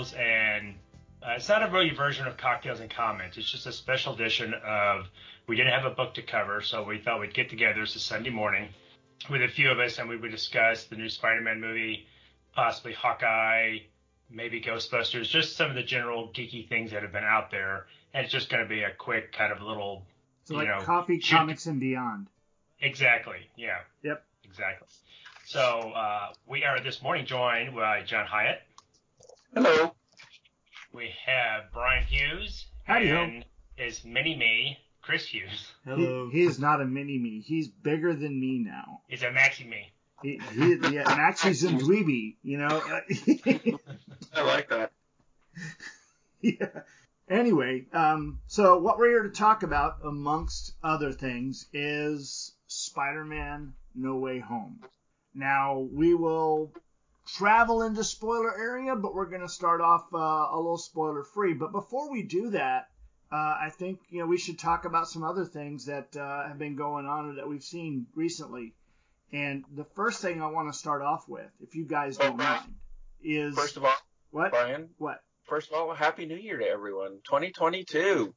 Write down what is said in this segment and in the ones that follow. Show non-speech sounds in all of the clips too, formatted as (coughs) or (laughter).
Cocktails and. Uh, it's not a really version of Cocktails and Comments. It's just a special edition of. We didn't have a book to cover, so we thought we'd get together. It's a Sunday morning with a few of us, and we would discuss the new Spider Man movie, possibly Hawkeye, maybe Ghostbusters, just some of the general geeky things that have been out there. And it's just going to be a quick kind of little. So you like know, coffee, shoot- comics, and beyond. Exactly. Yeah. Yep. Exactly. So uh, we are this morning joined by John Hyatt. Hello. We have Brian Hughes Howdy ho. and his mini me, Chris Hughes. He, he is not a mini me. He's bigger than me now. He's a maxi me. He, he, yeah, Maxie's in dweeby, you know. (laughs) I like that. (laughs) yeah. Anyway, um, so what we're here to talk about, amongst other things, is Spider-Man: No Way Home. Now we will travel into spoiler area, but we're going to start off uh, a little spoiler free. But before we do that, uh, I think you know we should talk about some other things that uh, have been going on or that we've seen recently. And the first thing I want to start off with, if you guys don't mind, is First of all, what? Brian, What? first of all, Happy New Year to everyone. 2022.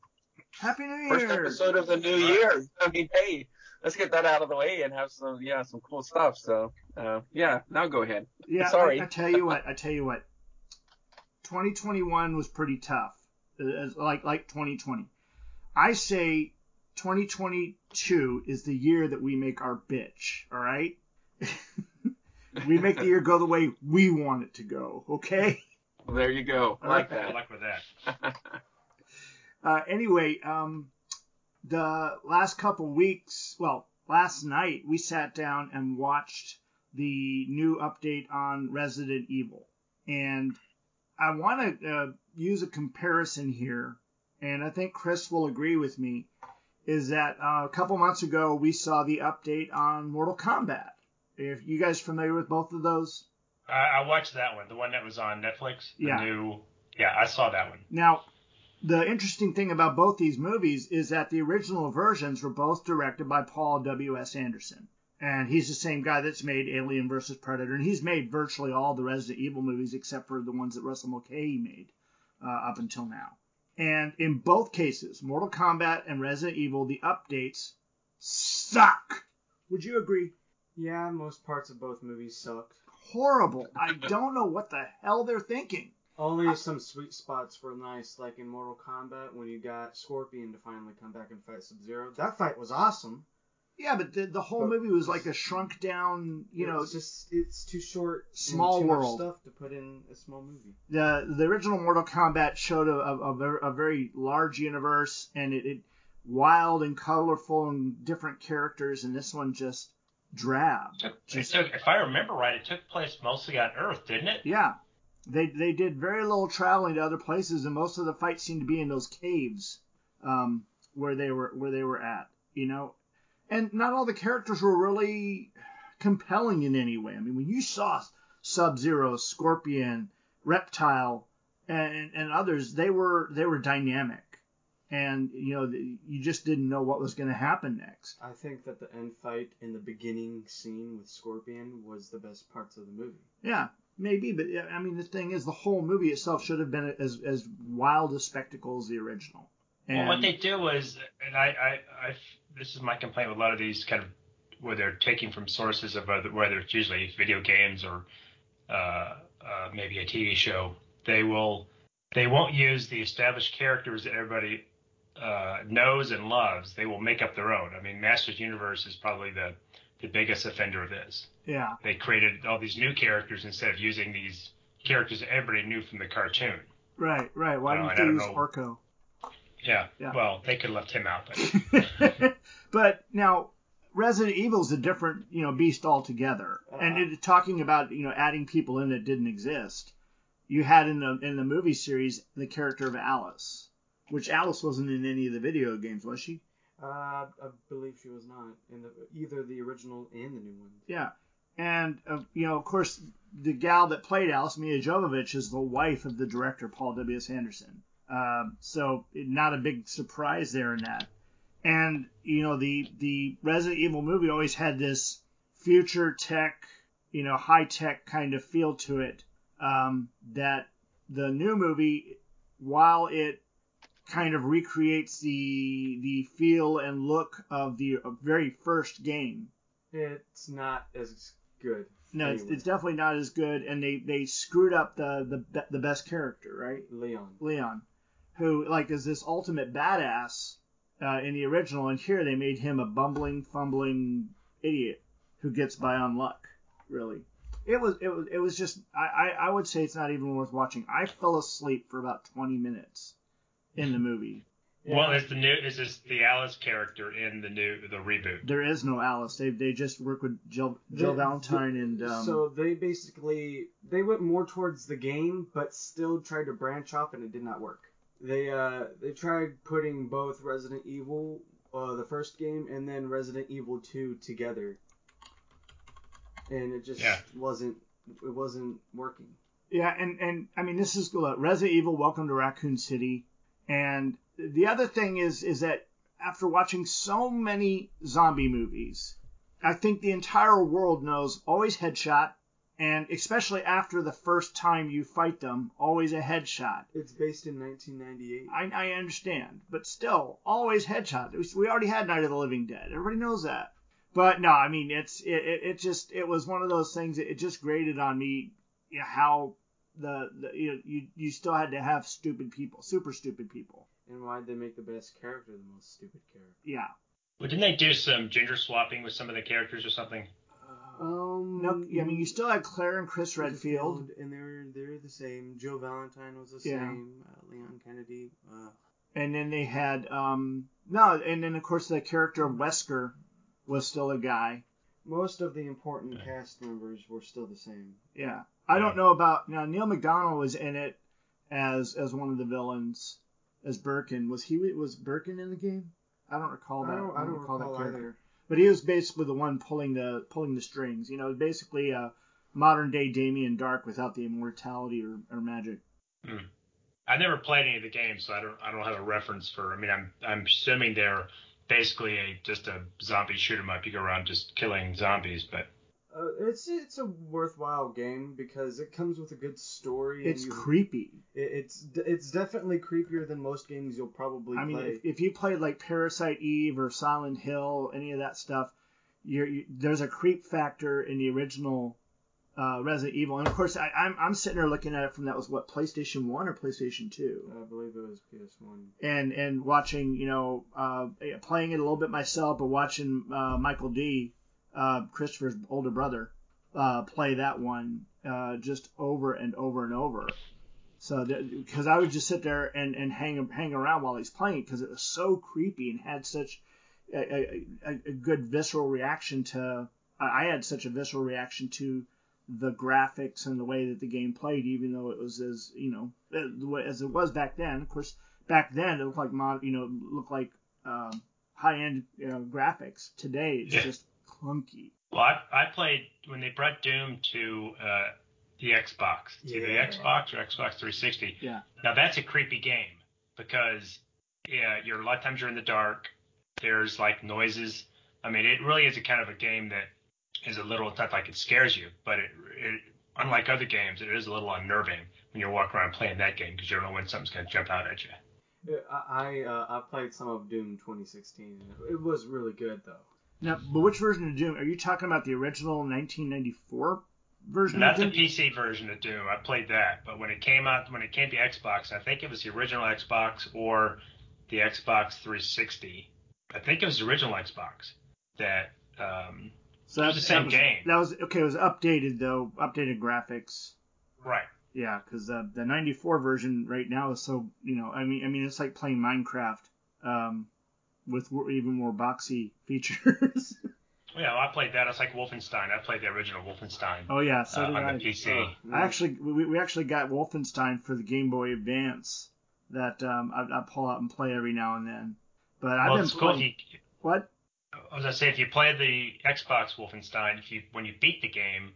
Happy New Year! First episode of the new year. I mean, hey, let's get that out of the way and have some, yeah, some cool stuff. So, uh, yeah, now go ahead. Yeah, Sorry. I, I tell you what, I tell you what. 2021 was pretty tough, uh, like like 2020. I say 2022 is the year that we make our bitch. All right, (laughs) we make the year go the way we want it to go. Okay. There you go. I like Good that. luck with that. (laughs) Uh, anyway, um, the last couple weeks, well, last night we sat down and watched the new update on Resident Evil, and I want to uh, use a comparison here, and I think Chris will agree with me, is that uh, a couple months ago we saw the update on Mortal Kombat. If you guys familiar with both of those, I, I watched that one, the one that was on Netflix. The Yeah. new. Yeah, I saw that one. Now, the interesting thing about both these movies is that the original versions were both directed by Paul W.S. Anderson. And he's the same guy that's made Alien vs. Predator. And he's made virtually all the Resident Evil movies except for the ones that Russell Mulcahy made uh, up until now. And in both cases, Mortal Kombat and Resident Evil, the updates suck. Would you agree? Yeah, most parts of both movies suck. Horrible. I don't know what the hell they're thinking. Only some sweet spots were nice, like in Mortal Kombat when you got Scorpion to finally come back and fight Sub Zero. That fight was awesome. Yeah, but the, the whole But- movie was like a shrunk down, you know, it's just it's too short. Small too much world. stuff to put in a small movie. the the original Mortal Kombat showed a, a, a, very large universe and it, it wild and colorful and different characters, and this one just drab. It Just took, if I remember right, it took place mostly on Earth, didn't it? yeah, they they did very little traveling to other places, and most of the fights seemed to be in those caves um, where they were where they were at, you know. And not all the characters were really compelling in any way. I mean, when you saw Sub Zero, Scorpion, Reptile, and, and others, they were they were dynamic, and you know you just didn't know what was going to happen next. I think that the end fight in the beginning scene with Scorpion was the best parts of the movie. Yeah, maybe, but I mean the thing is, the whole movie itself should have been as as wild a spectacle as the original. Well, what they do is, and I, I, I, this is my complaint with a lot of these kind of where they're taking from sources of other, whether it's usually video games or uh, uh, maybe a TV show. They will, they won't use the established characters that everybody uh, knows and loves, they will make up their own. I mean, Masters Universe is probably the the biggest offender of this. Yeah. They created all these new characters instead of using these characters that everybody knew from the cartoon. Right. Right. Why didn't they use. Orko? Yeah. Yeah. Well, they could have left him out, but (laughs) but now Resident Evil is a different, you know, beast altogether. Uh-huh. And it, talking about, you know, adding people in that didn't exist, you had in the in the movie series the character of Alice, which Alice wasn't in any of the video games, was she? Uh, I believe she was not in the, either the original and the new one. Yeah. And uh, you know, of course, the gal that played Alice, Milla Jovovich, is the wife of the director Paul W. S. Anderson. Um, so not a big surprise there in that. And you know, the the Resident Evil movie always had this future tech, you know, high tech kind of feel to it. Um, that the new movie, while it kind of recreates the the feel and look of the very first game, It's not as good. no, it's, anyway. it's definitely not as good, and they, they screwed up the, the the best character, right? Leon. Leon, who like is this ultimate badass uh, in the original, and here they made him a bumbling, fumbling idiot who gets by on luck. Really, it was it was it was just I, I I would say it's not even worth watching. I fell asleep for about 20 minutes in the movie. well, is the new is this the Alice character in the new the reboot? There is no Alice. They they just work with Jill Jill The- Valentine and um, so they basically they went more towards the game, but still tried to branch off, and it did not work. They uh they tried putting both Resident Evil, uh, the first game, and then Resident Evil 2 together, and it just Yeah. wasn't it wasn't working. Yeah, and and I mean this is look, Resident Evil: Welcome to Raccoon City, and the other thing is is that after watching so many zombie movies, I think the entire world knows always headshot, and especially after the first time you fight them, always a headshot. It's based in 1998. I, I understand, but still, always headshot. We already had Night of the Living Dead. Everybody knows that. But no, I mean, it's it, it, it just it was one of those things. That it just grated on me you know, how the, the you, know, you you still had to have stupid people, super stupid people. And why did they make the best character the most stupid character? Yeah. Well, didn't they do some ginger swapping with some of the characters or something? Um, No, I mean, you still had Claire and Chris Redfield. and they're they're the same. Joe Valentine was the Yeah. same. Uh, Leon Kennedy. Uh, and then they had um no, and then of course the character of Wesker was still a guy. Most of the important cast members were still the same. Yeah. I don't know about now. Neal McDonough was in it as as one of the villains as Birkin. Was he was Birkin in the game? I don't recall that. I don't, I don't recall, that character. either. But he was basically the one pulling the pulling the strings. You know, basically uh, a modern day Damien Darhk without the immortality or, or magic. Hmm. I never played any of the games, so I don't I don't have a reference for. I mean, I'm I'm assuming they're basically a just a zombie shoot 'em up. You go around just killing zombies, but Uh, it's it's a worthwhile game because it comes with a good story. and It's you- creepy. it- it's it's definitely creepier than most games you'll probably I mean, play. if, if you played like Parasite Eve or Silent Hill, any of that stuff, you're, you, there's a creep factor in the original uh, Resident Evil. And of course, I, I'm I'm sitting there looking at it from that was what PlayStation One or PlayStation Two, I believe it was PS1. and and watching you know uh, playing it a little bit myself, but watching uh, Michael D, uh, Christopher's older brother, uh, play that one uh, just over and over and over. So because I would just sit there and, and hang hang around while he's playing it because it was so creepy and had such a, a, a, good visceral reaction to I had such a visceral reaction to the graphics and the way that the game played, even though it was as you know as it was back then. Of course, back then it looked like mod, you know, looked like um, high end you know, graphics. Today it's Yeah. just clunky. well, I I played when they brought Doom to uh, the Xbox, it's either the Xbox or Xbox 360. Yeah. Now that's a creepy game because yeah, you're a lot of times you're in the dark. There's like noises. I mean, it really is a kind of a game that is a little. It's not like it scares you, but it, it unlike other games, it is a little unnerving when you're walking around playing that game because you don't know when something's going to jump out at you. I I, uh, I played some of Doom 2016. It, it was really good though. Now, but which version of Doom are you talking about? The original 1994 version Not of the PC version of Doom. I played that, but when it came out, when it came to Xbox, I think it was the original Xbox or the Xbox 360. I think it was the original Xbox that um, So It was that- the same that was, game. That was okay. It was updated though, updated graphics. right. Yeah, because the the '94 version right now is so you know. I mean, I mean, it's like playing Minecraft, um, with even more boxy (laughs) features. Yeah, well, I played that. It's like Wolfenstein. I played the original Wolfenstein oh yeah, so uh, did on I. the PC. Oh, I actually we, we actually got Wolfenstein for the Game Boy Advance that um, I, I pull out and play every now and then. But I've been it's cool. If playing. you, What? I was gonna say if you play the Xbox Wolfenstein, if you when you beat the game,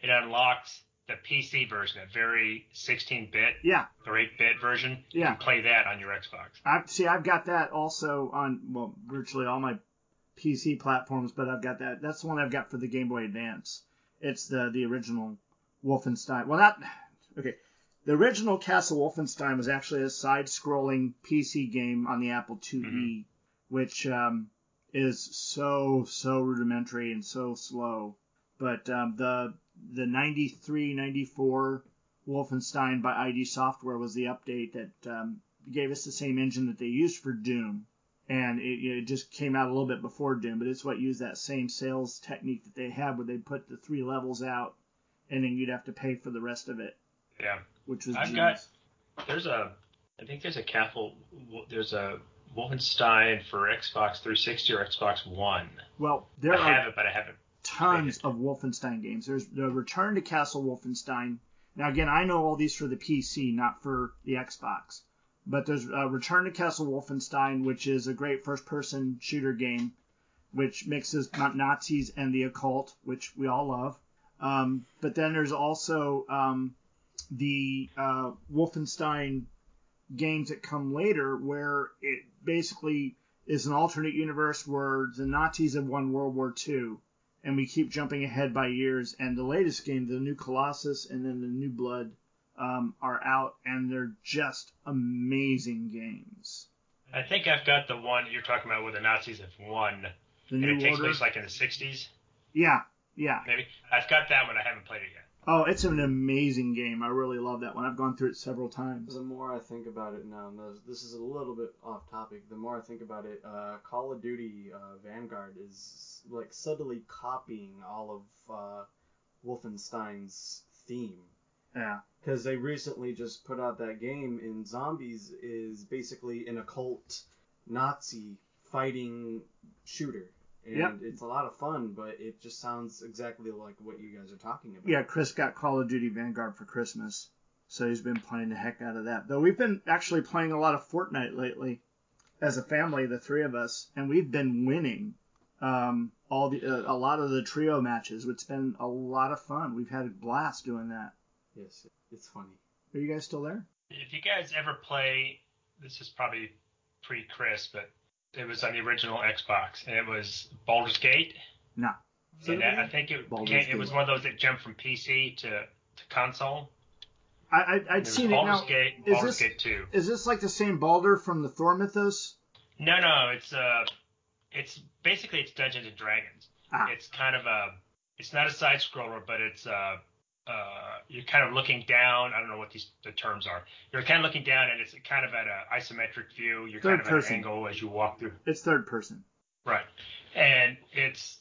it unlocks the PC version, a very 16-bit Yeah, or 8-bit version. You Yeah. can play that on your Xbox. I see. I've got that also on well, virtually all my PC platforms, but I've got that. That's the one I've got for the Game Boy Advance. It's the the original Wolfenstein. Well, not okay. The original Castle Wolfenstein was actually a side-scrolling PC game on the Apple IIe, Mhm. which um, is so so rudimentary and so slow. But um, the the 93, 94 Wolfenstein by ID Software was the update that um, gave us the same engine that they used for Doom, and it, it just came out a little bit before Doom, but it's what used that same sales technique that they had, where they put the three levels out, and then you'd have to pay for the rest of it, Yeah. which was I've genius. There's a, I think there's a Castle, there's a Wolfenstein for Xbox 360 or Xbox One. Well, there I are have it, but I haven't. tons of Wolfenstein games. There's the Return to Castle Wolfenstein. Now again, I know all these for the PC, not for the Xbox. But there's uh, Return to Castle Wolfenstein, which is a great first-person shooter game, which mixes Nazis and the occult, which we all love. Um, but then there's also um, the uh, Wolfenstein games that come later, where it basically is an alternate universe where the Nazis have won World War II and we keep jumping ahead by years. And the latest game, the new Colossus and then the new Blood, um, are out, and they're just amazing games. I think I've got the one you're talking about where the Nazis have won, The and new it takes order, place like in the 60s, yeah, yeah. maybe. I've got that one. I haven't played it yet. Oh, it's an amazing game. I really love that one. I've gone through it several times. The more I think about it now, and this- this is a little bit off topic. The more I think about it, uh, Call of Duty uh, Vanguard is like subtly copying all of uh, Wolfenstein's theme. Yeah, Because they recently just put out that game, and Zombies is basically an occult Nazi fighting shooter. And Yep. it's a lot of fun, but it just sounds exactly like what you guys are talking about. yeah. Chris got Call of Duty Vanguard for Christmas, so he's been playing the heck out of that. Though we've been actually playing a lot of Fortnite lately, as a family, the three of us, and we've been winning um, all the uh, a lot of the trio matches. It's been a lot of fun. We've had a blast doing that. Yes, it's funny. Are you guys still there? If you guys ever play, this is probably pre Chris, but it was on the original Xbox, and it was Baldur's Gate. No. And that, I think it, Baldur's it was one of those that jumped from PC to, to console. I, I I'd There was seen it Baldur's now. Gate, is Baldur's this- Gate 2. Is this like the same Baldur from the Thor mythos? No, no, it's uh, it's basically it's Dungeons and Dragons. Ah. It's kind of a, it's not a side scroller, but it's uh, uh, you're kind of looking down. I don't know what these the terms are. You're kind of looking down, and it's kind of at an isometric view. You're kind of person. at an angle as you walk through. It's third person. Right. And it's,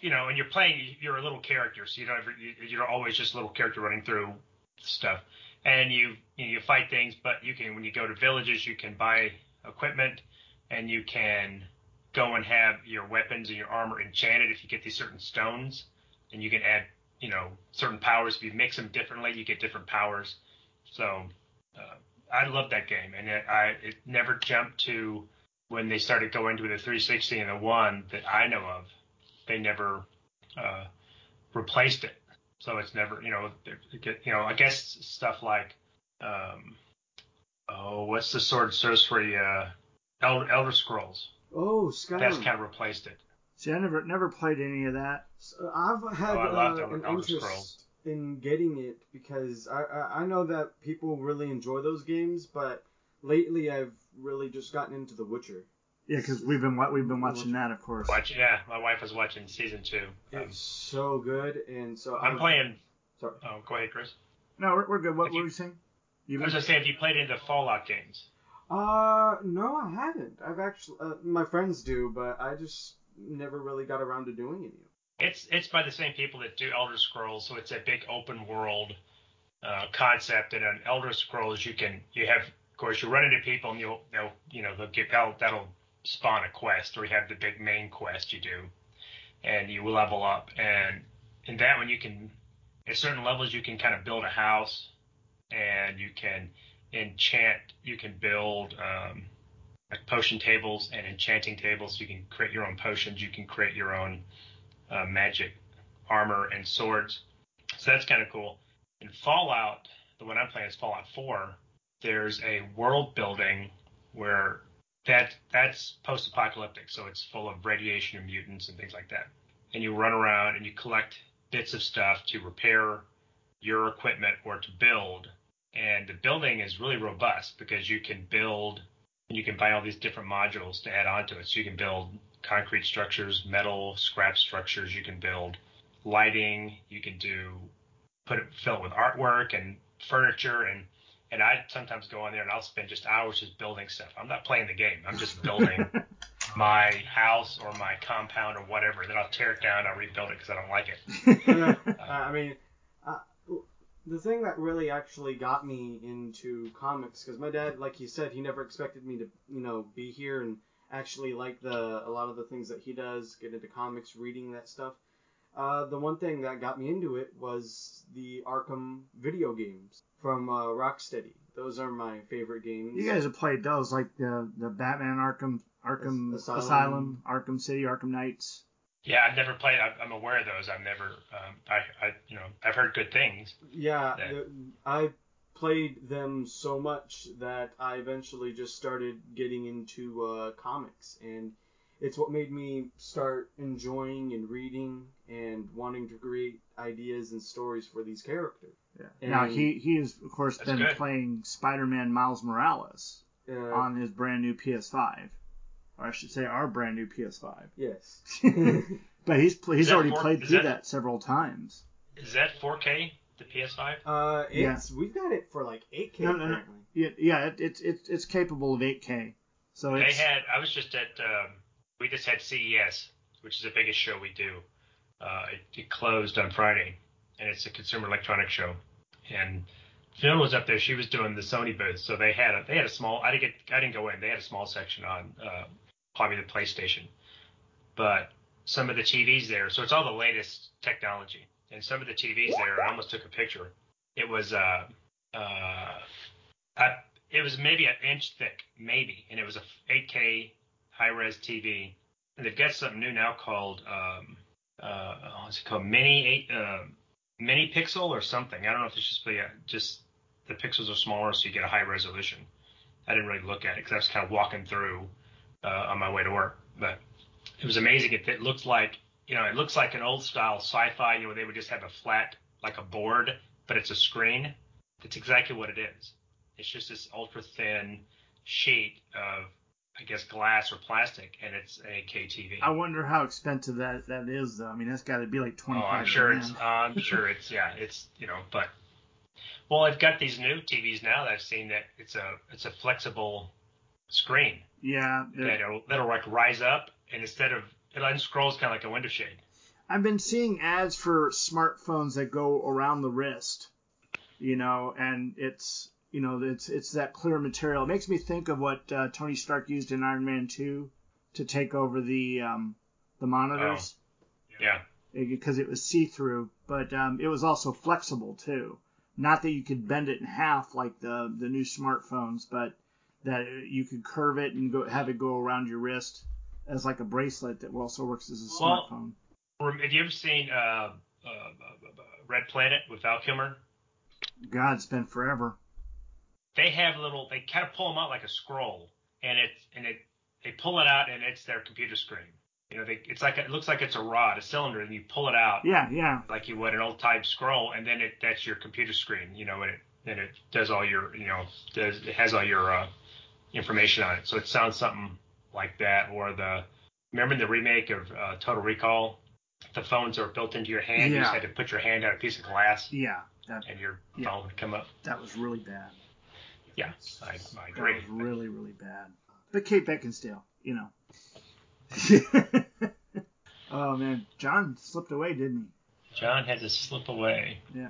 you know, and you're playing, you're a little character, so you don't ever, you- you're always just a little character running through stuff. And you, you, know, you fight things, but you can, when you go to villages, you can buy equipment and you can go and have your weapons and your armor enchanted if you get these certain stones. And you can add, you know, certain powers. If you mix them differently, you get different powers. So, uh, I love that game. And it, I, it never jumped to, when they started going to the 360 and the one that I know of, they never uh, replaced it. So it's never, you know, it you know, I guess stuff like, um, oh, what's the sword sorcery, uh, Elder, Elder Scrolls? Oh, Skyrim. That's kind of replaced it. See, I never never played any of that. So I've had Oh, I uh, an interest Scrolls. in getting it because I, I I know that people really enjoy those games, but lately I've really just gotten into The Witcher. Yeah, because we've been we've been watching that, of course. Watch, yeah, my wife was watching season two. Um, It's so good, and so I'm I've- playing. Sorry. Oh, go ahead, Chris. No, we're, we're good. What, If you- were you saying? You I was been, gonna say, have you played any of the Fallout games? Uh, no, I haven't. I've actually, uh, my friends do, but I just never really got around to doing any of. It's it's by the same people that do Elder Scrolls, so it's a big open world uh, concept. And on Elder Scrolls, you can you have, of course, you run into people, and you'll they'll you know they'll give that'll, that'll spawn a quest, or you have the big main quest you do, and you level up. And in that one, you can at certain levels you can kind of build a house, and you can enchant. You can build. Um, like potion tables and enchanting tables. You can create your own potions. You can create your own uh, magic armor and swords. So that's kind of cool. In Fallout, the one I'm playing is Fallout 4. There's a world building where that that's post-apocalyptic, so it's full of radiation and mutants and things like that. And you run around and you collect bits of stuff to repair your equipment or to build. And the building is really robust because you can build and you can buy all these different modules to add onto it. So you can build concrete structures, metal scrap structures. You can build lighting. You can do put it fill it with artwork and furniture and and I sometimes go on there and I'll spend just hours just building stuff. I'm not playing the game. I'm just building (laughs) my house or my compound or whatever. Then I'll tear it down. I'll rebuild it because I don't like it. (laughs) Uh, I mean, uh, the thing that really actually got me into comics, because my dad, like he said, he never expected me to, you know, be here and actually like the a lot of the things that he does, get into comics, reading that stuff. Uh, the one thing that got me into it was the Arkham video games from uh, Rocksteady. Those are my favorite games. You guys have played those, like the the Batman Arkham Arkham Asylum. Asylum, Arkham City, Arkham Knights. Yeah, I've never played. I- I'm aware of those. I've never. Um, I, I, you know, I've heard good things. Yeah, Yeah. the- I played them so much that I eventually just started getting into uh, comics, and it's what made me start enjoying and reading and wanting to create ideas and stories for these characters. Yeah. now he he has of course been good. playing Spider-Man Miles Morales Uh, on his brand new PS5, or I should say our brand new PS5. yes. (laughs) but he's pl- he's already for- played through that- that several times. Is that 4K? The PS5? Uh, Yeah. it's we've got it for like 8K No, no, no. apparently. Yeah, yeah, it, it's it's it's capable of 8K. So They had. I was just at. Um, we just had CES, which is the biggest show we do. Uh, it, it closed on Friday, and it's a consumer electronics show. And Fiona was up there. She was doing the Sony booth, so they had a they had a small. I didn't get. I didn't go in. They had a small section on uh, probably the PlayStation, but some of the TVs there. So it's all the latest technology, and some of the TVs there. I almost took a picture. It was. Uh, uh, I, it was maybe an inch thick, maybe, and it was a 8K high-res TV. And they've got something new now called um, uh, what's it called? Mini eight, uh, mini pixel or something. I don't know if it's just the, uh, just the pixels are smaller, so you get a high resolution. I didn't really look at it because I was kind of walking through uh, on my way to work, but it was amazing. It, it looks like you know, it looks like an old style sci-fi. You know, they would just have a flat like a board, but it's a screen. That's exactly what it is. It's just this ultra thin sheet of, I guess, glass or plastic, and it's a KTV. I wonder how expensive that that is though. I mean, that's got to be like Oh, I'm sure grand. it's. Uh, I'm (laughs) sure it's. Yeah, it's. You know, but. Well, I've got these new TVs now that I've seen that it's a it's a flexible screen Yeah, that'll that'll like rise up and instead of it unscrolls kind of like a window shade. I've been seeing ads for smartphones that go around the wrist, you know, and it's you know it's it's that clear material. It makes me think of what uh, Tony Stark used in Iron Man 2 to take over the um, the monitors Yeah. because it was see through, but um, it was also flexible too. Not that you could bend it in half like the the new smartphones, but that you could curve it and go have it go around your wrist as like a bracelet that also works as a Well, smartphone. Have you ever seen uh, uh, uh, Red Planet with Val Kilmer? God, it's been forever. They have little. They kind of pull them out like a scroll, and it and it they pull it out and it's their computer screen. You know, they, it's like it looks like it's a rod, a cylinder, and you pull it out Yeah, yeah. like you would an old type scroll, and then it that's your computer screen. You know, and it and it does all your you know does it has all your uh, information on it. So it sounds something like that, or the remember the remake of uh, Total Recall. The phones are built into your hand. Yeah. You just had to put your hand on a piece of glass, Yeah, that and your Yeah. phone would come up. that was really bad. Yeah, I, I That agree. was really, really bad. But Kate Beckinsale, you know. (laughs) oh man, John slipped away, didn't he? John had to slip away. Yeah.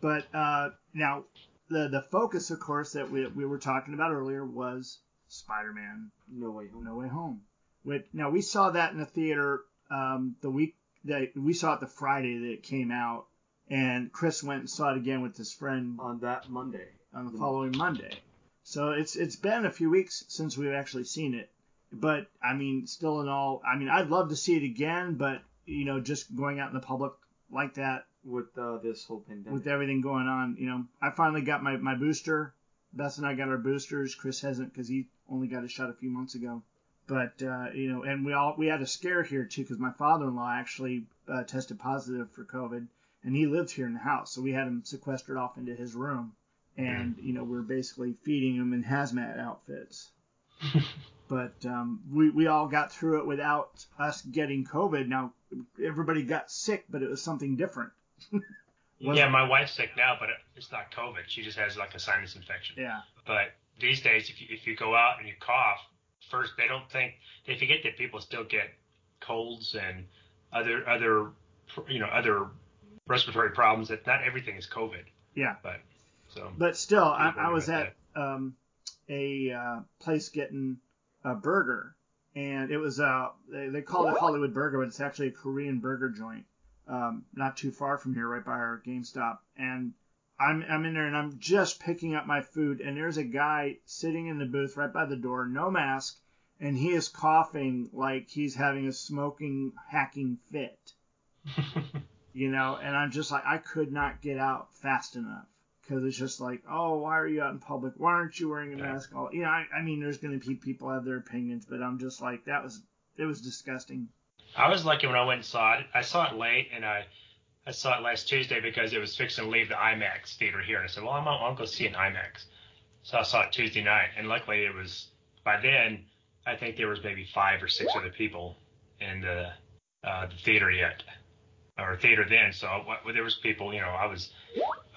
But uh, now the the focus, of course, that we we were talking about earlier was Spider-Man: No way home. No Way Home. Which now we saw that in the theater um, the week that we saw it the Friday that it came out, and Chris went and saw it again with his friend On that Monday. on the following Monday. So it's it's been a few weeks since we've actually seen it. But I mean, still in all, I mean, I'd love to see it again, but you know, just going out in the public like that With uh, this whole pandemic. with everything going on, you know, I finally got my my booster. Beth and I got our boosters. Chris hasn't because he only got his shot a few months ago. But uh, you know, and we all we had a scare here too because my father-in-law actually uh, tested positive for COVID, and he lived here in the house, so we had him sequestered off into his room, and you know, we are basically feeding him in hazmat outfits. (laughs) but um, we we all got through it without us getting COVID. Now everybody got sick, but it was something different. (laughs) Yeah, my wife's sick now, but it's not COVID. She just has like a sinus infection. Yeah. But these days, if you, if you go out and you cough, first they don't think they forget that people still get colds and other other you know other respiratory problems. That not everything is COVID. Yeah. But so But still, I, I was at um, a uh, place getting a burger, and it was uh, they, they call it Hollywood Burger, but it's actually a Korean burger joint, um, not too far from here, right by our GameStop. And I'm I'm in there, and I'm just picking up my food, and there's a guy sitting in the booth right by the door, no mask, and he is coughing like he's having a smoking hacking fit (laughs) you know, and I'm just like, I could not get out fast enough because it's just like, oh, why are you out in public? Why aren't you wearing a Yeah. mask? All, you know, I, I mean, there's going to be people have their opinions, but I'm just like, that was, it was disgusting. I was lucky when I went and saw it. I saw it late, and I I saw it last Tuesday because it was fixing to leave the IMAX theater here, and I said, well, I'm I'll go see it in IMAX. So I saw it Tuesday night, and luckily it was by then. I think there was maybe five or six other people in the uh, the theater yet, or theater then. So what, there was people. You know, I was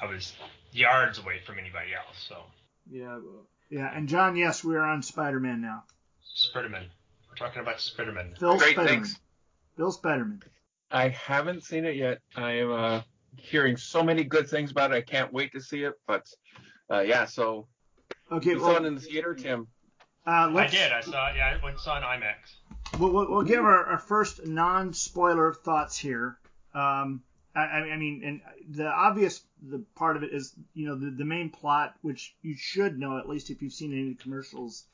I was yards away from anybody else. So Yeah. Yeah, and John, yes, we are on Spider-Man now. Spider-Man. We're talking about Spiderman. Phil Great, Spiderman. thanks. Phil Spiderman. I haven't seen it yet. I am uh, hearing so many good things about it. I can't wait to see it. But uh, yeah, so Okay, you saw it well, in the theater, Tim. uh, I let's, did. I saw. it. Yeah, I went and saw it in IMAX. We'll, we'll, we'll give our, our first non-spoiler thoughts here. Um, I, I I mean, and the obvious the part of it is, you know, the, the main plot, which you should know at least if you've seen any of the commercials,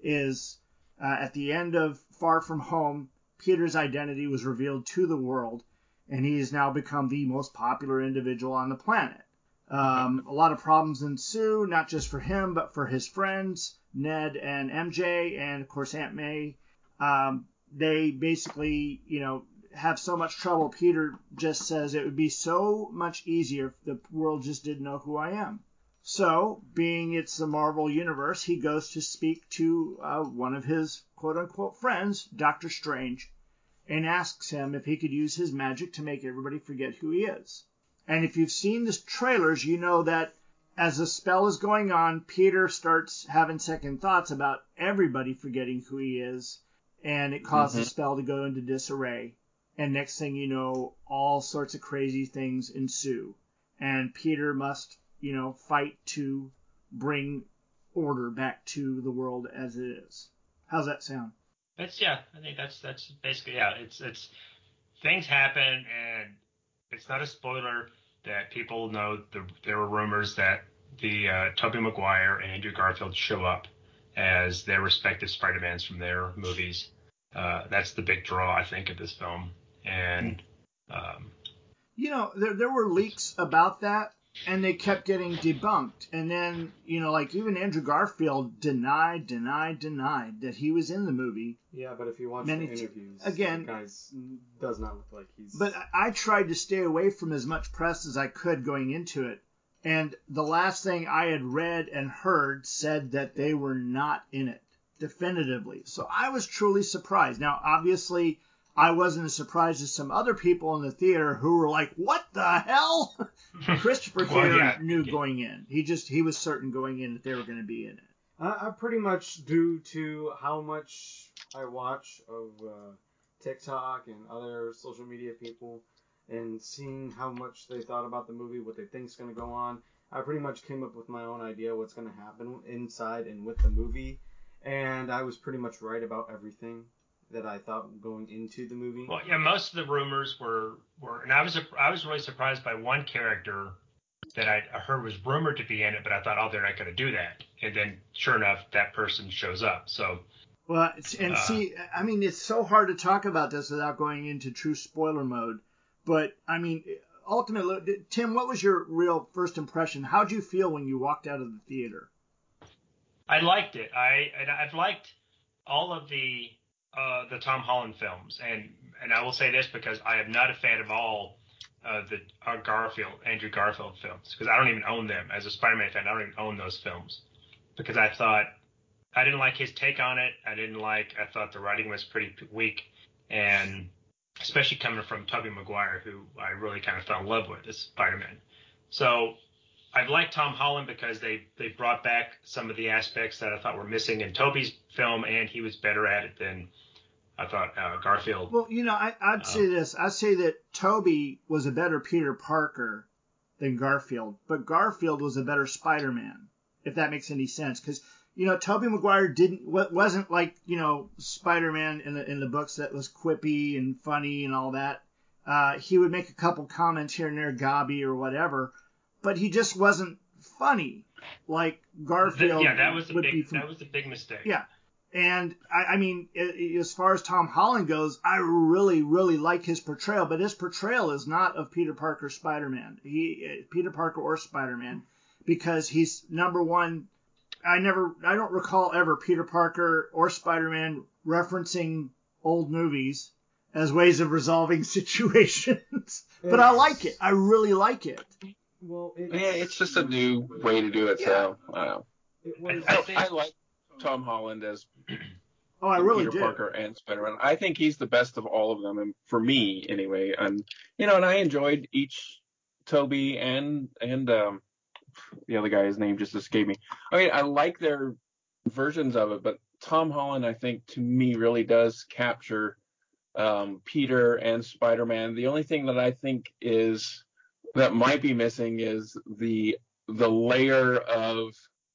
is uh, at the end of Far From Home, Peter's identity was revealed to the world, and he has now become the most popular individual on the planet. Um, a lot of problems ensue, not just for him, but for his friends, Ned and MJ, and of course Aunt May. Um, they basically, you know, have so much trouble. Peter just says it would be so much easier if the world just didn't know who I am. So, being it's the Marvel Universe, he goes to speak to uh, one of his quote unquote friends, Doctor Strange, and asks him if he could use his magic to make everybody forget who he is. And if you've seen the trailers, you know that as the spell is going on, Peter starts having second thoughts about everybody forgetting who he is, and it causes the spell to go into disarray. And next thing you know, all sorts of crazy things ensue. And Peter must, you know, fight to bring order back to the world as it is. How's that sound? That's yeah. I think that's that's basically yeah. It's it's things happen and it's not a spoiler that people know the, there were rumors that the uh, Tobey Maguire and Andrew Garfield show up as their respective Spider-Mans from their movies. Uh, that's the big draw, I think, of this film. And um, You know, there there were leaks about that, and they kept getting debunked. And then, you know, like even Andrew Garfield denied, denied, denied that he was in the movie. Yeah, but if you watch Many the t- interviews, again- guys does not look like he's. But I, I tried to stay away from as much press as I could going into it. And the last thing I had read and heard said that they were not in it definitively. So I was truly surprised. Now, obviously, I wasn't as surprised as some other people in the theater who were like, "What the hell?" (laughs) Christopher Well, Theater yeah. knew going in. He just he was certain going in that they were going to be in it. I, I pretty much due to how much I watch of uh, TikTok and other social media people, and seeing how much they thought about the movie, what they think's gonna go on. I pretty much came up with my own idea what's gonna happen inside and with the movie, and I was pretty much right about everything that I thought going into the movie. Well, yeah, most of the rumors were were, and I was I was really surprised by one character that I, I heard was rumored to be in it, but I thought, oh, they're not going to do that, and then sure enough, that person shows up. So Well, and Uh. see, I mean, it's so hard to talk about this without going into true spoiler mode. But I mean, ultimately, Tim, what was your real first impression? How'd you feel when you walked out of the theater? I liked it. I and I've liked all of the uh, the Tom Holland films, and and I will say this because I am not a fan of all uh, the uh, Garfield Andrew Garfield films because I don't even own them as a Spider-Man fan. I don't even own those films because I thought I didn't like his take on it. I didn't like. I thought the writing was pretty weak, and especially coming from Tobey Maguire, who I really kind of fell in love with as Spider-Man. So I like Tom Holland because they they brought back some of the aspects that I thought were missing in Toby's film, and he was better at it than I thought uh, Garfield. Well, you know, I, I'd say this. I'd say that Toby was a better Peter Parker than Garfield, but Garfield was a better Spider-Man, if that makes any sense. Because you know, Toby Maguire didn't wasn't like you know Spider-Man in the in the books that was quippy and funny and all that. Uh, he would make a couple comments here and there, gobby or whatever, but he just wasn't funny like Garfield yeah, that was a would big from that was a big mistake. Yeah. And I, I mean, i- i- as far as Tom Holland goes, I really, really like his portrayal. But his portrayal is not of Peter Parker Spider-Man. He, uh, Peter Parker or Spider-Man, because he's number one. I never, I don't recall ever Peter Parker or Spider-Man referencing old movies as ways of resolving (laughs) situations. but I like it. I really like it. Well, it, Yeah, it's just a new way to do it. So I know. it was. I I, I like Tom Holland as Oh, I really Peter do. Parker and Spider-Man. I think he's the best of all of them, and for me anyway. And you know, and I enjoyed each Toby and and um, the other guy. His name just escaped me. I mean, I like their versions of it, but Tom Holland, I think, to me, really does capture um, Peter and Spider-Man. The only thing that I think is that might be missing is the the layer of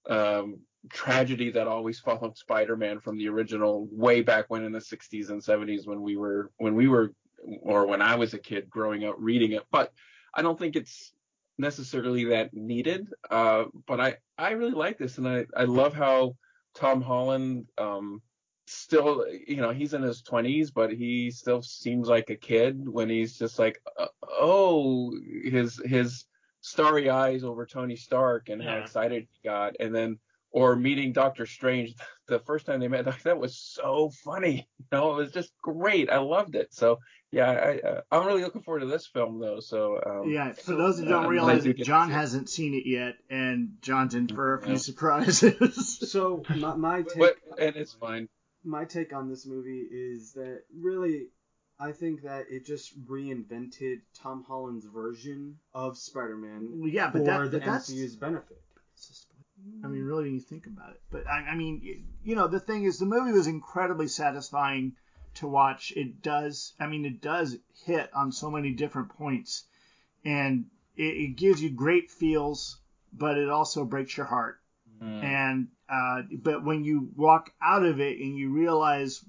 um, tragedy that always followed Spider-Man from the original way back when in the 60s and 70s when we were when we were or when I was a kid growing up reading it. But I don't think it's necessarily that needed. Uh, but I I really like this and I I love how Tom Holland um, still you know he's in his 20s but he still seems like a kid when he's just like uh, oh his his starry eyes over Tony Stark and how excited he got and then or meeting Doctor Strange the first time they met (laughs) that was so funny you know it was just great I loved it so yeah I uh, I'm really looking forward to this film though so um, Yeah, for those that uh, don't I'm realize glad it, John hasn't seen it yet, and John's in for a few Yeah. surprises. (laughs) (laughs) So my, my take but and it's fine my take on this movie is that really I think that it just reinvented Tom Holland's version of Spider-Man Well, yeah, for but that, the but that's. MCU's benefit. I mean, really, when you think about it. But I, I mean, you know, the thing is, the movie was incredibly satisfying to watch. It does. I mean, it does hit on so many different points, and it, it gives you great feels, but it also breaks your heart. And uh, but when you walk out of it and you realize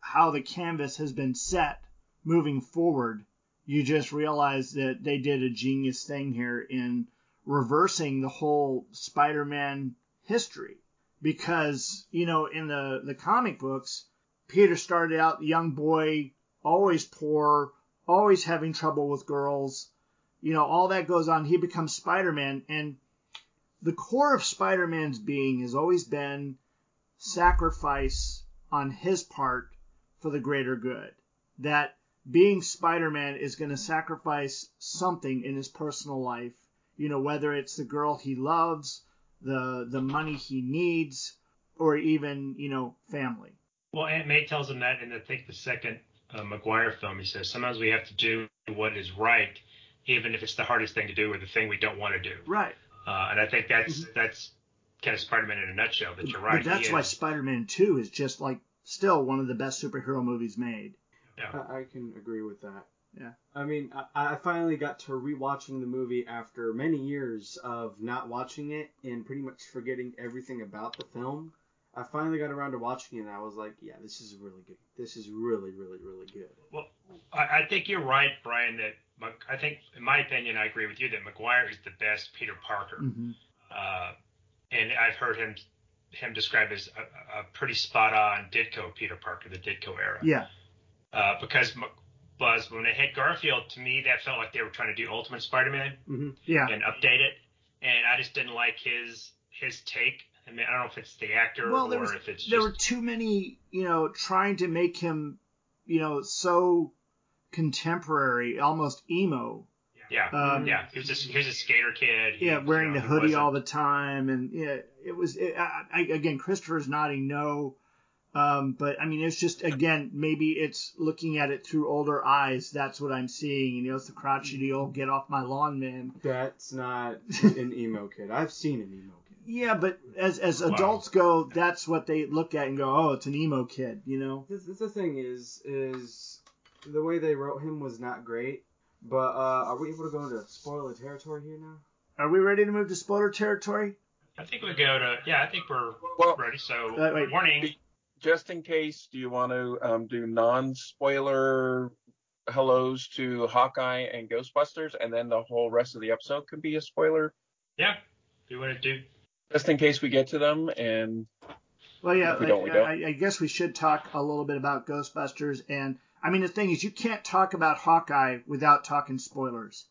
how the canvas has been set moving forward, you just realize that they did a genius thing here in reversing the whole Spider-Man history. Because you know, in the the comic books, Peter started out young boy, always poor, always having trouble with girls. You know, all that goes on. He becomes Spider-Man, and the core of Spider-Man's being has always been sacrifice on his part for the greater good. That being Spider-Man is going to sacrifice something in his personal life, you know, whether it's the girl he loves, the the money he needs, or even, you know, family. Well, Aunt May tells him that in I think the second a Maguire film. He says sometimes we have to do what is right, even if it's the hardest thing to do or the thing we don't want to do. Right. Uh, and I think that's that's kind of Spider-Man in a nutshell. But you're right. But that's why is- Spider-Man 2 is just like still one of the best superhero movies made. I, I can agree with that. Yeah. I mean, I, I finally got to rewatching the movie after many years of not watching it and pretty much forgetting everything about the film. I finally got around to watching it and I was like, yeah, this is really good. This is really, really, really good. Well, I, I think you're right, Brian. That I think, in my opinion, I agree with you that Maguire is the best Peter Parker. hmm Uh, and I've heard him him described as a, a pretty spot on Ditko Peter Parker, the Ditko era. Yeah. Uh, because Buzz, when they hit Garfield, to me that felt like they were trying to do Ultimate Spider-Man hmm Yeah. and update it, and I just didn't like his his take. I mean, I don't know if it's the actor Well, or there was if it's there just were too many, you know, trying to make him, you know, so contemporary, almost emo. yeah, Um, yeah. He was a, he was a skater kid. He, Yeah, wearing you know, the hoodie all the time, and yeah, it was. It, I, I, again, Christopher's nodding no, um, but I mean, it's just again, maybe it's looking at it through older eyes. That's what I'm seeing. You know, it's the crotchety old get off my lawn man. That's not (laughs) an emo kid. I've seen an emo kid. Yeah, but as as Wow. adults go, that's what they look at and go, oh, it's an emo kid. You know. The, the thing is, is the way they wrote him was not great. But uh, are we able to go into spoiler territory here now? Are we ready to move to spoiler territory? I think we go to yeah. I think we're Well, ready. So Uh, wait. warning. Just in case, do you want to um, do non-spoiler hellos to Hawkeye and Ghostbusters, and then the whole rest of the episode could be a spoiler, Yeah. Do you want to do? just in case we get to them. And Well, yeah, If we don't, we I, don't. I, I guess we should talk a little bit about Ghostbusters. And I mean, the thing is, you can't talk about Hawkeye without talking spoilers.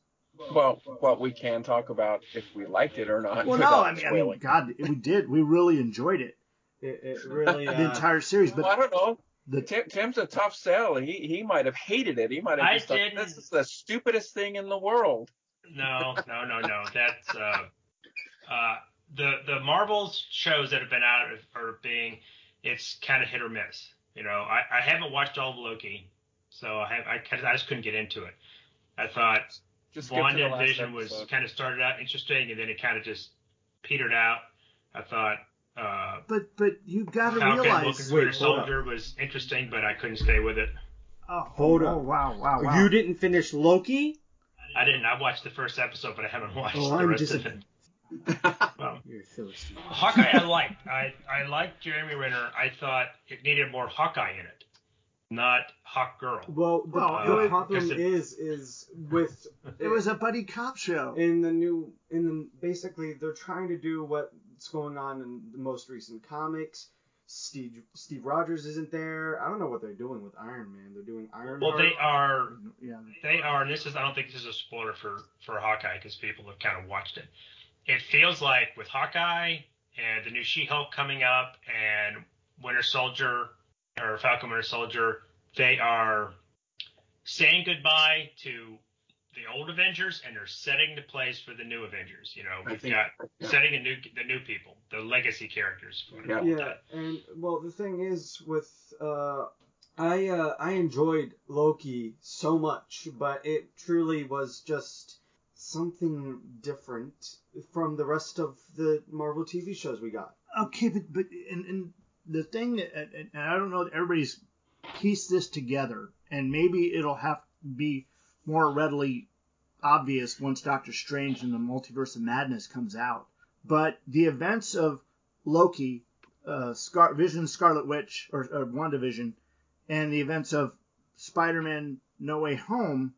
well, what we can talk about if we liked it or not. Well, no, I mean, I mean. God, we did. We really enjoyed it, It, it (laughs) really. the Uh, entire series. Well, I But don't know. the Tim, Tim's a tough sell. He he might have hated it. He might have I just thought didn't. this is the stupidest thing in the world. No, no, no, no. That's uh, uh, the the Marvel shows that have been out are being. It's kind of hit or miss. You know, I, I haven't watched all of Loki, so I have I, I just couldn't get into it. I thought Just skip to the last WandaVision was kind of started out interesting, and then it kind of just petered out. I thought uh, but but you got to Falcon, realize. Wilson, Wait, Winter hold Soldier was interesting, but I couldn't stay with it. Oh, Hold oh, up. wow, wow, wow. You didn't finish Loki? I didn't. I watched the first episode, but I haven't watched Oh, the I'm rest of it. disappointed. (laughs) Well, You're a Philistine. Hawkeye, I (laughs) liked. I I liked Jeremy Renner. I thought it needed more Hawkeye in it, not Hawk Girl. Well, the, Well, the problem because it- is, is with It was a buddy cop show. in the new in the basically they're trying to do what's going on in the most recent comics. Steve Steve Rogers isn't there. I don't know what they're doing with Iron Man. They're doing Iron Man. Well, they are. Yeah. They are. And this is. I don't think this is a spoiler for for Hawkeye because people have kind of watched it. It feels like with Hawkeye and the new She-Hulk coming up and Winter Soldier or Falcon Winter Soldier, they are saying goodbye to the old Avengers and they're setting the place for the new Avengers. You know, we've think- got yeah. setting a new the new people, the legacy characters. if you wanna Yeah. Yeah, and well, the thing is with uh, I uh, I enjoyed Loki so much, but it truly was just something different from the rest of the Marvel TV shows we got. Okay, but but and, and the thing, that- and and I don't know that everybody's pieced this together, and maybe it'll have to be more readily obvious once Doctor Strange and the Multiverse of Madness comes out. But the events of Loki, uh, Scar- Vision, Scarlet Witch, or, or WandaVision, and the events of Spider-Man: No Way Home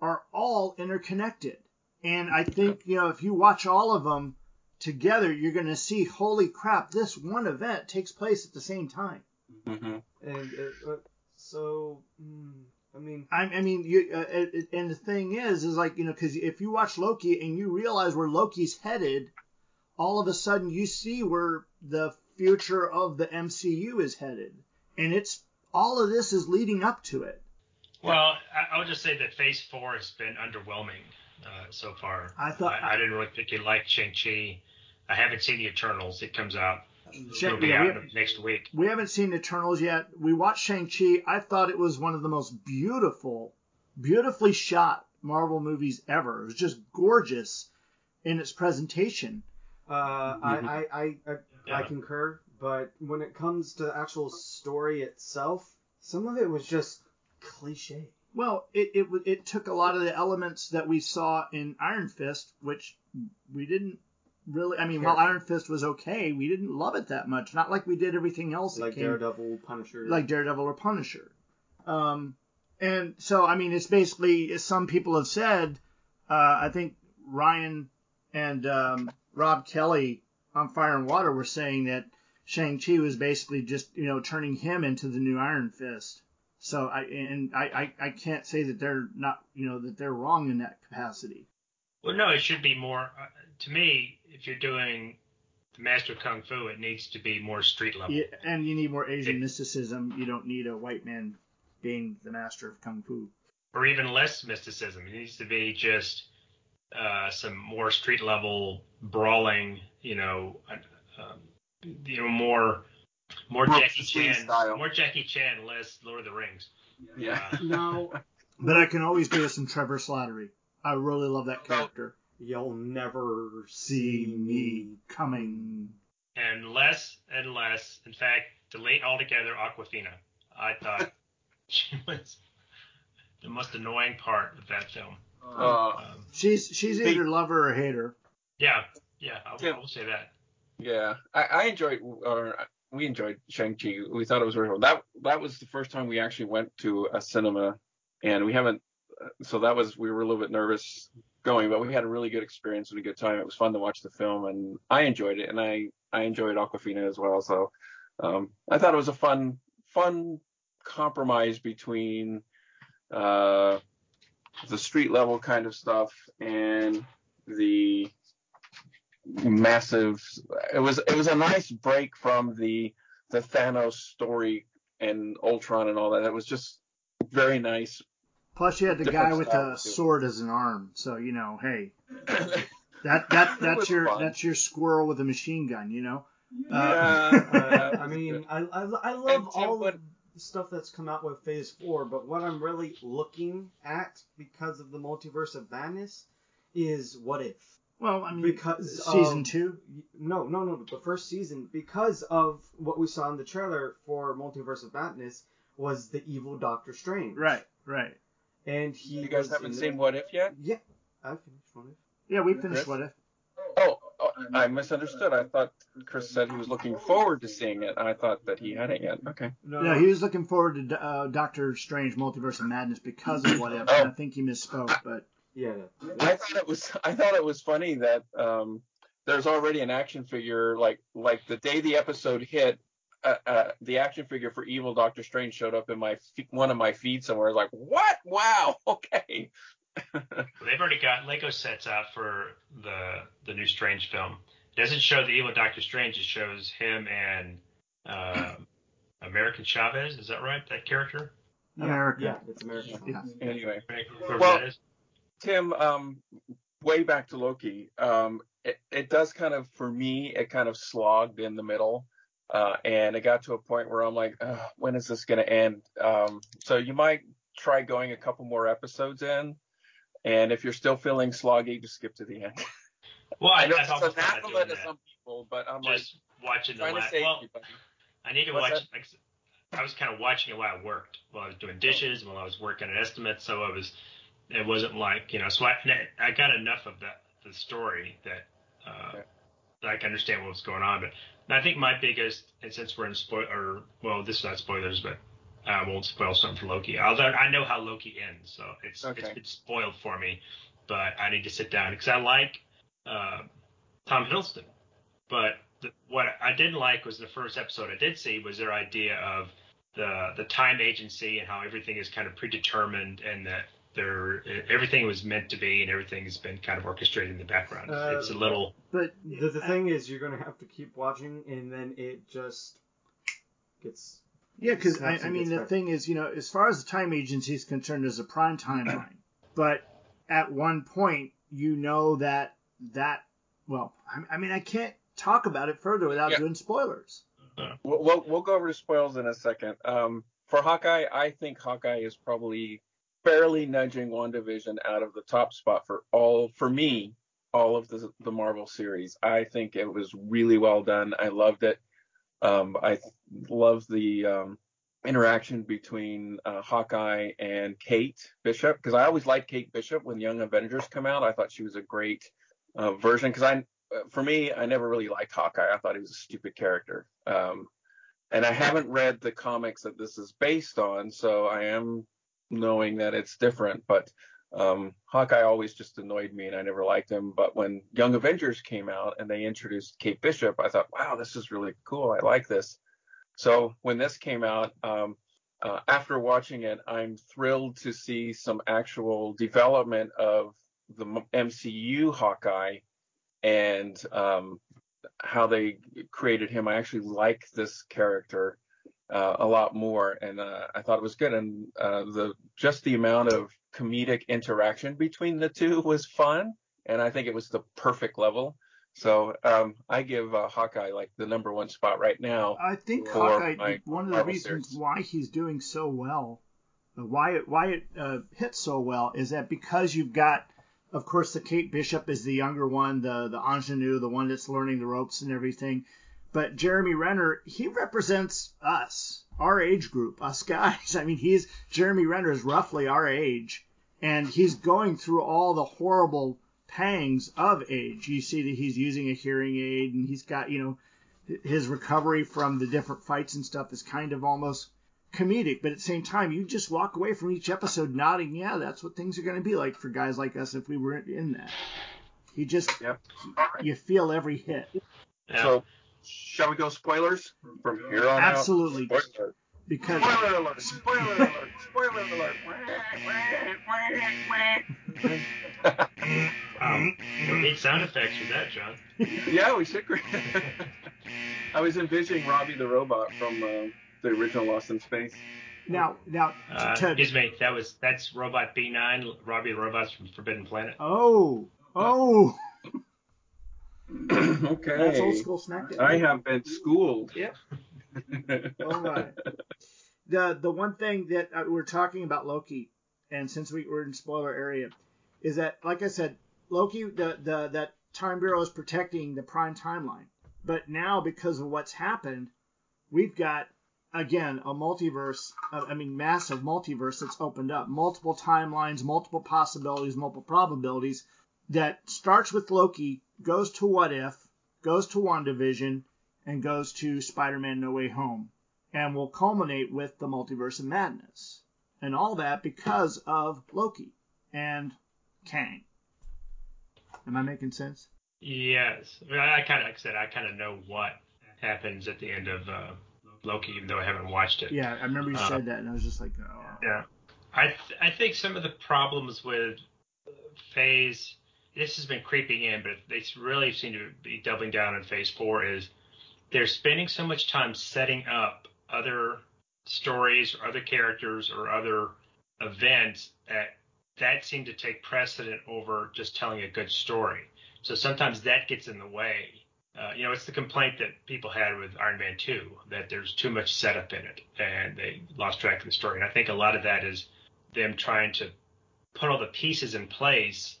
are all interconnected. And I think you know if you watch all of them together, you're going to see, holy crap, this one event takes place at the same time. hmm And it, uh, so, mm, I mean, I, I mean, you, uh, it- and the thing is, is like, you know, because if you watch Loki and you realize where Loki's headed, all of a sudden you see where the future of the MCU is headed. And it's, all of this is leading up to it. Well, I, I would just say that Phase Four has been underwhelming uh, so far. I thought- I, I didn't really particularly like Shang Chi. I haven't seen the Eternals. It comes out It'll be yeah, out we, next week. we haven't seen Eternals yet. We watched Shang Chi. I thought it was one of the most beautiful, beautifully shot Marvel movies ever. It was just gorgeous in its presentation. Uh, I, I, I, I, I Yeah. concur, but when it comes to the actual story itself, some of it was just cliche. Well, it, it it took a lot of the elements that we saw in Iron Fist, which we didn't really. I mean, while Iron Fist was okay, we didn't love it that much. Not like we did everything else. Like came, Daredevil, Punisher. like Daredevil or Punisher. Um, and so, I mean, it's basically, as some people have said, uh, I think Ryan and um, Rob Kelly on Fire and Water were saying that Shang-Chi was basically just, you know, turning him into the new Iron Fist. So I and I, I, I can't say that they're not you know that they're wrong in that capacity. Well, no, it should be more. Uh, to me, if you're doing the Master of Kung Fu, it needs to be more street level. Yeah, and you need more Asian mysticism. You don't need a white man being the master of kung fu. or even less mysticism. It needs to be just uh, some more street level brawling, you know, uh, um, you know, more more Brooks Jackie Chan, style. more Jackie Chan, less Lord of the Rings. Yeah. Uh, (laughs) no, But I can always do some Trevor Slattery. I really love that character. You'll never See me coming. and less and less. In fact, delete altogether Awkwafina. I thought (laughs) she was the most annoying part of that film. Uh, Um, She's she's Big- either lover or hater. yeah, yeah, I will, Yeah. I will say that. yeah. I, I enjoyed, or we enjoyed Shang-Chi. We thought it was very cool. That, that was the first time we actually went to a cinema, and we haven't, so that was, we were a little bit nervous going, but we had a really good experience and a good time. It was fun to watch the film, and I enjoyed it, and I, I enjoyed Awkwafina as well. So, um, I thought it was a fun, fun compromise between, uh, the street level kind of stuff and the massive it was it was a nice break from the the Thanos story and Ultron and all that. It was just very nice. Plus, you had the guy with style, the too. sword as an arm. So you know, hey, (coughs) that that that's your fun. that's your squirrel with a machine gun. You know. Yeah, Uh, I (laughs) mean, I, I, I love all what- the stuff that's come out with Phase Four, but what I'm really looking at because of the Multiverse of Madness is what if. Well, I mean, Because season of- two. No, no, no, the first season because of what we saw in the trailer for Multiverse of Madness was the evil Doctor Strange. Right, right. And he. You guys haven't seen What If yet? Yeah, I finished one of. Yeah, we finished Chris? what if. Oh, oh, I misunderstood. I thought Chris said he was looking forward to seeing it. And I thought that he hadn't yet. Okay. No, Yeah, he was looking forward to uh, Doctor Strange: Multiverse of Madness because of what if. Oh. I think he misspoke, but Yeah. I thought it was I thought it was funny that um, there's already an action figure like like the day the episode hit. Uh, uh, the action figure for Evil Doctor Strange showed up in my fe- one of my feeds somewhere. I was like, what? Wow. (laughs) Okay. They've already got Lego sets out for the the new Strange film. It doesn't show the evil Doctor Strange. It shows him and uh, American Chavez. Is that right? That character? Yeah, America. Yeah, it's America. Yeah. Anyway, Whoever Well- Tim, um, way back to Loki. Um, it, it does kind of, for me, it kind of slogged in the middle. Uh, and it got to a point where I'm like, when is this going to end? Um, so you might try going a couple more episodes in. And if you're still feeling sloggy, just skip to the end. (laughs) Well, I, I know I've it's almost thought of anathema to that. some people, but I'm Just watching the trying to last. save Well, everybody. I need to What's watch. Like, I was kind of watching it while I worked, while I was doing dishes, while I was working an estimate. So I was. It wasn't like you know. So I, I got enough of that the story that uh, Okay. Can understand what was going on. But I think my biggest, and since we're in spoil, or well, this is not spoilers, but I won't spoil something for Loki. Although I know how Loki ends, so it's Okay. it's been spoiled for me. But I need to sit down because I like uh, Tom Hiddleston. But the, what I didn't like was the first episode I did see was their idea of the the time agency and how everything is kind of predetermined and that there everything was meant to be and everything has been kind of orchestrated in the background. Uh, it's a little but The, the thing is, you're gonna have to keep watching, and then it just gets. Yeah, because I, I mean the better. thing is, you know, as far as the time agency is concerned, there's a prime timeline, but at one point you know that that well, I, I mean I can't talk about it further without Yeah. doing spoilers. We'll, we'll we'll go over the spoils in a second. Um, for Hawkeye, I think Hawkeye is probably fairly nudging WandaVision out of the top spot for all for me all of the the Marvel series. I think it was really well done. I loved it. Um, I love the um, interaction between uh, Hawkeye and Kate Bishop because I always liked Kate Bishop when Young Avengers come out. I thought she was a great uh, version because I, uh, for me, I never really liked Hawkeye. I thought he was a stupid character. Um, and I haven't read the comics that this is based on, so I am knowing that it's different. But um, Hawkeye always just annoyed me, and I never liked him. But when Young Avengers came out and they introduced Kate Bishop, I thought, wow, this is really cool. I like this. So when this came out, um, uh, after watching it, I'm thrilled to see some actual development of the MCU Hawkeye and um, how they created him. I actually like this character uh, a lot more, and uh, I thought it was good. And uh, the just the amount of comedic interaction between the two was fun, and I think it was the perfect level. So um, I give uh, Hawkeye like the number one spot right now. I think Hawkeye. One of the Marvel reasons series. why he's doing so well, uh, why it why it uh, hits so well, is that because you've got, of course, the Kate Bishop is the younger one, the the ingenue, the one that's learning the ropes and everything. But Jeremy Renner, he represents us, our age group, us guys. (laughs) I mean, he's Jeremy Renner is roughly our age, and he's going through all the horrible pangs of age. You see that he's using a hearing aid, and he's got you know his recovery from the different fights and stuff is kind of almost comedic, but at the same time, you just walk away from each episode nodding, yeah, that's what things are going to be like for guys like us if we weren't in that. You just, Yep. you feel every hit. Yeah. So shall we go spoilers from here on out? Absolutely. Because Spoiler alert! Spoiler alert! Spoiler alert! (laughs) Um, we need sound effects for that, John. yeah, we should. (laughs) I was envisioning Robbie the robot from uh, the original Lost in Space. now, now, Uh, to, excuse me, that was that's Robot B9, Robbie the Robots from Forbidden Planet. oh, oh, (clears throat) okay. that's old school snack. I have been schooled. Yep. (laughs) All right. The the one thing that uh, we're talking about Loki, and since we were in spoiler area, is that like I said, Loki the the that time bureau is protecting the prime timeline, but now because of what's happened, we've got again a multiverse. Uh, I mean, massive multiverse that's opened up, multiple timelines, multiple possibilities, multiple probabilities. That starts with Loki, goes to What If, goes to WandaVision, and goes to Spider-Man No Way Home, and will culminate with the Multiverse of Madness, and all that because of Loki and Kang. Am I making sense? Yes, I, mean, I kind of like I said, I kind of know what happens at the end of uh, Loki, even though I haven't watched it. Yeah, I remember you Uh, said that, and I was just like, oh. Yeah. I th- I think some of the problems with Phase, this has been creeping in, but they really seem to be doubling down on Phase Four. Is they're spending so much time setting up other stories or other characters or other events that that seem to take precedent over just telling a good story. So sometimes that gets in the way. Uh, you know, it's the complaint that people had with Iron Man 2 that there's too much setup in it and they lost track of the story. And I think a lot of that is them trying to put all the pieces in place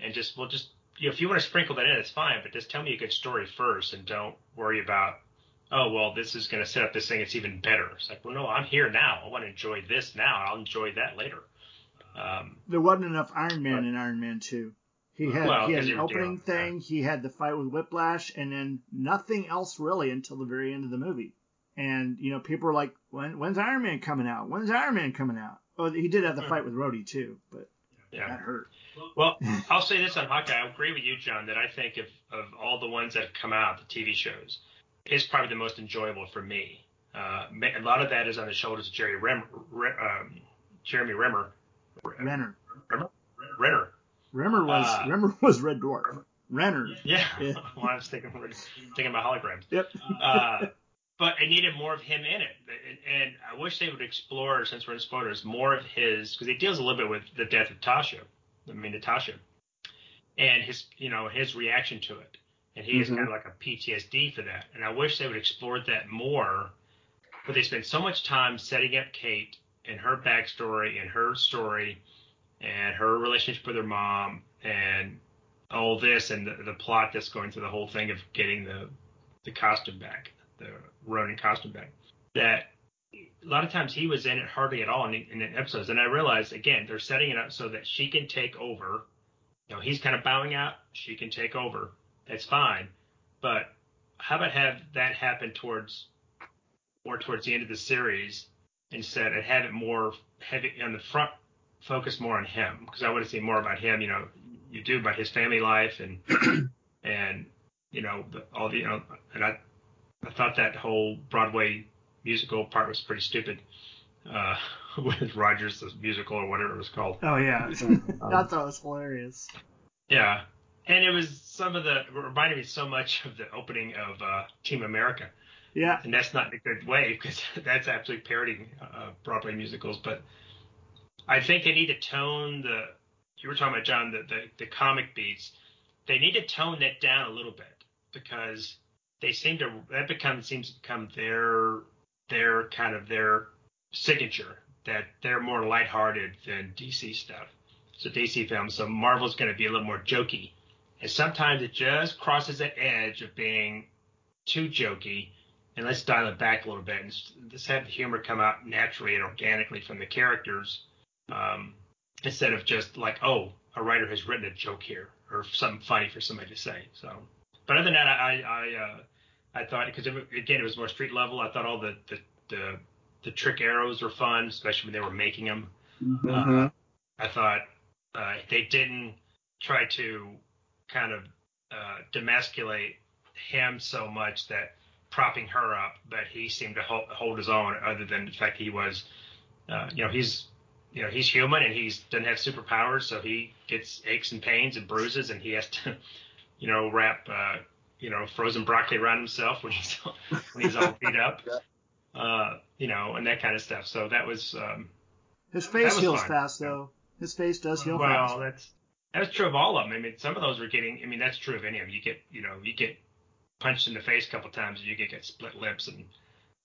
and just, well, just, you know, if you want to sprinkle that in, it's fine, but just tell me a good story first and don't worry about, oh, well, this is going to set up this thing. It's even better. It's like, well, no, I'm here now. I want to enjoy this now. I'll enjoy that later. Um, There wasn't enough Iron Man in Iron Man 2. He had Well, he had an opening thing, he had the fight with Whiplash, and then nothing else really until the very end of the movie. And you know, people were like, "When when's Iron Man coming out? When's Iron Man coming out?" Oh, he did have the fight with Rhodey too, but yeah. that hurt. Well, I'll say this on Hawkeye. I agree with you, John, that I think of, of all the ones that have come out, the TV shows, is probably the most enjoyable for me. Uh, a lot of that is on the shoulders of Jerry Rem, um, Jeremy Renner. Renner. Renner. Renner was Uh, Rimmer was Red Dwarf. Renner. Yeah. Yeah. (laughs) well, I was thinking, thinking about holograms. Yep. uh, but I needed more of him in it, and, and I wish they would explore, since we're in spoilers, more of his because he deals a little bit with the death of Tasha. I mean, Natasha, and his, you know, his reaction to it, and he is Mhm. kind of like a PTSD for that. And I wish they would explore that more, but they spend so much time setting up Kate and her backstory and her story and her relationship with her mom and all this and the, the plot that's going through the whole thing of getting the the costume back, the Ronin costume back. That a lot of times he was in it hardly at all in, in the episodes, and I realized again they're setting it up so that she can take over. You know, he's kind of bowing out, she can take over. That's fine, but how about have that happen towards more towards the end of the series instead, and have it more heavy on the front, focus more on him because I want to see more about him. You know, you do about his family life and (clears throat) and you know the, all the you know and I I thought that whole Broadway musical part was pretty stupid uh, (laughs) with Rogers the musical or whatever it was called. Oh yeah, (laughs) I thought it was hilarious. Yeah, and it was some of the it reminded me so much of the opening of uh, Team America, Yeah, and that's not in a good way because (laughs) that's actually parodying uh, Broadway musicals. But I think they need to tone the. You were talking about John the, the the comic beats. They need to tone that down a little bit because they seem to that becomes seems to become their their kind of their signature that they're more lighthearted than DC stuff. So DC films. So Marvel's going to be a little more jokey, and sometimes it just crosses that edge of being too jokey. And let's dial it back a little bit and just have the humor come out naturally and organically from the characters, um, instead of just like, oh, a writer has written a joke here or something funny for somebody to say. So, but other than that, I I uh, I thought because again it was more street level. I thought all the the the, the trick arrows were fun, especially when they were making them. Mhm. I thought uh, they didn't try to kind of uh, demasculate him so much that propping her up, but he seemed to hold, hold his own. Other than the fact he was, uh, you know, he's you know he's human and he doesn't have superpowers, so he gets aches and pains and bruises, and he has to, you know, wrap uh, you know frozen broccoli around himself when he's when he's all beat up. (laughs) Uh, you know, and that kind of stuff. So that was um, his face was heals fun. fast though. His face does heal well, fast. that's that's true of all of them. I mean, some of those were getting. I mean, that's true of any of them. You get, you know, you get punched in the face a couple times, and you get, get split lips, and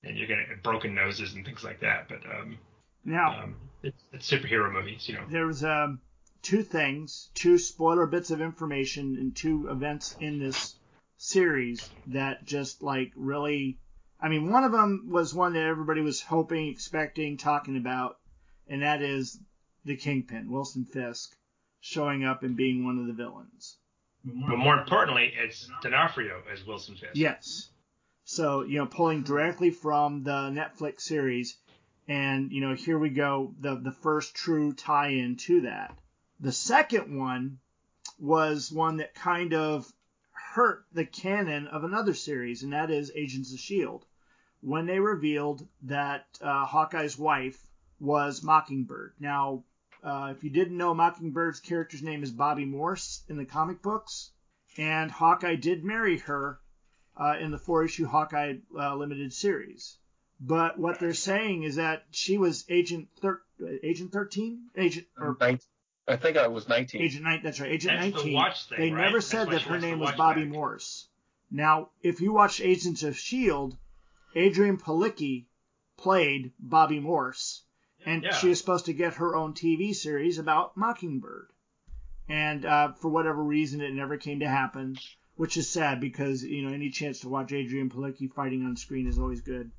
and you're gonna get broken noses and things like that. But um, Now um, it's, it's superhero movies, you know. there was um, two things, two spoiler bits of information, and two events in this series that just like really. I mean, one of them was one that everybody was hoping, expecting, talking about, and that is the Kingpin, Wilson Fisk, showing up and being one of the villains. But more importantly, it's D'Onofrio as Wilson Fisk. Yes. So, you know, pulling directly from the Netflix series. And, you know, here we go, the, the first true tie in to that. The second one was one that kind of hurt the canon of another series, and that is Agents of S.H.I.E.L.D. When they revealed that uh, Hawkeye's wife was Mockingbird. Now, uh, if you didn't know, Mockingbird's character's name is Bobbi Morse in the comic books, and Hawkeye did marry her uh, in the four issue Hawkeye uh, limited series. But what they're saying is that she was Agent thir- Agent 13, Agent or Nin- I think I was 19. Agent 9. That's right, Agent That's the 19. watch thing, they right? never That's said that her name was Bobbi back. Morse. Now, if you watch Agents of Shield, Adrianne Palicki played Bobbi Morse, and Yeah. she was supposed to get her own TV series about Mockingbird. And uh, for whatever reason, it never came to happen, which is sad because you know any chance to watch Adrianne Palicki fighting on screen is always good.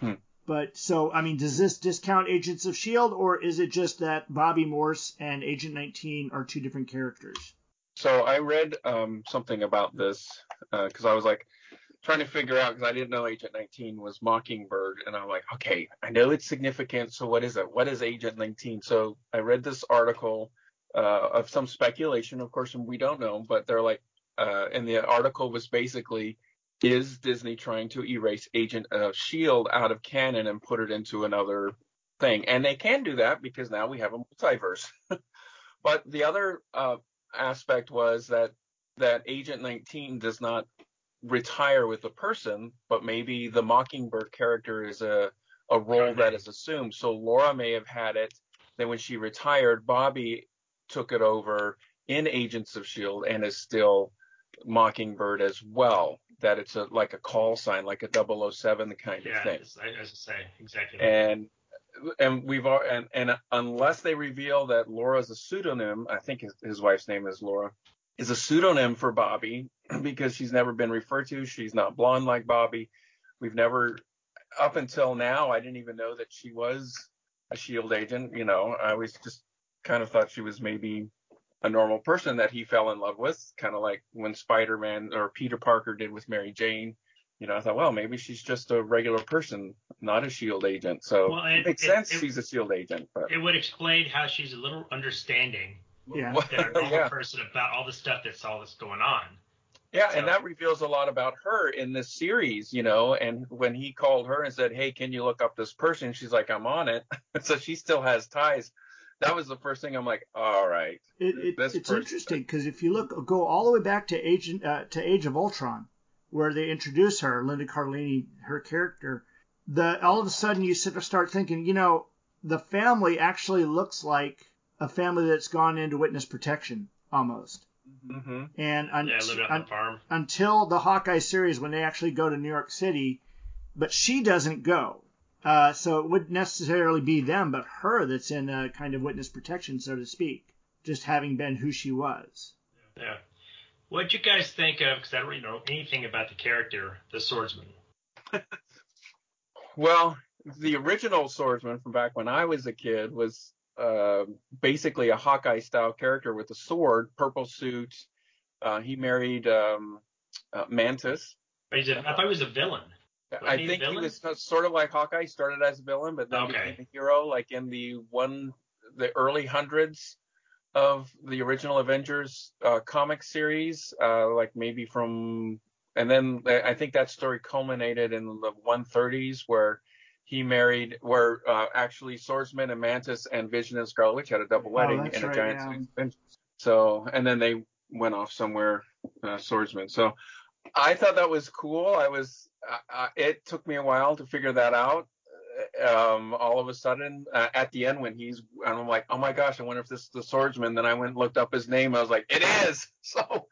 Hmm. But so, I mean, does this discount Agents of S.H.I.E.L.D., or is it just that Bobbi Morse and Agent 19 are two different characters? So I read um, something about this because I was like trying to figure out because I didn't know Agent 19 was Mockingbird, and I'm like, okay, I know it's significant. So what is it? What is Agent 19? So I read this article uh, of some speculation, of course, and we don't know, but they're like, uh, and the article was basically, is Disney trying to erase Agent of Shield out of canon and put it into another thing? And they can do that because now we have a multiverse. (laughs) but the other uh, aspect was that that Agent 19 does not retire with the person, but maybe the Mockingbird character is a a role that is assumed. So Laura may have had it. Then when she retired, Bobbi took it over in Agents of Shield and is still Mockingbird as well. That it's a like a call sign, like a 007 kind Yeah, of thing. I, as I say, exactly. And and we've all, and and unless they reveal that Laura's a pseudonym, I think his, his wife's name is Laura, is a pseudonym for Bobbi (clears throat) because she's never been referred to. She's not blonde like Bobbi. We've never up until now. I didn't even know that she was a Shield agent. You know, I always just kind of thought she was maybe a normal person that he fell in love with, kind of like when Spider-Man or Peter Parker did with Mary Jane. You know, I thought, well, maybe she's just a regular person, not a Shield agent. So Well, it it- makes it- sense it- she's a Shield agent. But it would explain how she's a little understanding Yeah. than a normal (laughs) yeah, person about all the stuff that's all that's going on. yeah, So- and that reveals a lot about her in this series, you know. And when he called her and said, "Hey, can you look up this person?" She's like, "I'm on it." (laughs) so she still has ties. That was the first thing I'm like, all right. It, it, This it's interesting because if you look, go all the way back to Agent uh, to Age of Ultron, where they introduce her, Linda Cardellini, her character, the all of a sudden you sit- start thinking, you know, the family actually looks like a family that's gone into witness protection almost. hmm And un- Yeah, un- the farm. until the Hawkeye series when they actually go to New York City, but she doesn't go. Uh, so it wouldn't necessarily be them, but her that's in a kind of witness protection, so to speak, just having been who she was. Yeah. What'd you guys think of? Because I don't really know anything about the character, the swordsman. (laughs) Well, the original swordsman from back when I was a kid was uh, basically a Hawkeye style character with a sword, purple suit. Uh, he married um, uh, Mantis. But he's a, I thought he was a villain. I he a think he was sort of like Hawkeye. Started as a villain, but then Okay. became a hero, like in the one, the early hundreds of the original Avengers uh, comic series, uh, like maybe from, and then I think that story culminated in the 130s where he married, where uh, actually Swordsman and Mantis and Vision and Scarlet Witch had a double Oh, wedding that's in a right, giant. yeah. Avengers. So, and then they went off somewhere, uh, Swordsman. So. I thought that was cool. I was. Uh, uh, it took me a while to figure that out. Uh, Um, all of a sudden, uh, at the end, when he's, and I'm like, oh my gosh, I wonder if this is the swordsman. Then I went and looked up his name. I was like, it is. (laughs) So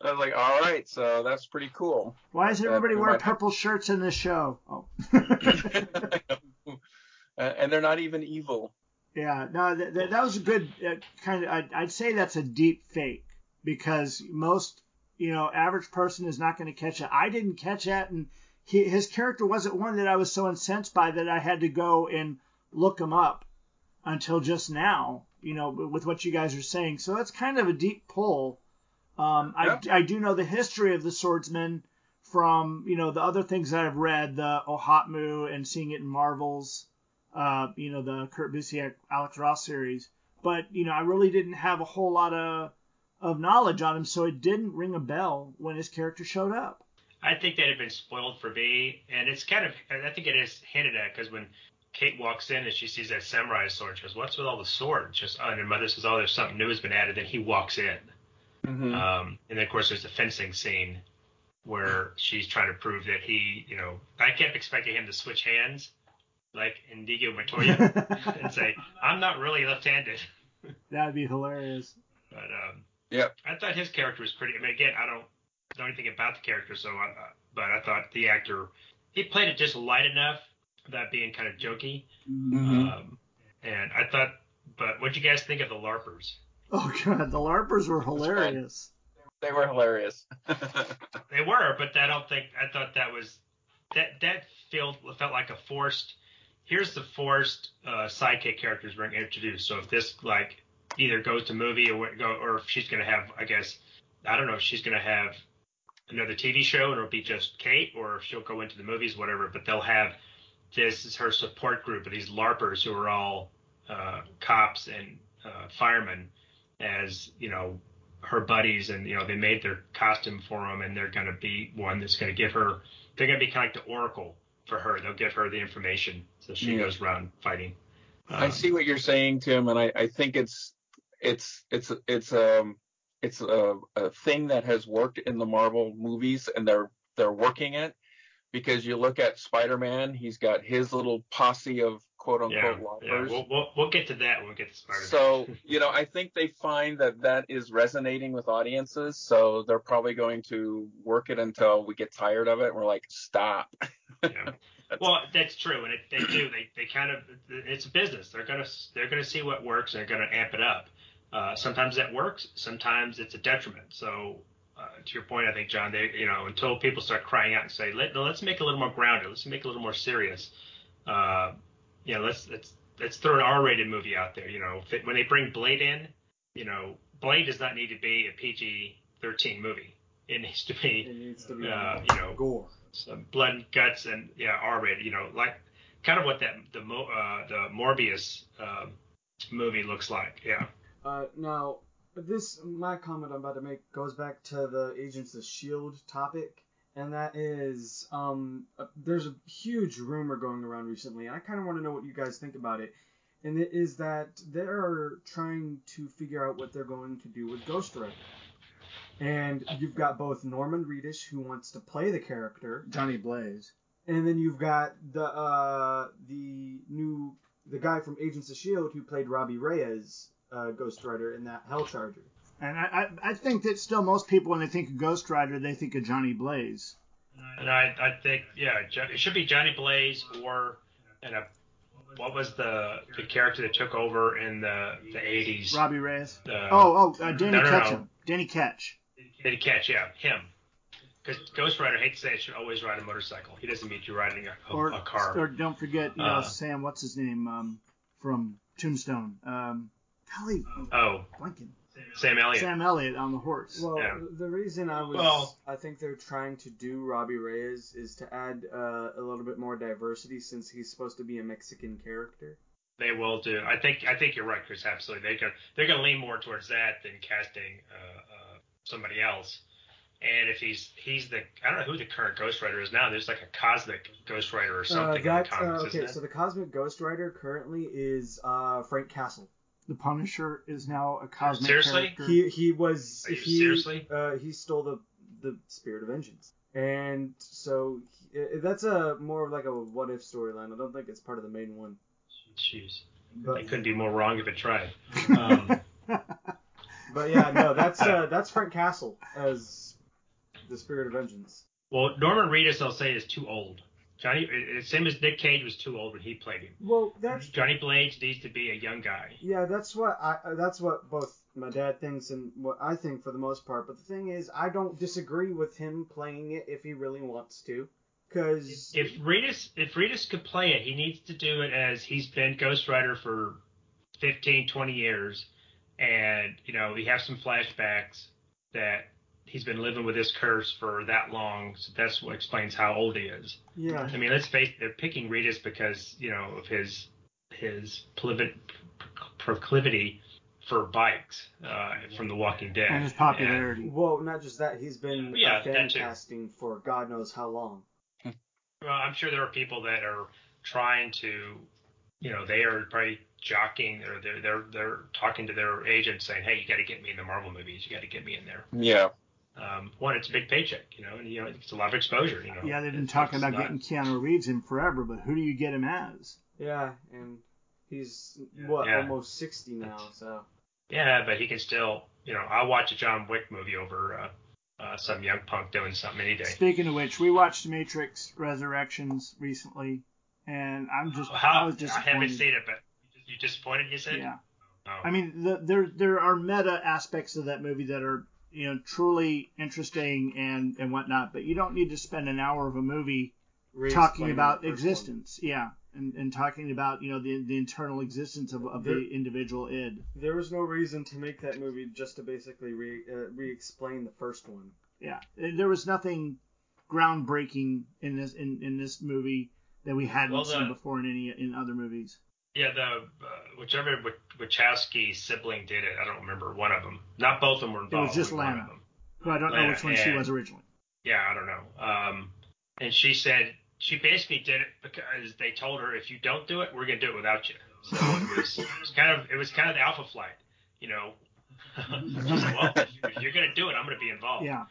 I was like, all right, so that's pretty cool. Why does everybody we wear might purple shirts in this show? Oh. (laughs) Uh, and they're not even evil. Yeah, no, that, that, that was a good uh, kind of. I'd, I'd say that's a deep fake because most, you know, average person is not going to catch it. I didn't catch that, and he, his character wasn't one that I was so incensed by that I had to go and look him up until just now. You know, with what you guys are saying, so that's kind of a deep pull. Um, I, I do know the history of the swordsman from you know the other things that I've read, the OHOTMU and seeing it in Marvels uh, you know, the Kurt Busiek, Alex Ross series. But, you know, I really didn't have a whole lot of, of knowledge on him, so it didn't ring a bell when his character showed up. I think that had been spoiled for me, and it's kind of, I think it is hinted at because when Kate walks in and she sees that samurai sword, she goes, "What's with all the swords?" Just, oh, and her mother says, "Oh, there's something new has been added." Then he walks in, Mm-hmm. um, and then of course there's the fencing scene where she's trying to prove that he, you know, I kept expecting him to switch hands, like Indigo Montoya, (laughs) and say, "I'm not really left-handed." That'd be hilarious. But um, Yep. I thought his character was pretty. I mean, again, I don't know anything about the character, so I, uh, but I thought the actor he played it just light enough, that being kind of jokey. Mhm. Um, and I thought, but what do you guys think of the LARPers? Oh, God, the LARPers were hilarious. They were hilarious. (laughs) They were, but I don't think I thought that was that that felt felt like a forced. Here's the forced uh, sidekick characters being introduced. So if this like either goes to movie or go, or if she's gonna have, I guess, I don't know if she's gonna have another TV show and it'll be just Kate, or she'll go into the movies, whatever. But they'll have this is her support group of these LARPers who are all uh, cops and uh, firemen, as you know, her buddies, and you know they made their costume for them, and they're going to be one that's going to give her. They're going to be kind of like the oracle for her. They'll give her the information, so she Yeah. goes around fighting. I Um, see what you're saying, Tim, and I, I think it's it's it's it's um it's a, a thing that has worked in the Marvel movies, and they're they're working it. because you look at Spider-Man, he's got his little posse of quote Yeah, unquote yeah. LARPers. We'll, we'll we'll get to that when we get to Spider-Man. So, you know, I think they find that that is resonating with audiences, so they're probably going to work it until we get tired of it. And we're like, stop. (laughs) Yeah. Well, that's true, and it, they do. They, they kind of it's a business. They're gonna they're gonna see what works. They're gonna amp it up. Uh, sometimes that works. Sometimes it's a detriment. So uh, to your point, I think John, they you know until people start crying out and say Let, let's make it a little more grounded. Let's make it a little more serious. Uh, you know, let's let's let's throw an R-rated movie out there. You know, if it- when they bring Blade in, you know, Blade does not need to be a PG-13 movie. It needs to be needs to be Uh, you know, gore. some blood and guts and yeah R-rated. You know, like kind of what that the uh, the Morbius uh, movie looks like. Yeah. Uh, now, this my comment I'm about to make goes back to the Agents of Shield topic, and that is um, uh, there's a huge rumor going around recently, and I kind of want to know what you guys think about it. And it is that they're trying to figure out what they're going to do with Ghost Rider. And you've got both Norman Reedus who wants to play the character, Johnny Blaze. and then you've got the uh, the new the guy from Agents of Shield who played Robbie Reyes, uh, Ghost Rider in that Hell Charger. And I, I, I think that still most people, when they think of Ghost Rider, they think of Johnny Blaze. And I, I think yeah, it should be Johnny Blaze or and a what was the the character that took over in the the 80s? Robbie Reyes. Uh, oh, oh, uh, Danny no, no, no. Danny Ketch. Did he catch? Yeah, him. Because Ghost Rider, I hate to say it, should always ride a motorcycle. He doesn't need you riding a, a, Or, a car. or don't forget, you know, Uh, Sam, what's his name, um, from Tombstone. Um, golly, oh, blanking. Sam Elliott. Sam Elliott on the horse. Well, Yeah. the reason I was, Well- I think they're trying to do Robbie Reyes is to add uh, a little bit more diversity since he's supposed to be a Mexican character. They will do. I think. I think you're right, Chris. Absolutely. They're gonna they're gonna lean more towards that than casting uh, uh, somebody else. And if he's he's the I don't know who the current Ghost Rider is now. There's like a cosmic Ghost Rider or Uh, something in the comics, uh, isn't okay, it? so the Cosmic Ghost Rider currently is uh, Frank Castle. The Punisher is now a cosmic Seriously? character. He he was Are you he seriously? uh, he stole the the Spirit of Vengeance, and so he, uh, that's a more of like a what if storyline. I don't think it's part of the main one. Jeez, But I couldn't be more wrong if it tried. Um, (laughs) But yeah, no, that's uh, that's Frank Castle as the Spirit of Vengeance. well, Norman Reedus, I'll say, is too old. Johnny, same as Nick Cage was too old when he played him. Well, that's Johnny Blaze needs to be a young guy. yeah, that's what I uh, that's what both my dad thinks and what I think for the most part. But the thing is, I don't disagree with him playing it if he really wants to, because If Reedus, if Reedus could play it, he needs to do it as he's been Ghost Rider for 15, 20 years, and you know we have some flashbacks that he's been living with this curse for that long. So that's what explains how old he is. yeah, I mean, let's face it, they're picking Reedus because you know of his his proclivity for bikes uh, from The Walking Dead and his popularity. well, not just that, he's been Yeah, uh, fan casting for God knows how long. (laughs) Well, I'm sure there are people that are trying to, you know, they are probably jockeying or they're they're they're talking to their agent saying, "Hey, you got to get me in the Marvel movies. You got to get me in there." Yeah. Um, one, it's a big paycheck, you know, and you know it's a lot of exposure, you know. Yeah, they've been It's- talking it's about not- getting Keanu Reeves in forever, but who do you get him as? Yeah, and he's what Yeah. almost sixty now, so Yeah, but he can still, you know, I'll watch a John Wick movie over uh, uh, some young punk doing something any day. Speaking of which, we watched Matrix Resurrections recently, and I'm just I How was I disappointed. haven't seen it, but you disappointed? You said? Yeah, Oh. I mean, the, there there are meta aspects of that movie that are you know truly interesting and and whatnot, but you don't need to spend an hour of a movie talking re-explaining about the first one. existence. Yeah, and, and talking about you know the the internal existence of, of There- the individual id. There was no reason to make that movie just to basically re uh, re-explain the first one. Yeah, there was nothing groundbreaking in this in, in this movie that we hadn't Well, seen before in any in other movies. Yeah, the uh, whichever Wa- Wachowski sibling did it, I don't remember one of them. Not both of them were involved. It was just Lana. of them. Who I don't know which one she was originally. Yeah, I don't know. Um, and she said she basically did it because they told her if you don't do it, we're gonna do it without you. So it was, it was (laughs) kind of it was kind of the alpha flight, you know. (laughs) said, well, if you're gonna do it, I'm gonna be involved. Yeah,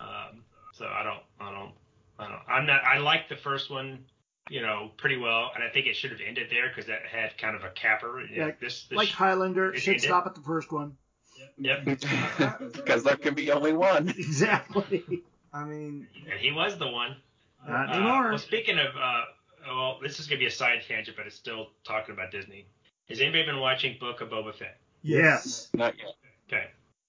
Um, so I don't I don't, I don't. I'm not. I like the first one, you know, pretty well, and I think it should have ended there because that had kind of a capper. Yeah, this, this Like Highlander, it should ended. stop at the first one. Yep. Because (laughs) there can be only one. (laughs) Exactly. I mean, And he was the one. Not Uh, anymore. well, speaking of, uh, well, this is gonna be a side tangent, but it's still talking about Disney. Has anybody been watching Book of Boba Fett? yes. Not yet. Okay.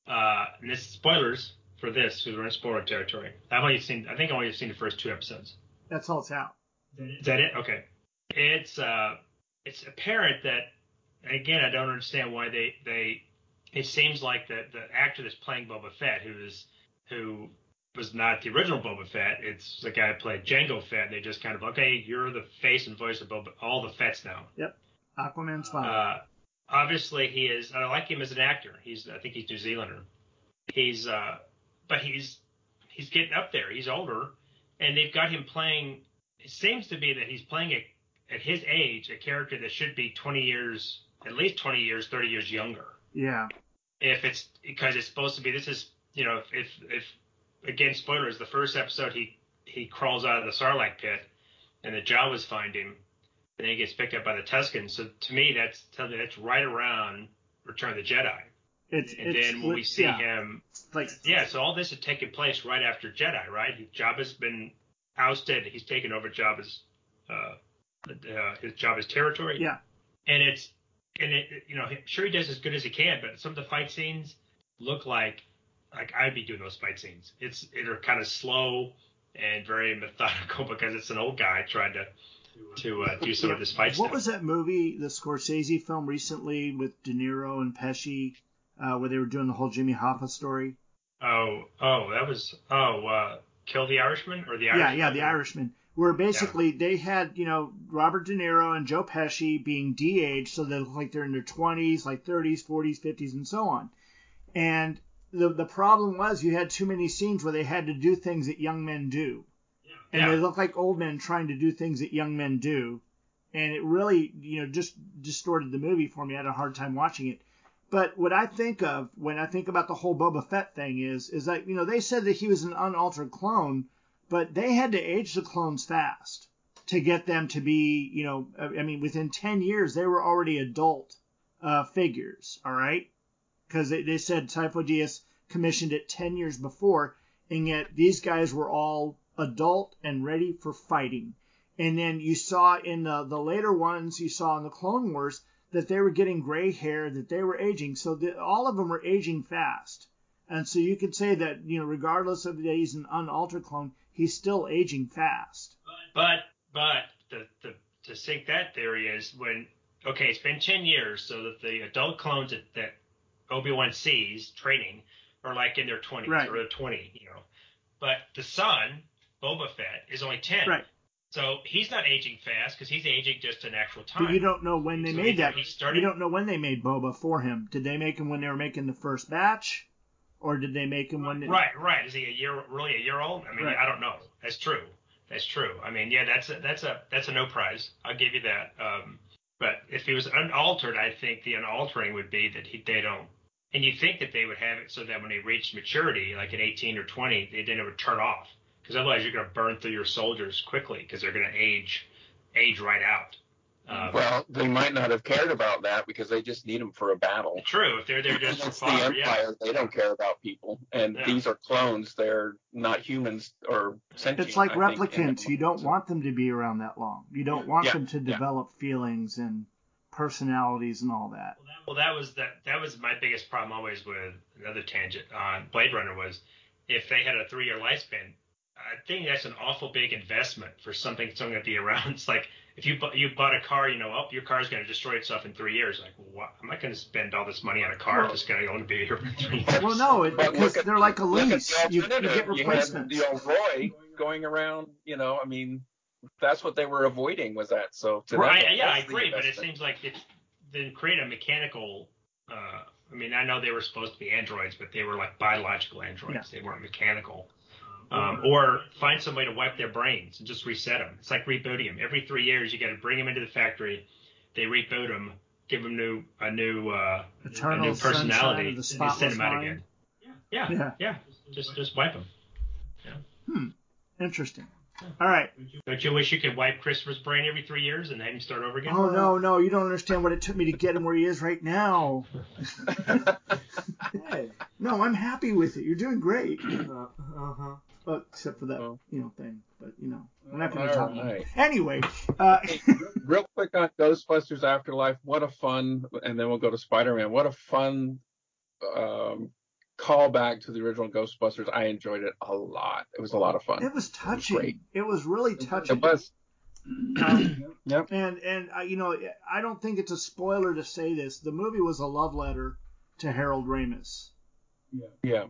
Uh, and this spoilers for this because we're in spoiler territory. I've only seen. I think I only seen the first two episodes. That's all it's out. Is that it? Okay. It's uh, it's apparent that again, I don't understand why they they. It seems like the the actor that's playing Boba Fett, who is who was not the original Boba Fett, it's the guy who played Jango Fett. They just kind of okay, you're the face and voice of Boba, all the Fetts now. Yep, Aquaman's fine. Uh, obviously, he is. I like him as an actor. He's. I think he's New Zealander. He's. Uh, but he's. He's getting up there. He's older, and they've got him playing. It seems to be that he's playing a, at his age a character that should be 20 years, at least 20 years, 30 years younger. yeah. If it's because it's supposed to be. This is. You know, if if again spoilers. The first episode, he he crawls out of the Sarlacc pit, and the Jawas find him and then he gets picked up by the Tuskens. So to me, that's telling me that's right around Return of the Jedi. It's And it's then when we see yeah, him, like yeah. So all this had taken place right after Jedi, right? Jabba's been ousted. He's taken over Jabba's uh, uh, his Jabba's territory. Yeah. And it's and it you know sure he does as good as he can, but some of the fight scenes look like like I'd be doing those fight scenes. It's they're kind of slow and very methodical (laughs) because it's an old guy trying to to uh, do some of this fight What stuff. was that movie, the Scorsese film recently with De Niro and Pesci, uh, where they were doing the whole Jimmy Hoffa story? Oh, oh, that was oh, uh, Kill the Irishman or the Yeah, Irishman? yeah, The Irishman. Where basically they had, you know, Robert De Niro and Joe Pesci being de-aged, so they look like they're in their 20s, like 30s, 40s, 50s, and so on. And the the problem was you had too many scenes where they had to do things that young men do. And Yeah. they look like old men trying to do things that young men do. And it really, you know, just distorted the movie for me. I had a hard time watching it. But what I think of when I think about the whole Boba Fett thing is, is that, you know, they said that he was an unaltered clone, but they had to age the clones fast to get them to be, you know, I mean, within 10 years, they were already adult uh, figures, all right? Because they, they said Sifo-Dyas commissioned it 10 years before, and yet these guys were all adult and ready for fighting. And then you saw in the, the later ones, you saw in the Clone Wars, that they were getting gray hair, that they were aging. So the, all of them were aging fast. And so you could say that, you know, regardless of that he's an unaltered clone, he's still aging fast. But but the, the to sink that theory is when okay, it's been ten years, so that the adult clones that, that Obi Wan sees training are like in their twenties Right. or they're twenty, you know. But the son, Boba Fett, is only ten. Right. So he's not aging fast because he's aging just in actual time. But you don't know when they So made he- that. he started- You don't know when they made Boba for him. Did they make him when they were making the first batch? Or did they make him when they, Right, right. Is he a year really a year old? I mean, Right. I don't know. That's true. That's true. I mean, yeah, that's a, that's a that's a no prize. I'll give you that. Um, but if he was unaltered, I think the unaltering would be that he they don't. And you think that they would have it so that when they reached maturity, like at 18 or 20, they then it would turn off. Because otherwise, you're going to burn through your soldiers quickly because they're going to age age right out. Um, Well, they might not have cared about that because they just need them for a battle. true. If they're there just for Against the fodder, yeah. Empire, they don't care about people, and Yeah. these are clones. They're not humans or sentient. It's like I replicants. in- You don't want them to be around that long. You don't want Yeah, them to yeah. develop feelings and personalities and all that. Well, that was that. That was my biggest problem always with another tangent on Blade Runner was if they had a three-year lifespan. I think that's an awful big investment for something that's going to be around. (laughs) It's like if you bu- you bought a car, you know, oh, your car's going to destroy itself in three years. Like, what? I'm not going to spend all this money on a car if it's going to only be here for three years. Well, no, it, because at- they're like a lease. the You, you alternative. get had replacements. the old Roy going around. You know, I mean, that's what they were avoiding was that. So to them, Right? Yeah, I agree. But it seems like it's then create a mechanical. Uh, I mean, I know they were supposed to be androids, but they were like biological androids. They weren't mechanical. Um, or find some way to wipe their brains and just reset them. It's like rebooting them. Every three years, you got to bring them into the factory. They reboot them, give them new a new uh, a new sunshine personality, of and the they send them out mind. again. Yeah, Yeah. yeah, Just just wipe them. Hmm. Interesting. All right. Don't you wish you could wipe Christopher's brain every three years and have him start over again? Oh no, no, you don't understand what it took me to get him where he is right now. (laughs) Hey. No, I'm happy with it. You're doing great. Uh huh. Well, except for that, Oh. you know, thing. But you know, we're not going to talk about it. Anyway, uh, Real quick on Ghostbusters Afterlife. What a fun, and then we'll go to Spider-Man. What a fun um, callback to the original Ghostbusters. I enjoyed it a lot. It was a lot of fun. it was touching. great. It was really touching. It was. Um, (clears throat) Yep. And and I, you know, I don't think it's a spoiler to say this. The movie was a love letter to Harold Ramis, Yeah. Yeah.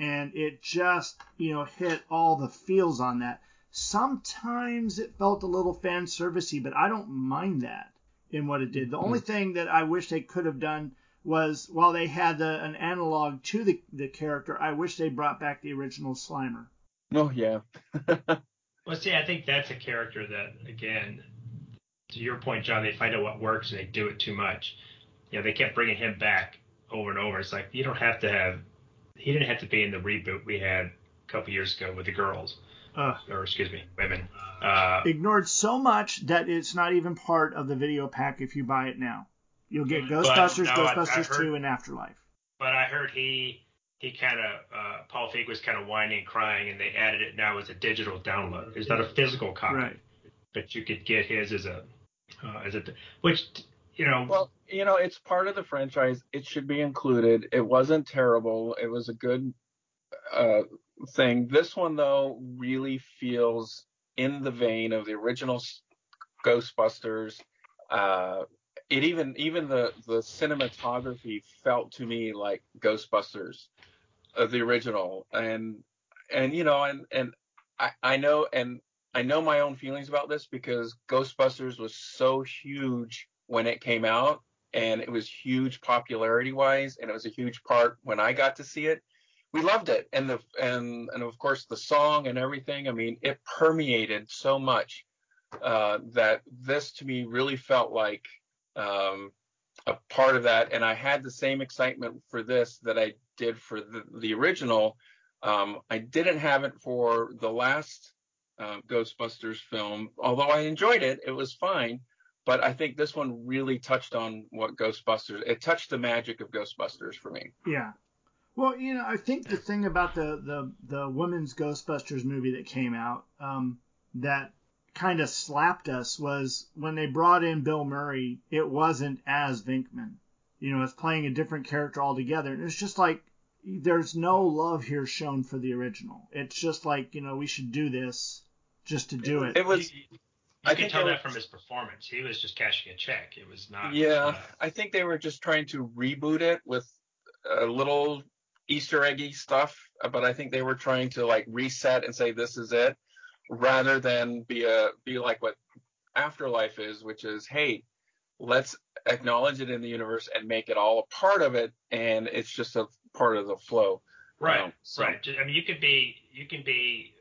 And it just you know hit all the feels on that. Sometimes it felt a little fan servicey, but I don't mind that in what it did. The only hmm. thing that I wish they could have done was while they had the, an analog to the, the character, I wish they brought back the original Slimer. Oh yeah. (laughs) Well, see, I think that's a character that, again, to your point, John, they find out what works and they do it too much. You know, they kept bringing him back over and over. It's like you don't have to have. He didn't have to be in the reboot we had a couple years ago with the girls, Uh, or excuse me, women. Uh, ignored so much that it's not even part of the video pack if you buy it now. You'll get Ghostbusters, no, I- I Ghostbusters heard- 2, and Afterlife. but I heard he he kind of uh, Paul Feig was kind of whining and crying, and they added it now as a digital download. It's not a physical copy, Right. but you could get his as a uh, as a which you know Well, you know, it's part of the franchise. It should be included. It wasn't terrible. It was a good uh, thing. This one, though, really feels in the vein of the original Ghostbusters. Uh, it even even the the cinematography felt to me like Ghostbusters, uh, the original, and and you know, and and I I know and I know my own feelings about this because Ghostbusters was so huge when it came out and it was huge popularity wise and it was a huge part when I got to see it. We loved it and the and and of course the song and everything. I mean, it permeated so much uh, that this to me really felt like um, a part of that. And I had the same excitement for this that I did for the, the original. Um, I didn't have it for the last um, Ghostbusters film, although I enjoyed it. It was fine. But I think this one really touched on what Ghostbusters. It touched the magic of Ghostbusters for me. Yeah. Well, you know, I think the thing about the the the women's Ghostbusters movie that came out um, that kind of slapped us was when they brought in Bill Murray. It wasn't as Venkman. You know, it's playing a different character altogether, and it's just like there's no love here shown for the original. It's just like you know we should do this just to do it. It was. I can tell that from his performance. He was just cashing a check. It was not. Yeah, uh, I think they were just trying to reboot it with a little Easter eggy stuff, but I think they were trying to like reset and say this is it, rather than be a be like what Afterlife is, which is hey, let's acknowledge it in the universe and make it all a part of it, and it's just a part of the flow. Right, Um, so- right. I mean, you could be, you can be,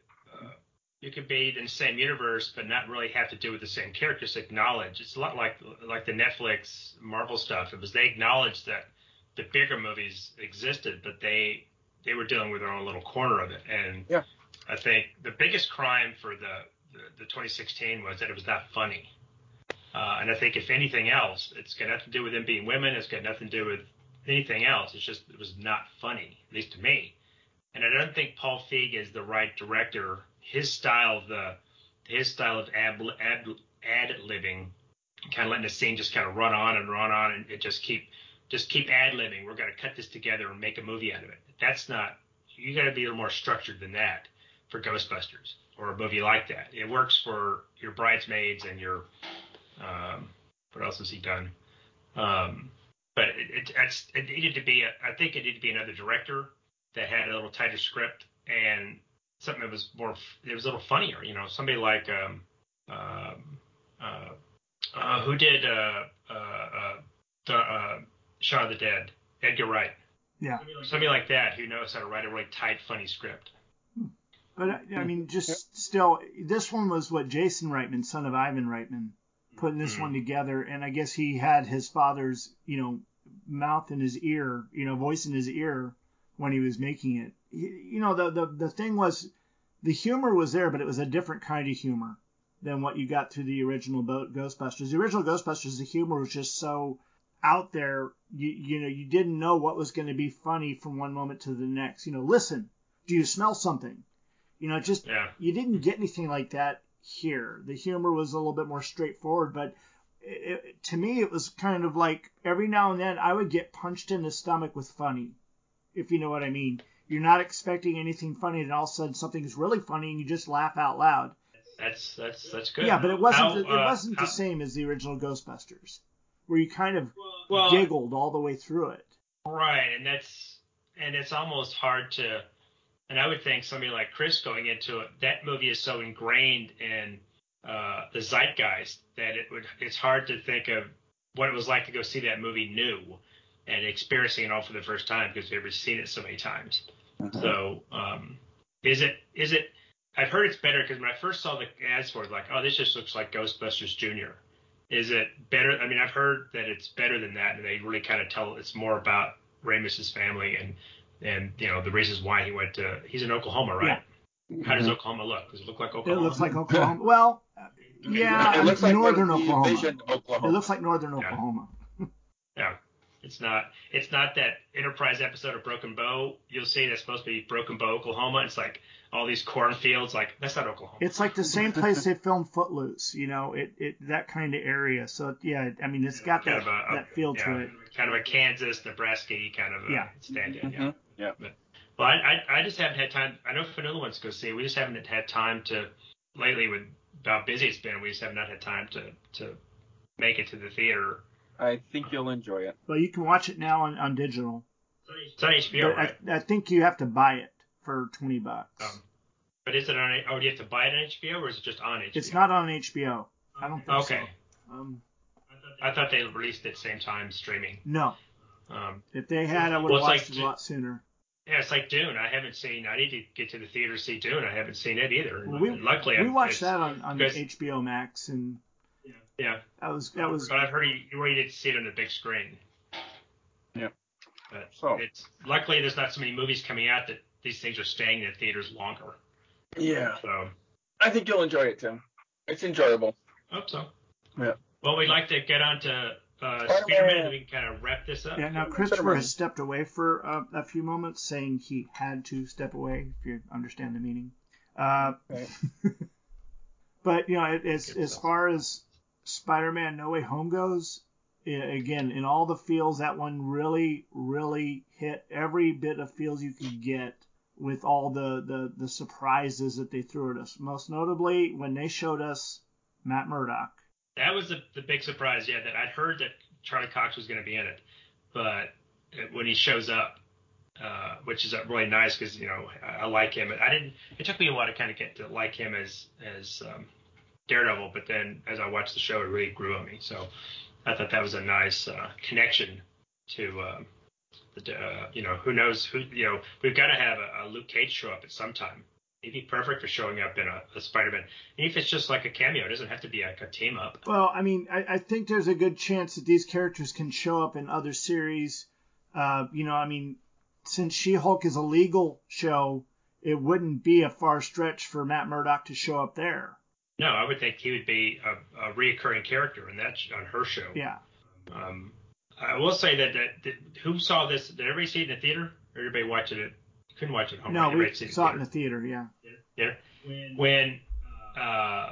you could be in the same universe, but not really have to do with the same characters. Acknowledge. It's a lot like like the Netflix Marvel stuff. It was they acknowledged that the bigger movies existed, but they they were dealing with their own little corner of it. And Yeah. I think the biggest crime for the the, the 2016 was that it was not funny. Uh, and I think if anything else, it's got nothing to do with them being women. It's got nothing to do with anything else. It's just it was not funny, at least to me. And I don't think Paul Feig is the right director. His style of the his style of ad ad, ad libbing, kind of letting the scene just kind of run on and run on, and just keep just keep ad libbing. We're gonna cut this together and make a movie out of it. That's not. You got to be a little more structured than that for Ghostbusters or a movie like that. It works for your bridesmaids and your um, what else has he done? Um, but it, it, it needed to be. A, I think it needed to be another director that had a little tighter script and something that was more. It was a little funnier. You know, somebody like um, um, uh, uh, who did uh, uh, uh, the, uh, Shaun of the Dead, Edgar Wright. Yeah. Somebody like that who knows how to write a really tight, funny script. But I- I mean, just still, this one was what Jason Reitman, son of Ivan Reitman, putting this Mhm. one together, and I guess he had his father's, you know, mouth in his ear, you know, voice in his ear when he was making it. You know, the the the thing was, the humor was there, but it was a different kind of humor than what you got through the original Ghostbusters. The original Ghostbusters, the humor was just so out there. You you know you didn't know what was going to be funny from one moment to the next. You know, listen, do you smell something? You know, just Yeah. you didn't get anything like that here. The humor was a little bit more straightforward, but it, it, to me, it was kind of like every now and then I would get punched in the stomach with funny, if you know what I mean. You're not expecting anything funny, and all of a sudden something's really funny, and you just laugh out loud. That's that's that's good. Yeah, but it wasn't How, the, it uh, wasn't how- the same as the original Ghostbusters, where you kind of Well, giggled all the way through it. Right, and that's and it's almost hard to. And I would think somebody like Chris going into it, that movie is so ingrained in uh, the zeitgeist that it would it's hard to think of what it was like to go see that movie new and experiencing it all for the first time because we've ever seen it so many times. So um, is it is it? I've heard it's better because when I first saw the ads for it, like, oh, this just looks like Ghostbusters Junior. Is it better? I mean, I've heard that it's better than that, and they really kind of tell it's more about Ramis's family and and you know the reasons why he went to. He's in Oklahoma, right? How does Oklahoma look? Does it look like Oklahoma? It looks like Oklahoma. (laughs) Well, yeah, it looks like northern Oklahoma. Oklahoma. It looks like northern Yeah. Oklahoma. (laughs) Yeah. It's not. It's not that Enterprise episode of Broken Bow. You'll see that's supposed to be Broken Bow, Oklahoma. It's like all these cornfields. Like that's not Oklahoma. It's like the same place they filmed Footloose. You know, it, it that kind of area. So yeah, I mean, it's got kind that of a, that feel yeah, to it. Kind of a Kansas, Nebraska kind of a Yeah. stand-in. Yeah. Mhm. Yeah. But, well, I, I I just haven't had time. I know Fanula wants to go see. We just haven't had time to lately with how busy it's been. We just have not had time to to make it to the theater. I think you'll enjoy it. Well, you can watch it now on, on digital. It's on HBO, right? I, I think you have to buy it for twenty bucks. Um, But is it on? Oh, do you have to buy it on HBO or is it just on HBO? it's not on HBO. I don't think Okay. so. Um, I thought they released it same time streaming. no, Um, if they had, I would Well, have it's watched like it a lot sooner. yeah, it's like Dune. I haven't seen. I need to get to the theater to see Dune. I haven't seen it either. Well, we luckily, we I've- watched that on, on HBO Max, and Yeah, that was that was but I've heard you, you needed to see it on the big screen. Yeah. But So- it's luckily there's not so many movies coming out that these things are staying in the theaters longer. Yeah. So I think you'll enjoy it, Tim. It's enjoyable. hope so. Yeah. Well, we'd like to get on to uh, Spider-Man. Spider-Man, and we can kind of wrap this up. Yeah, now Christopher Spider-Man. has stepped away for uh, a few moments, saying he had to step away, if you understand the meaning. Uh, Right. (laughs) but you know, it- as as stuff. far as Spider-Man: No Way Home goes, again, in all the feels, that one really, really hit every bit of feels you could get with all the the the surprises that they threw at us. Most notably, when they showed us Matt Murdock. That was the, the big surprise, yeah. That I'd heard that Charlie Cox was going to be in it, but when he shows up, uh, which is really nice because you know I, I like him. I didn't. It took me a while to kind of get to like him as as um, Daredevil, but then as I watched the show, it really grew on me. So I thought that was a nice uh, connection to. Uh, the, uh, you know, who knows who, you know, we've got to have a, a Luke Cage show up at some time. He'd be perfect for showing up in a, a Spider-Man. Even if it's just like a cameo, it doesn't have to be like a team up. Well, I mean, I, I think there's a good chance that these characters can show up in other series. Uh, you know, I mean, since She-Hulk is a legal show, it wouldn't be a far stretch for Matt Murdock to show up there. No, I would think he would be a, a reoccurring character in that sh- on her show. Yeah. Um, I will say that, that, that who saw this? Did everybody see it in the theater? Or everybody watching it? Couldn't watch it at home. No, right? we Everybody saw it in the theater. Yeah. the theater. When uh,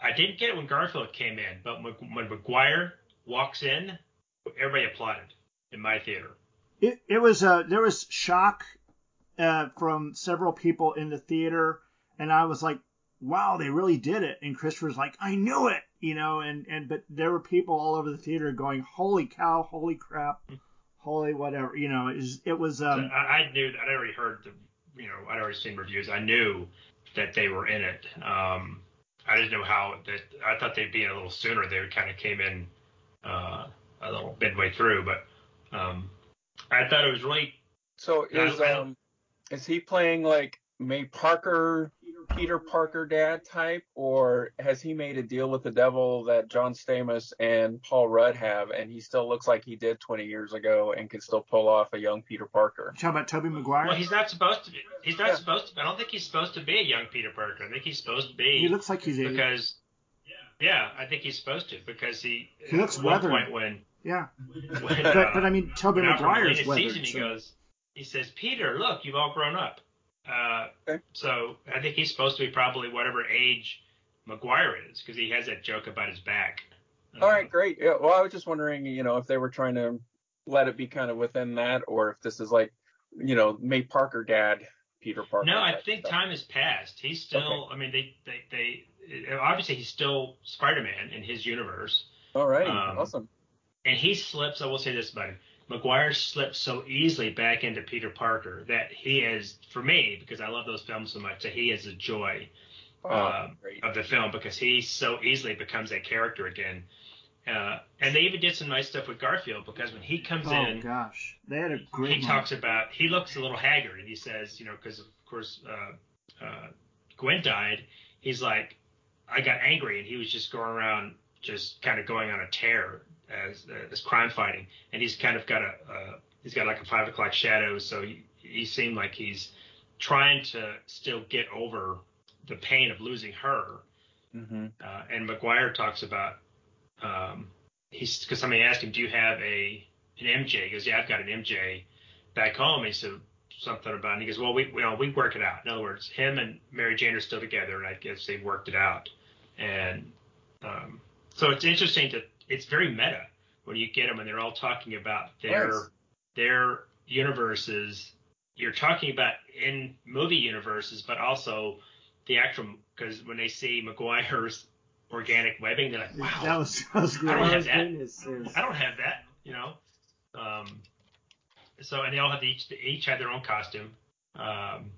I didn't get it when Garfield came in, but when, when Maguire walks in, everybody applauded in my theater. It it was uh there was shock uh, from several people in the theater, and I was like, wow, they really did it. And Christopher's like, I knew it, you know, and and but there were people all over the theater going, holy cow, holy crap, holy whatever, you know, it was, it was um I, I knew I'd already heard the, you know, I'd already seen reviews. I knew that they were in it. Um, I didn't know how that. I thought they'd be in a little sooner. They kind of came in uh, a little midway through, but um, I thought it was really. So is um is he playing like May Parker Peter Parker dad type, or has he made a deal with the devil that John Stamos and Paul Rudd have, and he still looks like he did 20 years ago and can still pull off a young Peter Parker? You talking about Tobey Maguire? Well, he's not supposed to be. He's not Yeah. supposed to. I don't think he's supposed to be a young Peter Parker. I think he's supposed to be he looks like he's 80. because. Yeah, I think he's supposed to because he. He looks at one weathered. point when. Yeah. when But, uh, but I mean, Tobey when Alfred Maguire's Molina sees weathered. him, he goes, he says, Peter, look, you've all grown up. Uh, Okay. So I think he's supposed to be probably whatever age Maguire is because he has that joke about his back. All right, great. Yeah, well, I was just wondering, you know, if they were trying to let it be kind of within that, or if this is like, you know, May Parker dad, Peter Parker. No, I think stuff. time has passed. He's still. Okay. I mean, they, they, they. Obviously, he's still Spider-Man in his universe, All right, um, awesome. and he slips. I will say this about him: Maguire slips so easily back into Peter Parker that he is, for me, because I love those films so much, that he is a joy Oh, um, great. of the film because he so easily becomes that character again. Uh, and they even did some nice stuff with Garfield because when he comes Oh in, gosh, they had a great. he moment. talks about he looks a little haggard and he says you know because of course uh, uh, Gwen died he's like I got angry and he was just going around just kind of going on a tear as as crime fighting and he's kind of got a uh, he's got like a five o'clock shadow so he, he seemed like he's trying to still get over the pain of losing her hmm uh, and Maguire talks about um, he's because somebody asked him, "Do you have a an MJ?" He goes, "Yeah, I've got an MJ back home." He said something about, and he goes, "Well, we you know we work it out." In other words, him and Mary Jane are still together, and I guess they worked it out. And um, so it's interesting to it's very meta when you get them and they're all talking about their their universes. You're talking about in movie universes, but also the actual because when they see Maguire's organic webbing, they're like, "Wow, That was that was great. I don't have that. brain is- is- I don't have that," you know. Um, so and they all have each they each have their own costume. Um,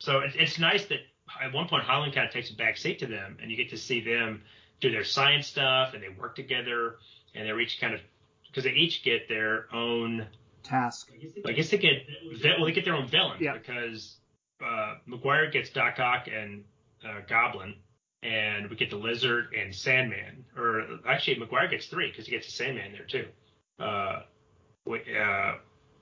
so it, it's nice that at one point Holland kind of takes a back seat to them, and you get to see them do their science stuff, and they work together, and they're each kind of because they each get their own Task. I guess they get well, they get their own villain Yeah. because uh, Maguire gets Doc Ock and uh, Goblin, and we get the Lizard and Sandman. Or actually, Maguire gets three because he gets the Sandman there too. Uh, we, uh,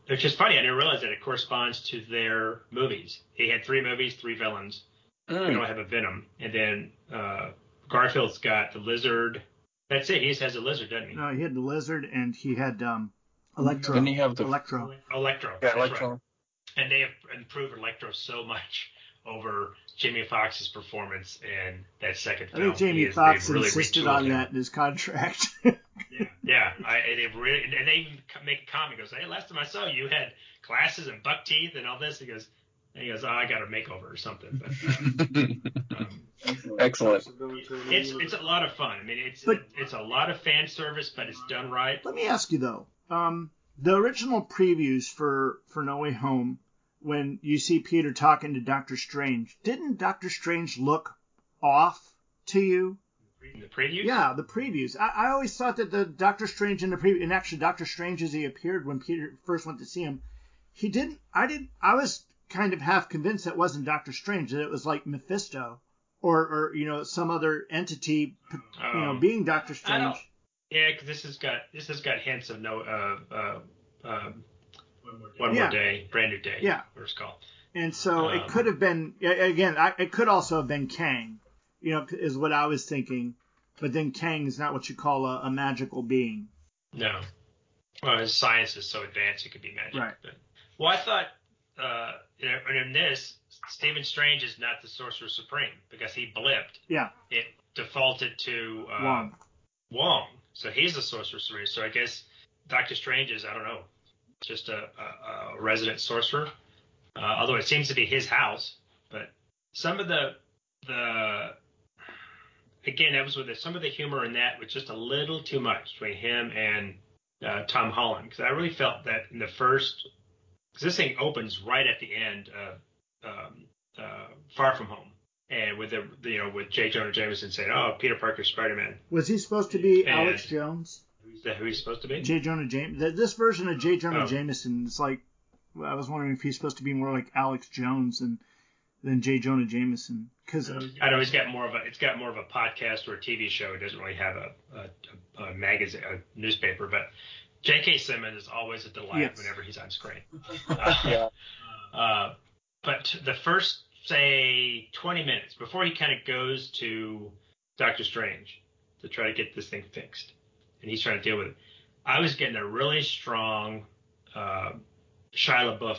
it's just funny. I didn't realize that it corresponds to their movies. He had three movies, three villains. We Mm. don't have a Venom, and then uh, Garfield's got the Lizard. That's it. He just has a lizard, doesn't he? No, he had the lizard and he had um, Electro. Didn't he have the Electro. Electro. yeah, that's right. And they have improved Electro so much over Jamie Foxx's performance in that second film. I think Jamie He Foxx really insisted on him. that in his contract. (laughs) Yeah, yeah. I, and they really, and they even make a comment. He goes, "Hey, last time I saw you, you had glasses and buck teeth and all this." He goes, and he goes, "Oh, I got a makeover or something." But, um, (laughs) Excellent. So going to a new it's it's a lot of fun. I mean, it's But- it's a lot of fan service, but it's done right. Let me ask you though. Um, the original previews for for No Way Home, when you see Peter talking to Doctor Strange, didn't Doctor Strange look off to you? In the previews, Yeah, the previews. I, I always thought that the Doctor Strange in the preview, and actually Doctor Strange as he appeared when Peter first went to see him, he didn't. I didn't. I was kind of half convinced that wasn't Doctor Strange, that it was like Mephisto, or or you know some other entity, you know, Um, being Doctor Strange. yeah, because this has got this has got hints of no uh uh um, one Yeah. more day, brand new day. Yeah. what it's called. And so it Um, could have been again. I, it could also have been Kang, you know, is what I was thinking. But then Kang is not what you call a, a magical being. No. Well, his science is so advanced it could be magic. Right. But, well, I thought, uh, you know, and in this, Stephen Strange is not the Sorcerer Supreme because he blipped. Yeah, It defaulted to uh, Wong. Wong. So he's the Sorcerer Supreme. So I guess Doctor Strange is, I don't know, just a, a, a resident sorcerer. Uh, although it seems to be his house. But some of the, the, again, that was with the, some of the humor in that was just a little too much between him and uh, Tom Holland. Because I really felt that in the first, because this thing opens right at the end of um, uh, Far From Home. And with the, you know, with J. Jonah Jameson saying, "Oh, Peter Parker, Spider-Man," Was he supposed to be And- Alex Jones? Is that who he's supposed to be? J. Jonah James. This version of J. Jonah Oh. Jameson is like. I was wondering if he's supposed to be more like Alex Jones, and than J. Jonah Jameson because I know he's got more of a it's got more of a podcast or a TV show. It doesn't really have a a, a magazine, a newspaper. But J.K. Simmons is always a delight Yes. whenever he's on screen. (laughs) Uh, Yeah. uh, but the first say 20 minutes before he kind of goes to Doctor Strange to try to get this thing fixed, and he's trying to deal with it. I was getting a really strong uh, Shia LaBeouf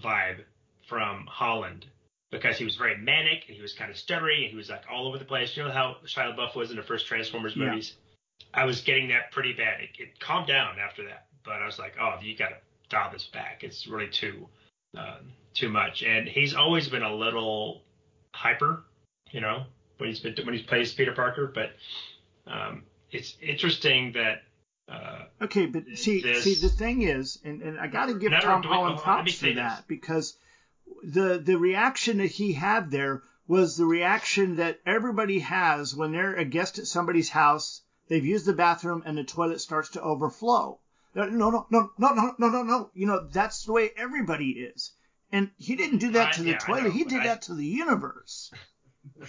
vibe from Holland because he was very manic and he was kind of stuttery and he was like all over the place. You know how Shia LaBeouf was in the first Transformers Yeah. I was getting that pretty bad. It, it calmed down after that, but I was like, oh, you got to dial this back. It's really too um, too much. And he's always been a little hyper, you know, when he's been when he plays Peter Parker. But um, it's interesting that. Uh, Okay, but see, This- see, the thing is, and, and I got to give Tom we- Holland hold on, let me props for that this. because the the reaction that he had there was the reaction that everybody has when they're a guest at somebody's house. They've used the bathroom and the toilet starts to overflow. No, no, no, no, no, no, no, no. You know, that's the way everybody is. And he didn't do that I, to the yeah, toilet. Know, he did I, that to the universe. (laughs)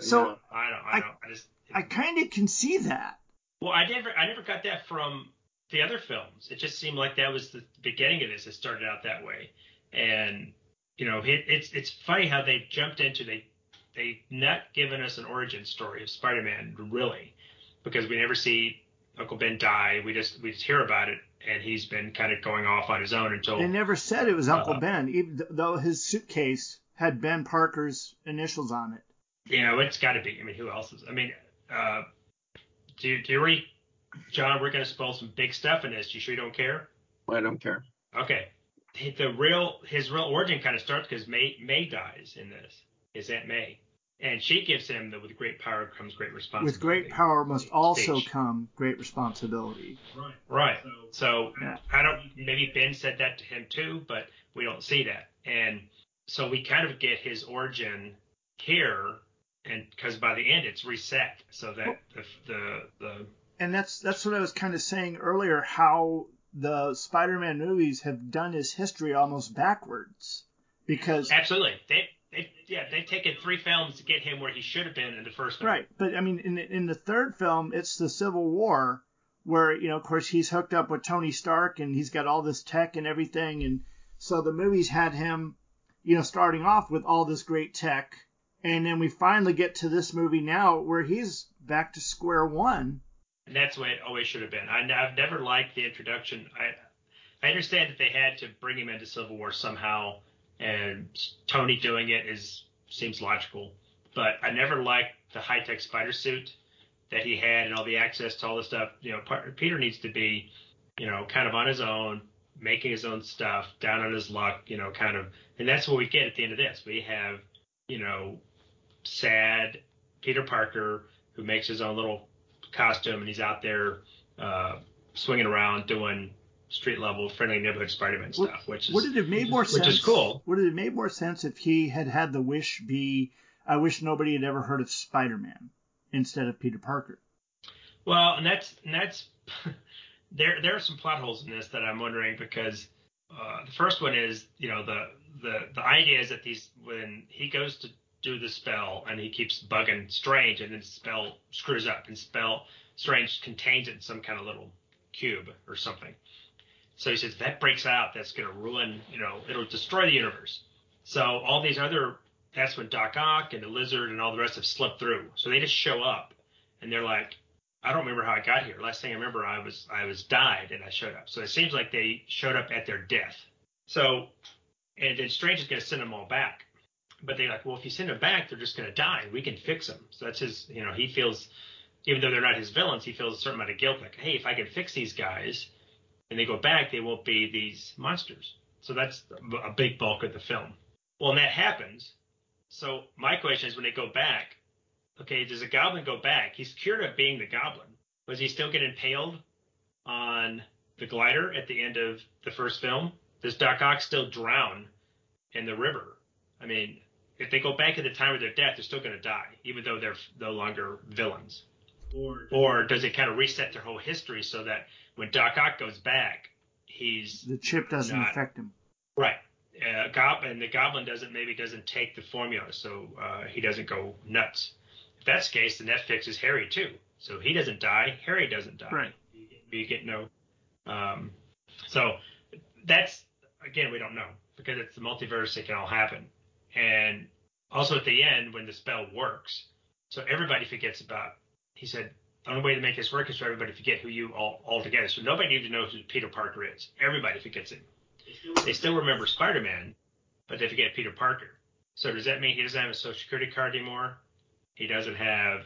so yeah, I don't, I, don't, I just, I kind of can see that. Well, I never, I never got that from the other films. It just seemed like that was the beginning of this. It started out that way, and you know, it, it's it's funny how they jumped into they they not given us an origin story of Spider-Man really because we never see Uncle Ben die. We just we just hear about it, and he's been kind of going off on his own until They never said it was Uncle Uh, Ben, even though his suitcase had Ben Parker's initials on it. you know it's got to be. I mean, who else is? I mean, uh, do you, do you already, John? We're going to spoil some big stuff in this. You sure you don't care? I don't care. Okay. The real his real origin kind of starts because May May dies in this. His Aunt May, and she gives him the with great power comes great responsibility. With great power must also Speech. come great responsibility. Right. Right. So Yeah. I don't. Maybe Ben said that to him too, but we don't see that. And so we kind of get his origin here, and because by the end it's reset, so that the the, the And that's that's what I was kind of saying earlier. How the Spider-Man movies have done his history almost backwards, because absolutely they. They, yeah, they've taken three films to get him where he should have been in the first film. right. But I mean, in the, in the third film, it's the Civil War, where you know, of course, he's hooked up with Tony Stark and he's got all this tech and everything, and so the movies had him, you know, starting off with all this great tech, and then we finally get to this movie now where he's back to square one. And that's the way it always should have been. I, have never liked the introduction. I I understand that they had to bring him into Civil War somehow, and Tony doing it is seems logical. But I never liked the high tech spider suit that he had and all the access to all the stuff. You know, Peter needs to be, you know, kind of on his own, making his own stuff, down on his luck. You know, kind of, and that's what we get at the end of this. We have, you know, sad Peter Parker who makes his own little costume and he's out there uh, swinging around doing street level friendly neighborhood Spider-Man What- stuff, which is Would it have made more which sense? is cool. Would it have made more sense if he had had the wish be, "I wish nobody had ever heard of Spider-Man," instead of Peter Parker? well, and that's and that's (laughs) there. There are some plot holes in this that I'm wondering because uh, the first one is you know the the the idea is that these when he goes to do the spell and he keeps bugging Strange and then spell screws up and spell Strange contains it in some kind of little cube or something. So he says that breaks out, that's going to ruin, you know, it'll destroy the universe. So all these other, that's when Doc Ock and the Lizard and all the rest have slipped through. So they just show up and they're like, I don't remember how I got here. Last thing I remember, I was I was died and I showed up. So it seems like they showed up at their death. So, and then Strange is going to send them all back. But they're like, well, if you send them back, they're just going to die. We can fix them. So that's his, you know, he feels, even though they're not his villains, he feels a certain amount of guilt. Like, hey, if I can fix these guys and they go back, they won't be these monsters. So that's a big bulk of the film. Well, and that happens. So my question is, when they go back, okay, does a goblin go back? He's cured of being the goblin. Was he still get impaled on the glider at the end of the first film? Does Doc Ock still drown in the river? I mean, if they go back at the time of their death, they're still going to die, even though they're no longer villains. Or does it kind of reset their whole history so that when Doc Ock goes back, he's The chip doesn't Not- affect him. right. uh, Goblin, and the Goblin doesn't maybe doesn't take the formula, so uh, he doesn't go nuts. If that's the case, then that fixes Harry too. So he doesn't die, Harry doesn't die. Right. You get, you get no. Um, so that's again we don't know because it's the multiverse. It can all happen, and also at the end when the spell works, so everybody forgets about. He said the only way to make this work is for everybody to forget who you all altogether. So nobody needs to know who Peter Parker is. Everybody forgets him. They still remember Spider-Man, but they forget Peter Parker. So does that mean he doesn't have a social security card anymore? He doesn't have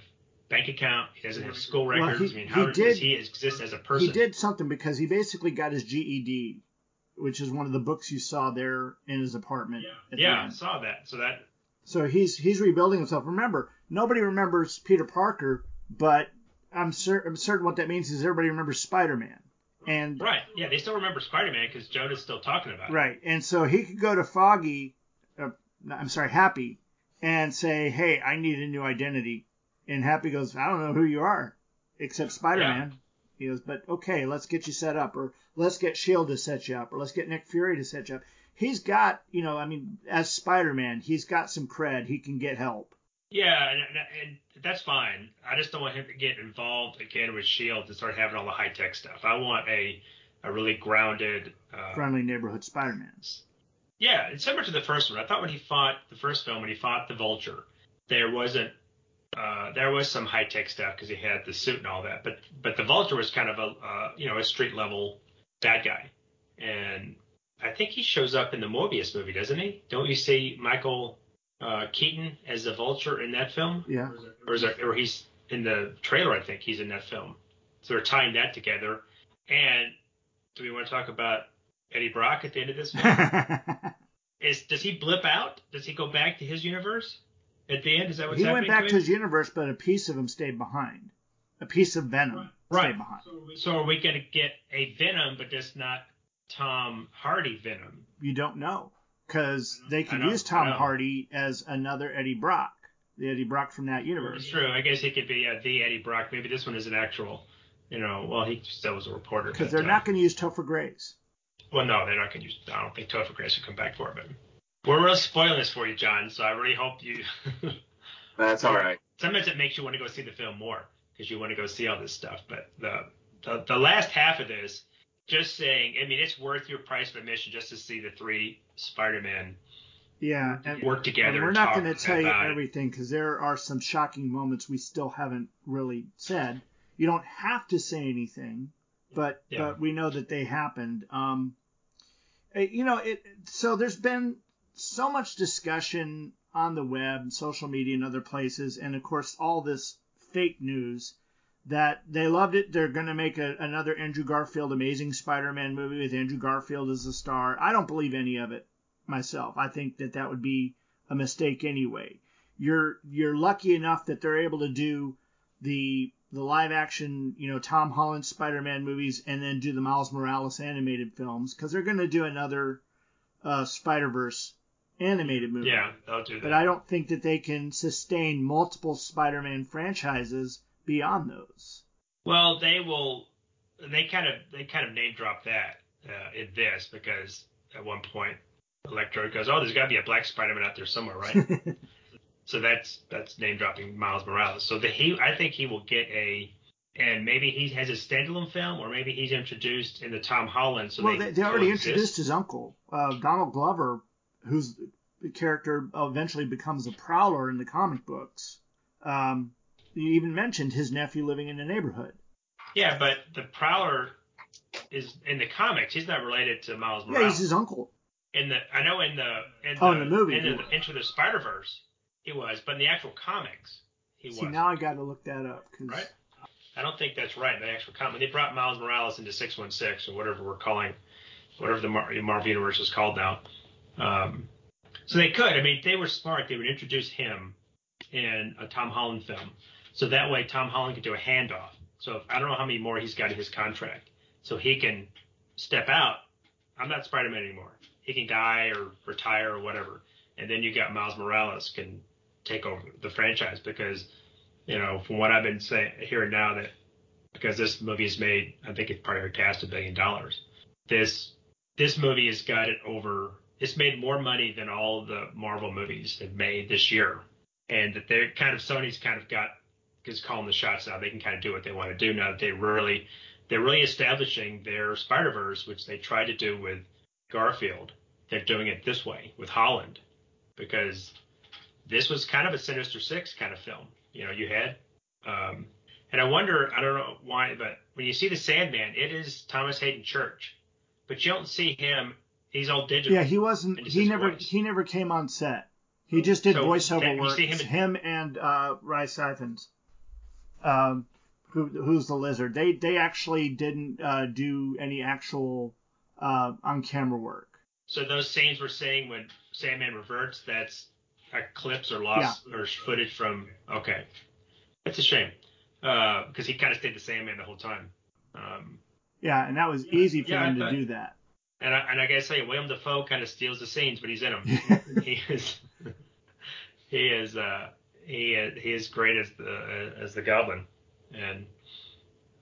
bank account. He doesn't have school Well, records. he- I mean, how he does did- he exist as a person? He did something because he basically got his GED, which is one of the books you saw there in his apartment. at the Yeah, I saw that. So that So he's he's rebuilding himself. Remember, nobody remembers Peter Parker, but I'm, cer- I'm certain what that means is everybody remembers Spider-Man. And right. Yeah, they still remember Spider-Man because Jonah's still talking about it. Right. And so he could go to Foggy, uh, I'm sorry, Happy, and say, hey, I need a new identity. And Happy goes, I don't know who you are, except Spider Man. He goes, but okay, let's get you set up, or let's get Shield to set you up, or let's get Nick Fury to set you up. He's got, you know, I mean, as Spider Man, he's got some cred. He can get help. Yeah, and, and, that's fine. I just don't want him to get involved again with Shield and start having all the high tech stuff. I want a a really grounded. Uh, Friendly neighborhood Spider Man. Yeah, it's similar to the first one. I thought when he fought the first film, when he fought the Vulture, there wasn't. Uh, there was some high tech stuff because he had the suit and all that, but but the Vulture was kind of a uh, you know a street level bad guy, and I think he shows up in the Morbius movie, doesn't he? Don't you see Michael uh, Keaton as the Vulture in that film? Yeah. or is it, or he's in the trailer? I think he's in that film. So they're tying that together. And do we want to talk about Eddie Brock at the end of this film? (laughs) Is does he blip out? Does he go back to his universe at the end? Is that what's he happening? He went back to to his universe, but a piece of him stayed behind. A piece of Venom Right. stayed behind. So are we going to get a Venom, but just not Tom Hardy Venom? you don't know because they could use Tom know. Hardy as another Eddie Brock, the Eddie Brock from that universe. It's universe. true. I guess he could be uh, the Eddie Brock. Maybe this one is an actual. You know, well, he still was a reporter. Because they're uh, not going to use Topher Grace. Well, no, they're not going to use. I don't think Topher Grace will come back for it. But we're really spoiling this for you, John. So I really hope you. (laughs) That's all right. Sometimes it makes you want to go see the film more because you want to go see all this stuff. But the, the the last half of this, just saying, I mean, it's worth your price of admission just to see the three Spider-Man Yeah, and, work together. and we're not going to tell you everything because there are some shocking moments we still haven't really said. You don't have to say anything, but Yeah. but we know that they happened. Um, eh, you know, it. So there's been so much discussion on the web, and social media, and other places, and of course all this fake news that they loved it. They're going to make a, another Andrew Garfield Amazing Spider-Man movie with Andrew Garfield as the star. I don't believe any of it myself. I think that that would be a mistake anyway. You're you're lucky enough that they're able to do the the live action, you know, Tom Holland Spider-Man movies and then do the Miles Morales animated films because they're going to do another uh, Spider-Verse animated movie. Yeah, they'll do that. But I don't think that they can sustain multiple Spider-Man franchises beyond those. Well, they will. They kind of they kind of name drop that uh, in this because at one point Electro goes, "Oh, there's got to be a Black Spider-Man out there somewhere, right?" (laughs) so that's that's name dropping Miles Morales. So the he, I think he will get a, and maybe he has a standalone film, or maybe he's introduced in the Tom Holland. So well, they, they, they already introduced his uncle, uh, Donald Glover, whose character eventually becomes a Prowler in the comic books. Um, you even mentioned his nephew living in the neighborhood. Yeah, but the Prowler is in the comics. He's not related to Miles Morales. Yeah, he's his uncle. in the I know in the in Oh, the, in the movie, in he the, was. Into the Spider Verse he was, but in the actual comics he was. See, now I got to look that up. 'cause- Right. I don't think that's right. in The actual comic they brought Miles Morales into six one six or whatever we're calling, whatever the Mar- Marvel universe is called now. Um, so they could. I mean, they were smart. They would introduce him in a Tom Holland film, so that way Tom Holland could do a handoff. So if, I don't know how many more he's got in his contract, so he can step out. I'm not Spider-Man anymore. He can die or retire or whatever, and then you got Miles Morales can take over the franchise because, you know, from what I've been saying hearing now that because this movie is made, I think it's probably passed a billion dollars. This this movie has got it over. It's made more money than all the Marvel movies have made this year, and that they're kind of Sony's kind of got is calling the shots now. They can kind of do what they want to do now that they really they're really establishing their Spider Verse, which they tried to do with Garfield. They're doing it this way with Holland because this was kind of a Sinister Six kind of film. You know, you had, um, and I wonder, I don't know why, but when you see the Sandman, it is Thomas Haden Church, but you don't see him. He's all digital. Yeah, he wasn't. He never. voice. He never came on set. He just did So, voiceover work. him Him, and uh, Rhys Ifans, um, who, who's the lizard. They they actually didn't uh, do any actual uh, on camera work. So those scenes we're seeing when Sandman reverts, that's uh, clips or lost or footage from. Okay, that's a shame because he kind of stayed the Sandman the whole time. Um, Yeah, and that was easy for Yeah, I to do that. and I, and I gotta say, William Dafoe kind of steals the scenes but he's in them. (laughs) he is (laughs) he is uh, he is, he is great as the as the Goblin, and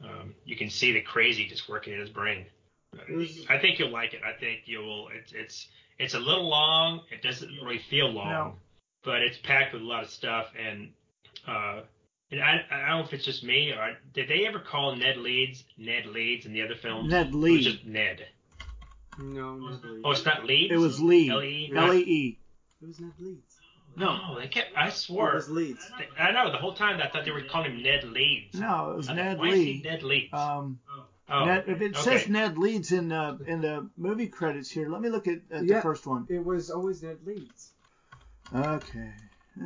um, you can see the crazy just working in his brain. I think you'll like it. I think you will. It's it's it's a little long. It doesn't really feel long, No. but it's packed with a lot of stuff. And uh, and I, I don't know if it's just me or did they ever call Ned Leeds Ned Leeds in the other films? Ned Leeds. just Ned. No, Ned Leeds. Oh, it's not Leeds. It was Lee. L-E? L E E. It was Ned Leeds. No, they kept. I It swore. was Leeds. I know the whole time I thought they were calling him Ned Leeds. No, it was I thought, Ned Why is he Lee. Ned Leeds? Um, oh, Ned, if it okay. says Ned Leeds in the in the movie credits here, let me look at, at the first one. It was always Ned Leeds. Okay. Uh,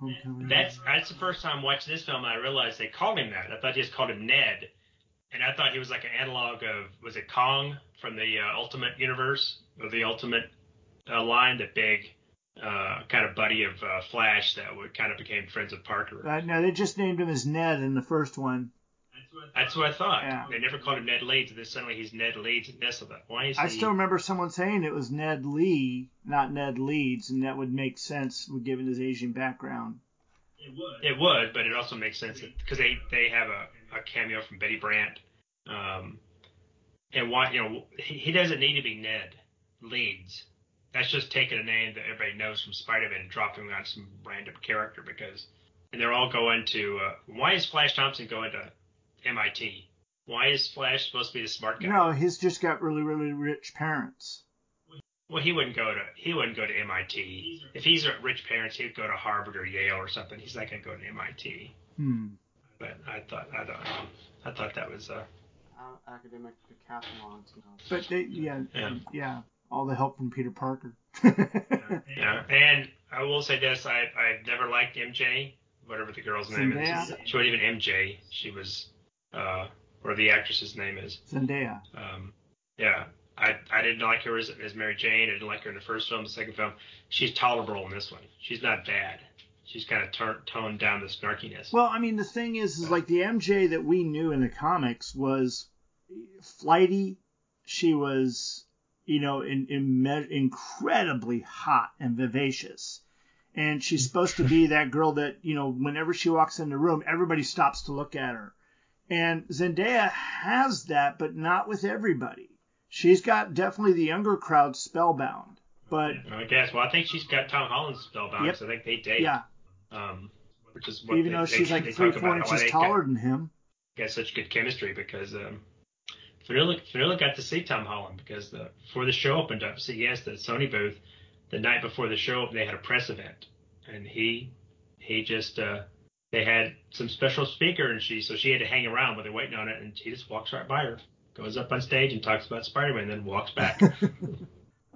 homecoming. That's that's the first time watching this film I realized they called him that. I thought they just called him Ned, and I thought he was like an analog of was it Kong from the uh, Ultimate Universe or the Ultimate uh, line, the big uh, kind of buddy of uh, Flash that would kind of became friends with Parker. Uh, no, they just named him as Ned in the first one. That's what I thought. Yeah. They never called him Ned Leeds, and then suddenly he's Ned Leeds in this. I thought, why is he? I still remember someone saying it was Ned Lee, not Ned Leeds, and that would make sense given his Asian background. It would, It would, but it also makes sense because they they have a, a cameo from Betty Brant, um, and why you know he, he doesn't need to be Ned Leeds. That's just taking a name that everybody knows from Spider-Man and dropping on some random character because, and they're all going to. Uh, why is Flash Thompson going to MIT? Why is Flash supposed to be the smart guy? No, he's just got really, really rich parents. Well, he wouldn't go to he wouldn't go to MIT. If he's at rich parents, he'd go to Harvard or Yale or something. He's not going to go to MIT. Hmm. But I thought I don't know. I thought that was uh Uh, academic decathlon. But they, yeah, Yeah. yeah, all the help from Peter Parker. yeah. And I will say this: I I've never liked MJ, whatever the girl's name Zendaya? is. She wasn't even MJ. She was uh, or the actress's name is. Zendaya. Um, yeah. I, I didn't like her as, as Mary Jane. I didn't like her in the first film. The second film, she's tolerable in this one. She's not bad. She's kind of tur- toned down the snarkiness. Well, I mean, the thing is, is like the MJ that we knew in the comics was flighty. She was, you know, in, in me- incredibly hot and vivacious. And she's supposed to be that girl that, you know, whenever she walks in the room, everybody stops to look at her. And Zendaya has that, but not with everybody. She's got definitely the younger crowd spellbound. But I guess. Well, I think she's got Tom Holland's spellbound. Yep. So I think they date. yeah, Um, which is what even they, though they- she's like they three, four inches they got- taller than him. got such good chemistry because um, Vanilla Vanilla got to see Tom Holland because the before the show opened up, CES, the Sony booth, the night before the show, they had a press event, and he he just uh, they had some special speaker, and she so she had to hang around while they're waiting on it, and he just walks right by her, goes up on stage and talks about Spider-Man, then walks back. (laughs)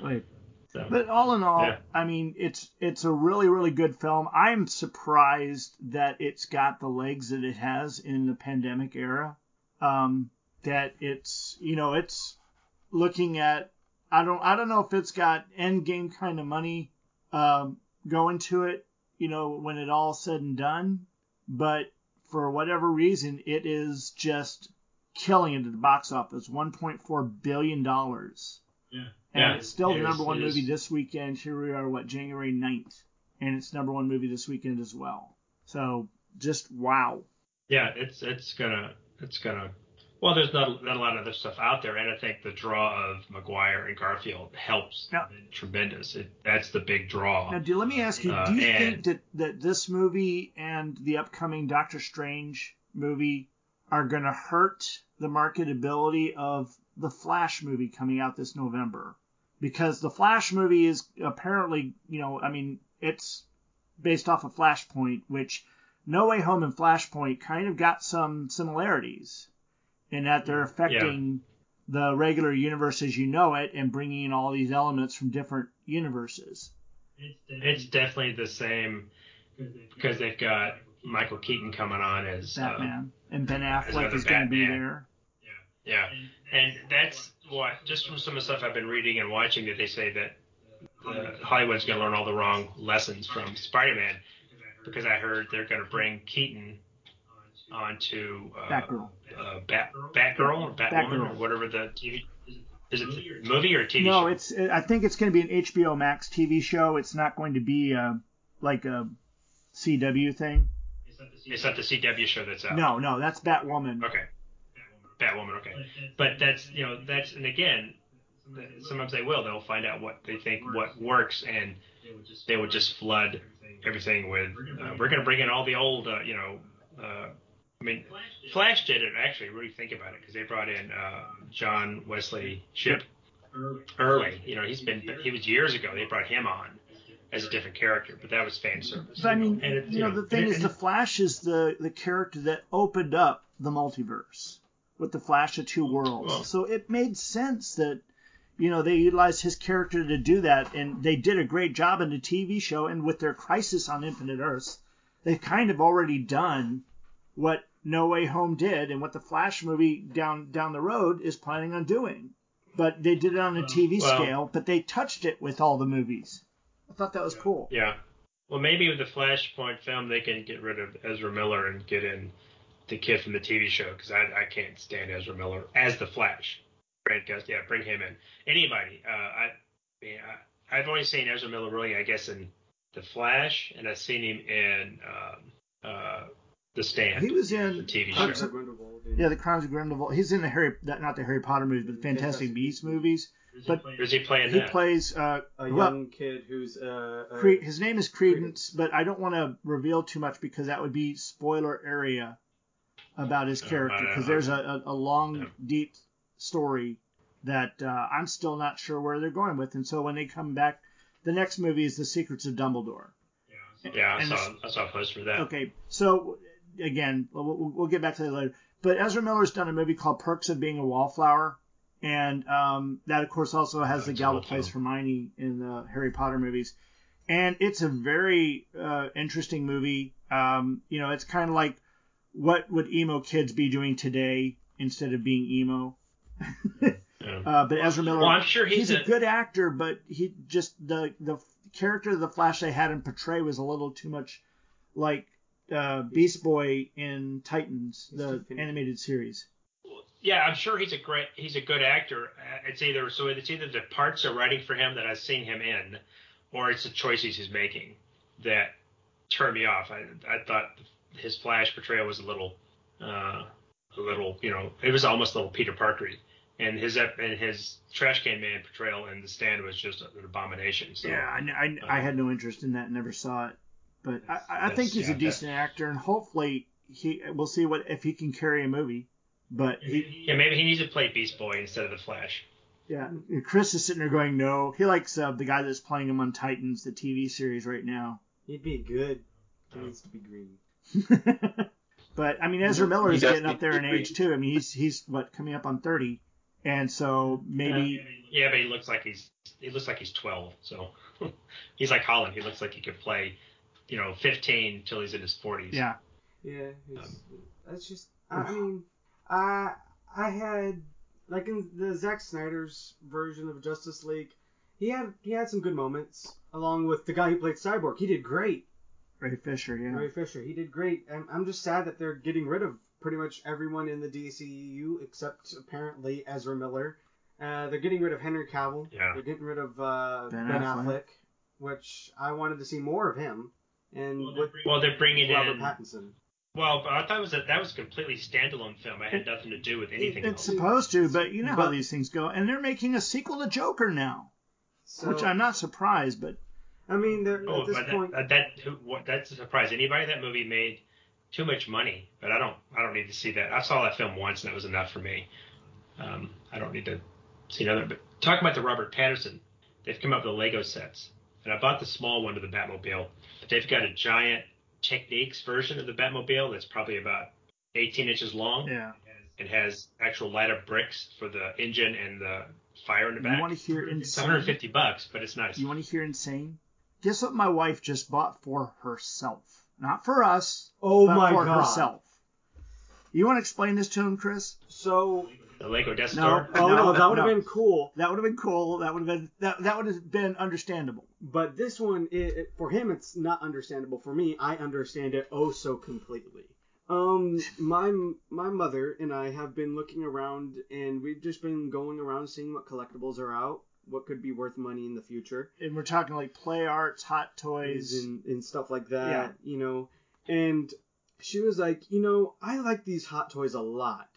Right. So, But all in all, Yeah. I mean, it's it's a really really good film. I'm surprised that it's got the legs that it has in the pandemic era. Um, that it's you know it's looking at I don't I don't know if it's got end game kind of money um, going to it. You know when it all said and done, but for whatever reason, it is just killing it at the box office. 1.4 billion dollars. Yeah and Yeah, it's still it the is- number one it is. movie this weekend. Here we are, what, January 9th. And it's number one movie this weekend as well. So just wow. yeah, it's it's gonna it's gonna Well, there's not, not a lot of other stuff out there, and I think the draw of Maguire and Garfield helps Now- tremendous. It, that's the big draw. Now, do let me ask you: Uh, Do you and- think that that this movie and the upcoming Doctor Strange movie are going to hurt the marketability of the Flash movie coming out this November? Because the Flash movie is apparently, you know, I mean, it's based off of Flashpoint, which No Way Home and Flashpoint kind of got some similarities in that they're affecting the regular universe as you know it and bringing in all these elements from different universes. It's definitely the same because they've got Michael Keaton coming on as uh, Batman, and Ben Affleck is going to be there. Yeah, Yeah. and that's what just from some of the stuff I've been reading and watching that they say that uh, Hollywood's going to learn all the wrong lessons from Spider-Man because I heard they're going to bring Keaton onto uh, Batgirl. uh, Bat Batgirl or Batwoman or whatever the TV is it the movie or a TV show no, show? it's. I think it's going to be an HBO Max TV show. It's not going to be uh, like a CW thing. It's not the CW show that's out. No, no, that's Batwoman. Okay. Batwoman. Okay. But that's you know that's and again, sometimes they will. They'll find out what they think what works, and they would just flood everything with. Uh, we're going to bring in all the old, uh, you know. Uh, I mean, Flash did it actually. Really think about it because they brought in uh, John Wesley Shipp early. You know, he's been he was years ago. They brought him on as a different character, but that was fan service. But I mean, And it- you know, the thing and- is, the Flash is the the character that opened up the multiverse with the Flash of Two Worlds. Well- so it made sense that you know they utilized his character to do that, and they did a great job in the TV show and with their Crisis on Infinite Earths, they've kind of already done what No Way Home did and what the Flash movie down down the road is planning on doing. But they did it on a TV Well- scale, but they touched it with all the movies. I thought that was cool. Yeah. Well, maybe with the Flashpoint film, they can get rid of Ezra Miller and get in the kid from the TV show because I, I can't stand Ezra Miller as the Flash. Gust, yeah, bring him in. Anybody. Uh, I, I mean, I, I've only seen Ezra Miller really, I guess, in the Flash, and I've seen him in um, uh, the Stand. He was in the TV Parks show. and- Grindelwald and- Yeah, the Crimes of Grindelwald. He's in the Harry, not the Harry Potter movies, but the Fantastic Fantastic Beasts movies. But Who's he playing he that? plays. Uh, a well, young kid who's uh, uh Cre- his name is Credence, but I don't want to reveal too much because that would be spoiler area about his Oh, character. I know. Because there's a, a, a long, Yeah. deep story that uh, I'm still not sure where they're going with. And so when they come back, the next movie is The Secrets of Dumbledore. yeah, I and saw, it's- I saw a poster for that. Okay, so again, we'll, we'll we'll get back to that later. But Ezra Miller's done a movie called Perks of Being a Wallflower, and um, that of course also has the it's a gal cool that plays. Hermione in the Harry Potter movies, and it's a very uh, interesting movie. Um, you know, it's kind of like what would emo kids be doing today instead of being emo. (laughs) Yeah. Uh, but Ezra Miller, Well, I'm sure he's, a, good actor, but he just the the character of the Flash they had him portray was a little too much like uh, Beast Boy in Titans, He's the animated series. Yeah, I'm sure he's a great he's a good actor. Uh, It's either so it's either the parts are writing for him that I've seen him in, or it's the choices he's making that turn me off. I I thought his Flash portrayal was a little uh, a little you know it was almost a little Peter Parkery, and his and his Trash Can Man portrayal in The Stand was just an abomination. So Yeah, I, I, I had no interest in that, never saw it, but I, I think he's yeah, a decent actor, and hopefully he we'll see what if he can carry a movie. But he, yeah, maybe he needs to play Beast Boy instead of the Flash. yeah, Chris is sitting there going, no. He likes uh, the guy that's playing him on Titans, the TV series right now. he'd be good. He needs to be green. (laughs) but I mean, Ezra Miller is getting up there in age too. I mean, he's he's what coming up on thirty, and so maybe Yeah, but he looks like he's he looks like he's 12. So (laughs) he's like Holland. He looks like he could play, you know, 15 till he's in his 40s. yeah. Yeah, he's, Um, that's just. I, I mean, I I had like in the Zack Snyder's version of Justice League, he had he had some good moments along with the guy who played Cyborg. He did great. Ray Fisher, yeah. Ray Fisher, he did great. I'm, I'm just sad that they're getting rid of pretty much everyone in the DCEU except apparently Ezra Miller. Uh, they're getting rid of Henry Cavill. Yeah. They're getting rid of uh, Ben Ben, Affleck. Affleck. which I wanted to see more of him. And with Well, they're bringing Robert in Pattinson. Well, but I thought it was a, that was a completely standalone film. It had nothing to do with anything It's else. supposed to, but you know how these things go. And they're making a sequel to Joker now, So, which I'm not surprised, but I mean, they're, Oh, at this but point, that, that what, that's a surprise. Anybody that movie made too much money, but I don't I don't need to see that. I saw that film once and that was enough for me. Um, I don't need to see another. But talking about the Robert Pattinson, they've come up with the Lego sets, and I bought the small one of the Batmobile, but they've got a giant Techniques version of the Batmobile that's probably about 18 inches long yeah. and has actual light up bricks for the engine and the fire in the back. You want to hear It's insane? 150 bucks, but it's nice. You want to hear insane? Guess what my wife just bought for herself? Not for us, oh but my for god. herself. You want to explain this to him, Chris? So, The Lego Death No. Star. oh No, no, that would have no. been cool. That would have been cool. That would have been that that would have been understandable. But this one, it, it- for him, it's not understandable. For me, I understand it oh so completely. Um, my my mother and I have been looking around, and we've just been going around seeing what collectibles are out, what could be worth money in the future, And we're talking like play arts, hot toys. and, and stuff like that. Yeah. You know, and she was like, you know, I like these hot toys a lot.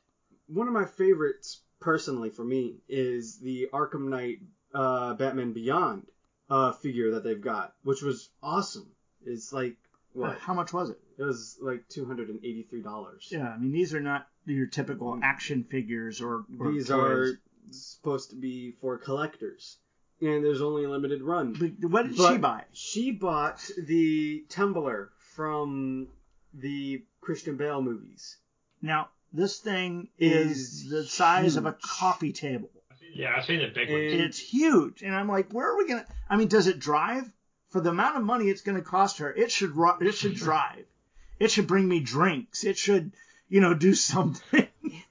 One of my favorites, personally, for me, is the Arkham Knight uh, Batman Beyond uh, figure that they've got, which was awesome. It's like what? How much was it? It was like two hundred and eighty-three dollars. Yeah, I mean these are not your typical action figures or, or These toys. are supposed to be for collectors, and there's only a limited run. But what did But she buy? She bought the tumbler from the Christian Bale movies. Now this thing is, Is the size of a coffee table. Yeah, I've seen the big ones. It's huge, and I'm like, where are we gonna? I mean, does it drive? For the amount of money it's gonna cost her, it should ru- it should drive. It should bring me drinks. It should, you know, do something. (laughs)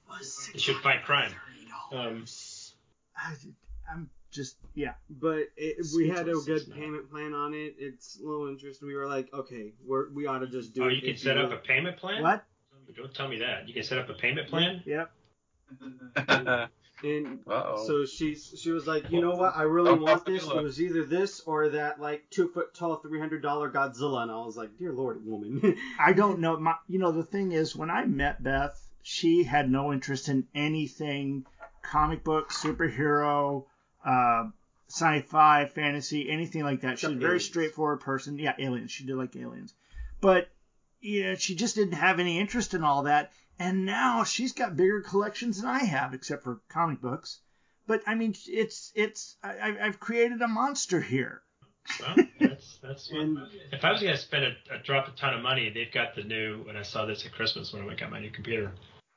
It should fight crime. Um, I, I'm just yeah. But it, we had a good payment plan on it. It's low interest. We were like, okay, we're, we ought to just do oh, it. you can set up a payment plan? What? Don't tell me that. You can set up a payment plan? Yep. (laughs) And oh. so she she was like, you know what? I really Oh, want this. It was either this or that like two foot tall, three hundred dollar Godzilla. And I was like, dear Lord, woman. (laughs) I don't know. My, you know, the thing is, when I met Beth, she had no interest in anything comic book, superhero, uh, sci-fi, fantasy, anything like that. She's a very aliens. straightforward person. Yeah, aliens. She did like aliens, but yeah, she just didn't have any interest in all that. And now she's got bigger collections than I have, except for comic books. But I mean, it's it's I, I've created a monster here. Well, (laughs) that's, that's And- if I was going to spend a, a drop a ton of money, they've got the new, when I saw this at Christmas when I got my new computer,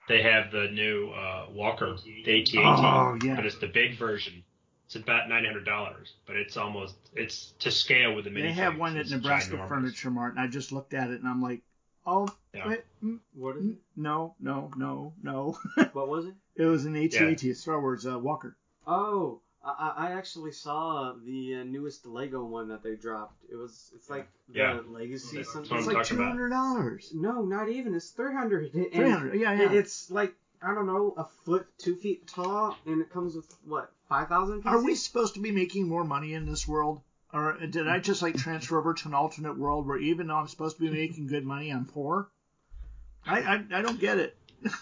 they have the new uh, Walker, the AT-AT, Oh, yeah. but it's the big version. It's about $900, but it's almost, it's to scale with the mini They have one at Nebraska ginormous. Furniture Mart, and I just looked at it and I'm like, oh, Yeah. wait, mm, what is mm, it? no, no, no, no. (laughs) What was it? it was an AT-AT, a Star Wars uh, Walker. Oh, I, I actually saw the uh, newest Lego one that they dropped. It was it's like the Yeah. Legacy That's something. It's like talking two about. hundred dollars. No, not even. It's three hundred. Three hundred. Yeah, yeah. It's like I don't know, a foot, two feet tall, and it comes with what five thousand pieces. Are we supposed to be making more money in this world? Or uh, did I just like transfer over to an alternate world where even though I'm supposed to be making good money, I'm poor? I I, I don't get it. (laughs)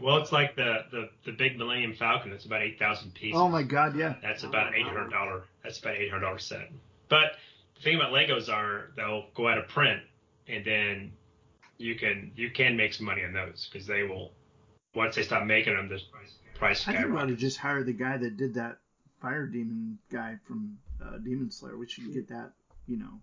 Well, it's like the, the, the big Millennium Falcon. It's about 8,000 pieces. Oh my God, yeah. That's about eight hundred dollar. That's about eight hundred dollar set. But the thing about Legos are they'll go out of print, and then you can you can make some money on those because they will once they stop making them, the price I think we ought to just hire the guy that did that fire demon guy from uh, Demon Slayer. We should get that, you know,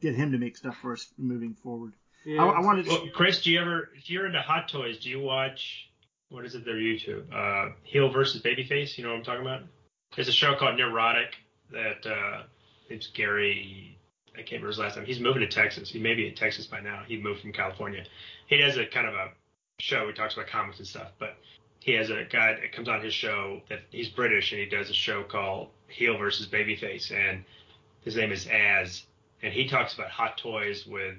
get him to make stuff for us moving forward. Yeah. I, I wanted to. Well, Chris, do you ever if you're into hot toys, do you watch what is it? Their YouTube, uh, Heel versus Babyface. You know what I'm talking about? There's a show called Nerdrotic that uh, it's Gary. I can't remember his last name. He's moving to Texas. He may be in Texas by now. He moved from California. He does a kind of a show. He talks about comics and stuff, but he has a guy that comes on his show that he's British and he does a show called Heel versus Babyface, and his name is Az, and he talks about hot toys with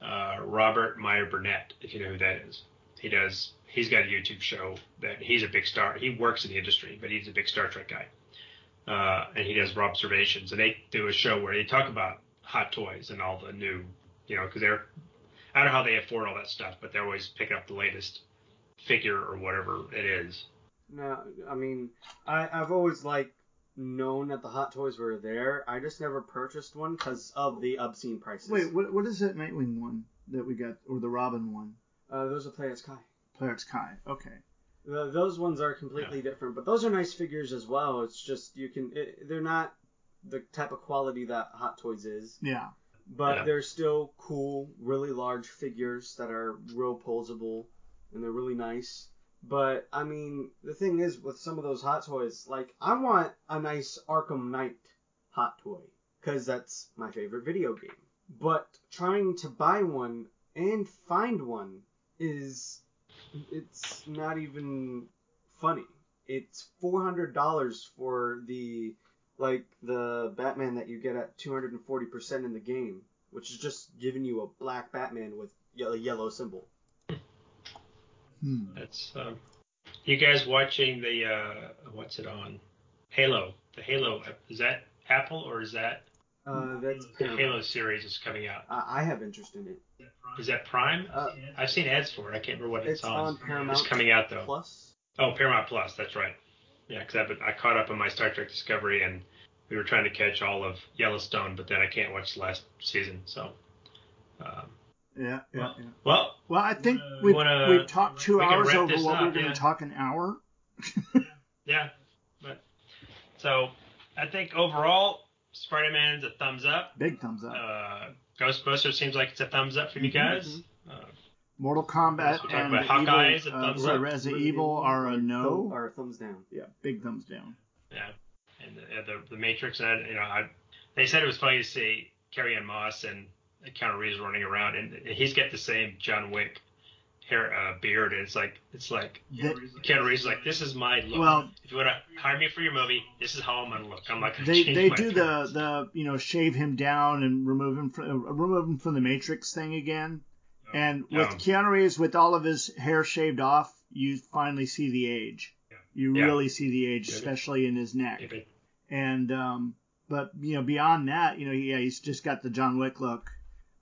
uh, Robert Meyer Burnett, if you know who that is. He does. He's got a YouTube show that he's a big star. He works in the industry, but he's a big Star Trek guy. Uh, and he does observations, and they do a show where they talk about hot toys and all the new, you know, because they're. I don't know how they afford all that stuff, but they're always picking up the latest figure or whatever it is. No, I mean, I, I've always like known that the Hot Toys were there. I just never purchased one because of the obscene prices. Wait, what what is that Nightwing one that we got, or the Robin one? uh, those are Play Kai. Players Kai. Okay. The, those ones are completely different, but those are nice figures as well. It's just you can, it, they're not the type of quality that Hot Toys is, Yeah. but Yeah. they're still cool, really large figures that are real posable, and they're really nice. But I mean, the thing is with some of those Hot Toys, like I want a nice Arkham Knight Hot Toy because that's my favorite video game. But trying to buy one and find one is it's not even funny. It's four hundred dollars for the like the Batman that you get at two hundred and forty percent in the game, which is just giving you a black Batman with a yellow symbol. Hmm. That's um, you guys watching the uh, what's it on? Halo. The Halo is that Apple or is that Uh, that's the Paramount. Halo series is coming out? I I have interest in it. Is that Prime? Uh, I've seen ads for it. I can't remember what it's, it's on Paramount It's coming out though. Plus. Oh, Paramount Plus. That's right. Yeah, because I caught up on my Star Trek Discovery and we were trying to catch all of Yellowstone, but then I can't watch the last season. So, um, Yeah. Yeah. yeah. well, Well, I think Uh, we've, wanna- we've talked two we hours over what up, we're going to yeah. talk an hour. (laughs) yeah, but so I think overall, Spider-Man's a thumbs up. Big thumbs up. Uh, Ghostbusters seems like it's a thumbs up from you guys. Uh, Mortal Kombat and about Hawkeye as a Evil, uh, up. Resident Evil are a no. Or thumbs down. Yeah, big thumbs down. Yeah, and the, uh, the the Matrix. And you know, I, they said it was funny to see Carrie Ann Moss and Keanu Reeves running around, and he's got the same John Wick hair uh, beard, and it's like it's like They, Keanu Reeves is like, this is my look. Well- if you want to hire me for your movie, this is how I'm gonna look. I'm not gonna they, they do the, appearance. the you know shave him down and remove him from uh, remove him from the Matrix thing again. And with Yeah. Keanu Reeves with all of his hair shaved off, you finally see the age. You Yeah. really see the age, especially in his neck. And um, but you know beyond that, you know, yeah, he's just got the John Wick look.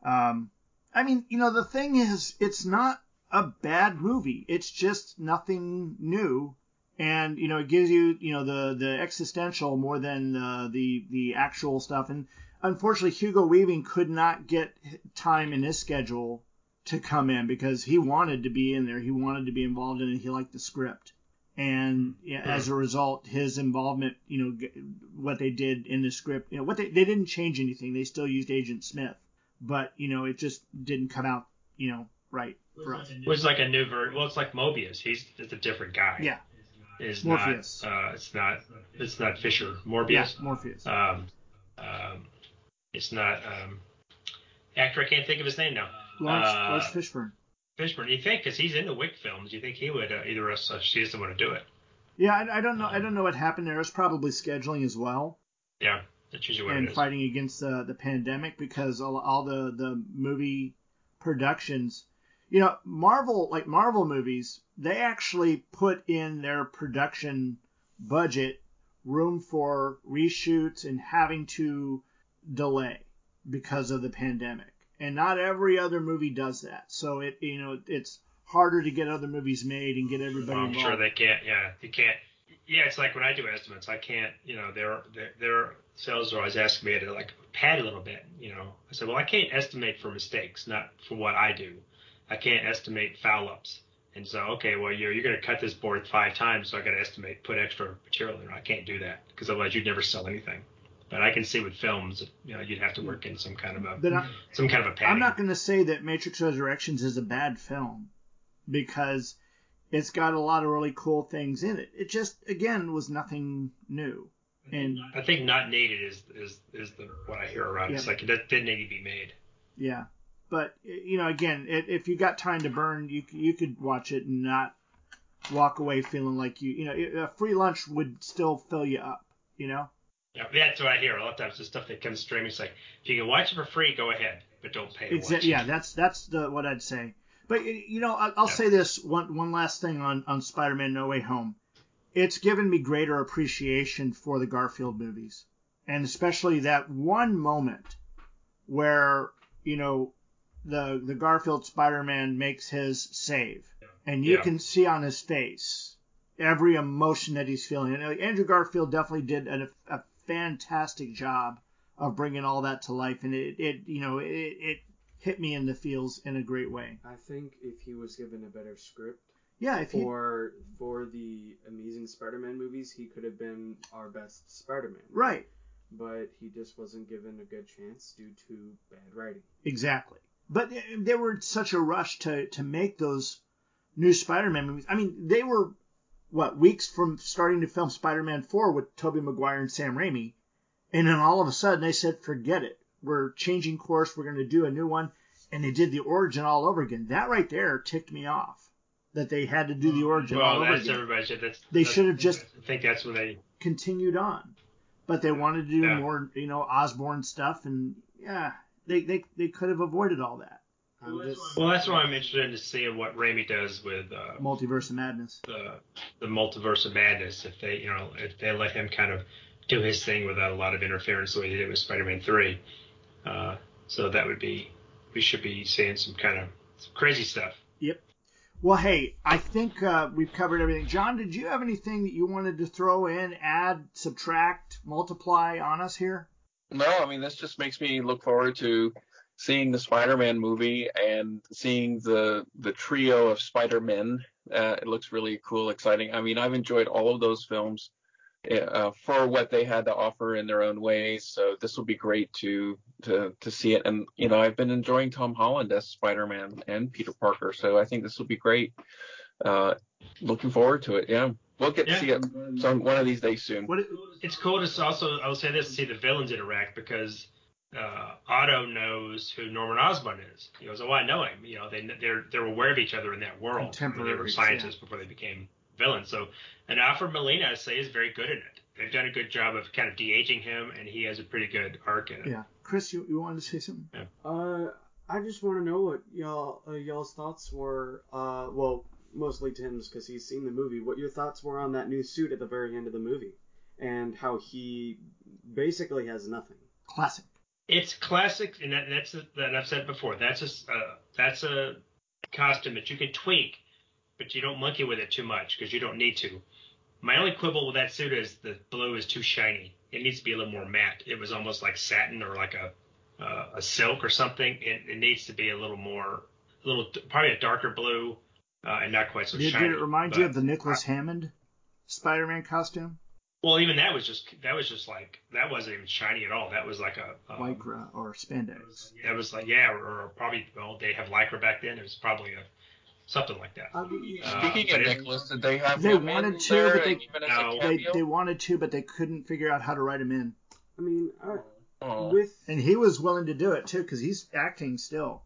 Um, I mean, you know, the thing is, it's not a bad movie. It's just nothing new, and you know, it gives you you know the the existential more than uh, the the actual stuff. And unfortunately, Hugo Weaving could not get time in his schedule to come in because he wanted to be in there. He wanted to be involved in it. He liked the script. And yeah, as a result, his involvement, you know, what they did in the script, you know, what they, they didn't change anything. They still used Agent Smith, but you know, it just didn't come out, you know, right for us. Well, it's like a new version. Well, it's like Mobius. He's it's a different guy. Yeah, Is Morpheus. not. Uh, it's not. It's not Fisher. yeah, Morbius. Morpheus. Um, um, it's not. Um, actor. I can't think of his name now. Lawrence, uh, Laurence Fishburne. Fishburne. You think because he's in the Wick films, you think he would uh, either us uh, she doesn't want to do it. Yeah, I, I don't know. I don't know what happened there. It's probably scheduling as well. Yeah, that's usually what and fighting against the the pandemic because all, all the the movie productions you know marvel like marvel movies they actually put in their production budget room for reshoots and having to delay because of the pandemic and not every other movie does that so it you know it's harder to get other movies made and get everybody I'm involved sure they can't. Yeah, you can't. Yeah, it's like when I do estimates, I can't. You know, their their, their sales are always asking me to like pad a little bit. You know, I said, well, I can't estimate for mistakes, not for what I do. I can't estimate foul ups. And so, okay, well, you're you're gonna cut this board five times, so I got to estimate, put extra material in. I can't do that because otherwise you'd never sell anything. But I can see with films, you know, you'd have to work in some kind of a some kind of a padding. I'm not going to say that Matrix Resurrections is a bad film because it's got a lot of really cool things in it. It just again was nothing new. Mm-hmm. And I think not needed is is is the what I hear around. It's like it didn't need to be made. yeah, but you know, again, it, if you got time to burn, you you could watch it and not walk away feeling like you you know a free lunch would still fill you up. You know. Yeah, that's what I hear a lot of times. The stuff that comes streaming, it's like if you can watch it for free, go ahead, but don't pay Exactly. Yeah, that's that's the what I'd say. But you know, I'll Yeah. say this one one last thing on on Spider-Man: No Way Home. It's given me greater appreciation for the Garfield movies, and especially that one moment where you know the the Garfield Spider-Man makes his save, and you Yeah. can see on his face every emotion that he's feeling. And uh, Andrew Garfield definitely did a, a fantastic job of bringing all that to life, and it, it you know it, it hit me in the feels in a great way. I think if he was given a better script Yeah, if he for for the Amazing Spider-Man movies, he could have been our best Spider-Man. right, But he just wasn't given a good chance due to bad writing. exactly. But they- they were in such a rush to to make those new Spider-Man movies. I mean, they were what weeks from starting to film Spider-Man 4 with Tobey Maguire and Sam Raimi, and then all of a sudden they said, "Forget it. We're changing course. We're going to do a new one." And they did the origin all over again. That right there ticked me off. That they had to do the origin all Well, over that's again. everybody said. That's They that's- should have just- I think that's when they. continued on. But they wanted to do Yeah. more, you know, Osborn stuff, and yeah, they they, they could have avoided all that. I'm just Well, that's why I'm interested in to see what Raimi does with uh, Multiverse of Madness. the the multiverse of madness. If they, you know, if they let him kind of do his thing without a lot of interference, the way he did with Spider-Man Three. Uh, so that would be, we should be seeing some kind of some crazy stuff. Yep. Well, hey, I think uh, we've covered everything. John, did you have anything that you wanted to throw in, add, subtract, multiply on us here? No, I mean this just makes me look forward to seeing the Spider-Man movie and seeing the the trio of Spider-Men. Uh, it looks really cool, exciting. I mean, I've enjoyed all of those films uh, for what they had to offer in their own ways. So this will be great to to to see it. And you know, I've been enjoying Tom Holland as Spider-Man and Peter Parker. So I think this will be great. Uh, looking forward to it. Yeah, we'll get Yeah. to see it some one of these days soon. What? It's cool to also, I'll say this, to see the villains interact because uh, Otto knows who Norman Osborn is. He goes, "Oh, I know him." You know, they they're they're aware of each other in that world. I they were Contemporaries, scientists before they became villains. So, and Alfred Molina, I say, is very good in it. They've done a good job of kind of de-aging him, and he has a pretty good arc in it. Yeah, Chris, you, you wanted to say something? Yeah. Uh, I just want to know what y'all uh, y'all's thoughts were. Uh, well, mostly Tim's because he's seen the movie. What your thoughts were on that new suit at the very end of the movie, and how he basically has nothing. Classic. It's classic, and that, that's a, that I've said before. That's a uh, that's a costume that you can tweak, but you don't monkey with it too much because you don't need to. My only quibble with that suit is the blue is too shiny. It needs to be a little more matte. It was almost like satin or like a uh, a silk or something. It, it needs to be a little more, a little probably a darker blue, uh, and not quite so Did, shiny. did it remind you of the Nicholas Hammond Spider-Man costume? Well, even that was just that was just like that wasn't even shiny at all. That was like a um, Lycra or spandex. That was like yeah, or, or probably well they have lycra back then. It was probably a something like that. I mean, Uh, Speaking of Nicholas, did they have They wanted to, there but they- No. They, they wanted to, but they couldn't figure out how to write him in. I mean, I, Oh. with And he was willing to do it too, because he's acting still.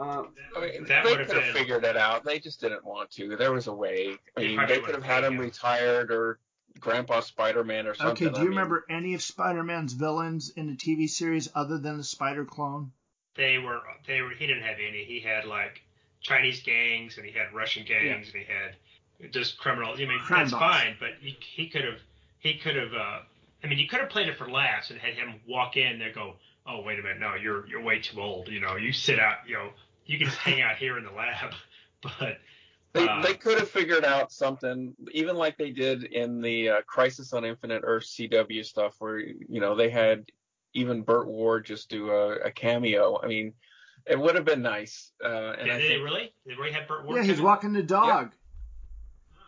uh, I mean, That they would've could have been- figured it out. They just didn't want to. There was a way. I They mean, they could have had him taken retired or Grandpa Spider-Man or something. Okay, do I you mean, remember any of Spider-Man's villains in the TV series other than the Spider clone? They were they were he didn't have any. He had like Chinese gangs and he had Russian gangs and he had just criminals. I mean Crime that's boss. fine, but he he could have he could have. Uh, I mean, you could have played it for laughs and had him walk in and go, "Oh, wait a minute, no, you're you're way too old. You know, you sit out. You know, you can just hang out here in the lab." (laughs) But They, uh, they could have figured out something, even like they did in the uh, Crisis on Infinite Earth CW stuff, where you know they had even Burt Ward just do a, a cameo. I mean, it would have been nice. Uh, and did I they think really? Did they really have Burt Ward? Yeah, he's walking the dog.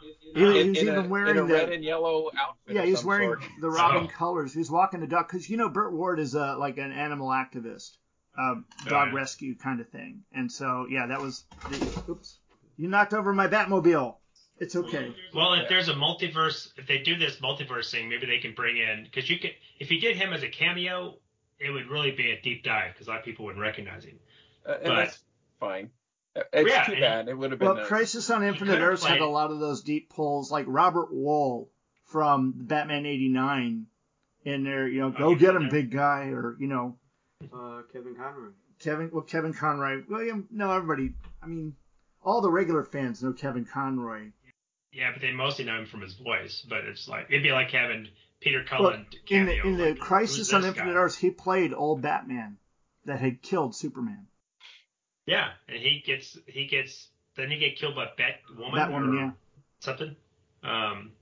He, Uh, he in, was in even a, wearing in a the red and yellow outfit. yeah, he's wearing sort. the Robin Oh. colors. He's walking the dog because you know Burt Ward is a like an animal activist, um, dog yeah. rescue kind of thing, and so yeah, that was. The, oops, you knocked over my Batmobile. It's okay. Well, if there's a multiverse, if they do this multiverse thing, maybe they can bring in because you could, if you did him as a cameo, it would really be a deep dive because a lot of people wouldn't recognize him. Uh, and but- that's fine. Uh, It's Yeah, too bad. It would have been Well, nice. Crisis on Infinite could've Earths had a lot of those deep pulls, like Robert Wuhl from Batman '89 in there. You know, Oh, go he's get him, there? big guy, or you know, uh, Kevin Conroy. Kevin. Well, Kevin Conroy. William. No, everybody. I mean, all the regular fans know Kevin Conroy. Yeah, but they mostly know him from his voice. But it's like it'd be like having Peter Well, Cullen in the cameo. in the like, Crisis on Infinite guy? Earths, he played old Batman that had killed Superman. Yeah, and he gets he gets then he get killed by Batwoman Batwoman, or yeah. something. Um,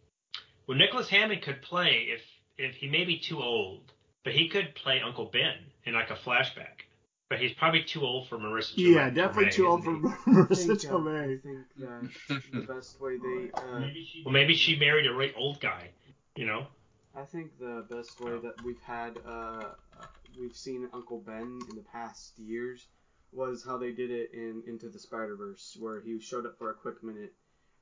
well, Nicholas Hammond could play if if he may be too old, but he could play Uncle Ben in like a flashback. But he's probably too old for Marisa. Tomei, Yeah, definitely Tomei, too old isn't for he? (laughs) I Marisa think, uh, I think that the best way they, uh, Well, maybe she married a really old guy. You know. I think the best way that we've had, uh, we've seen Uncle Ben in the past years was how they did it in Into the Spider Verse, where he showed up for a quick minute,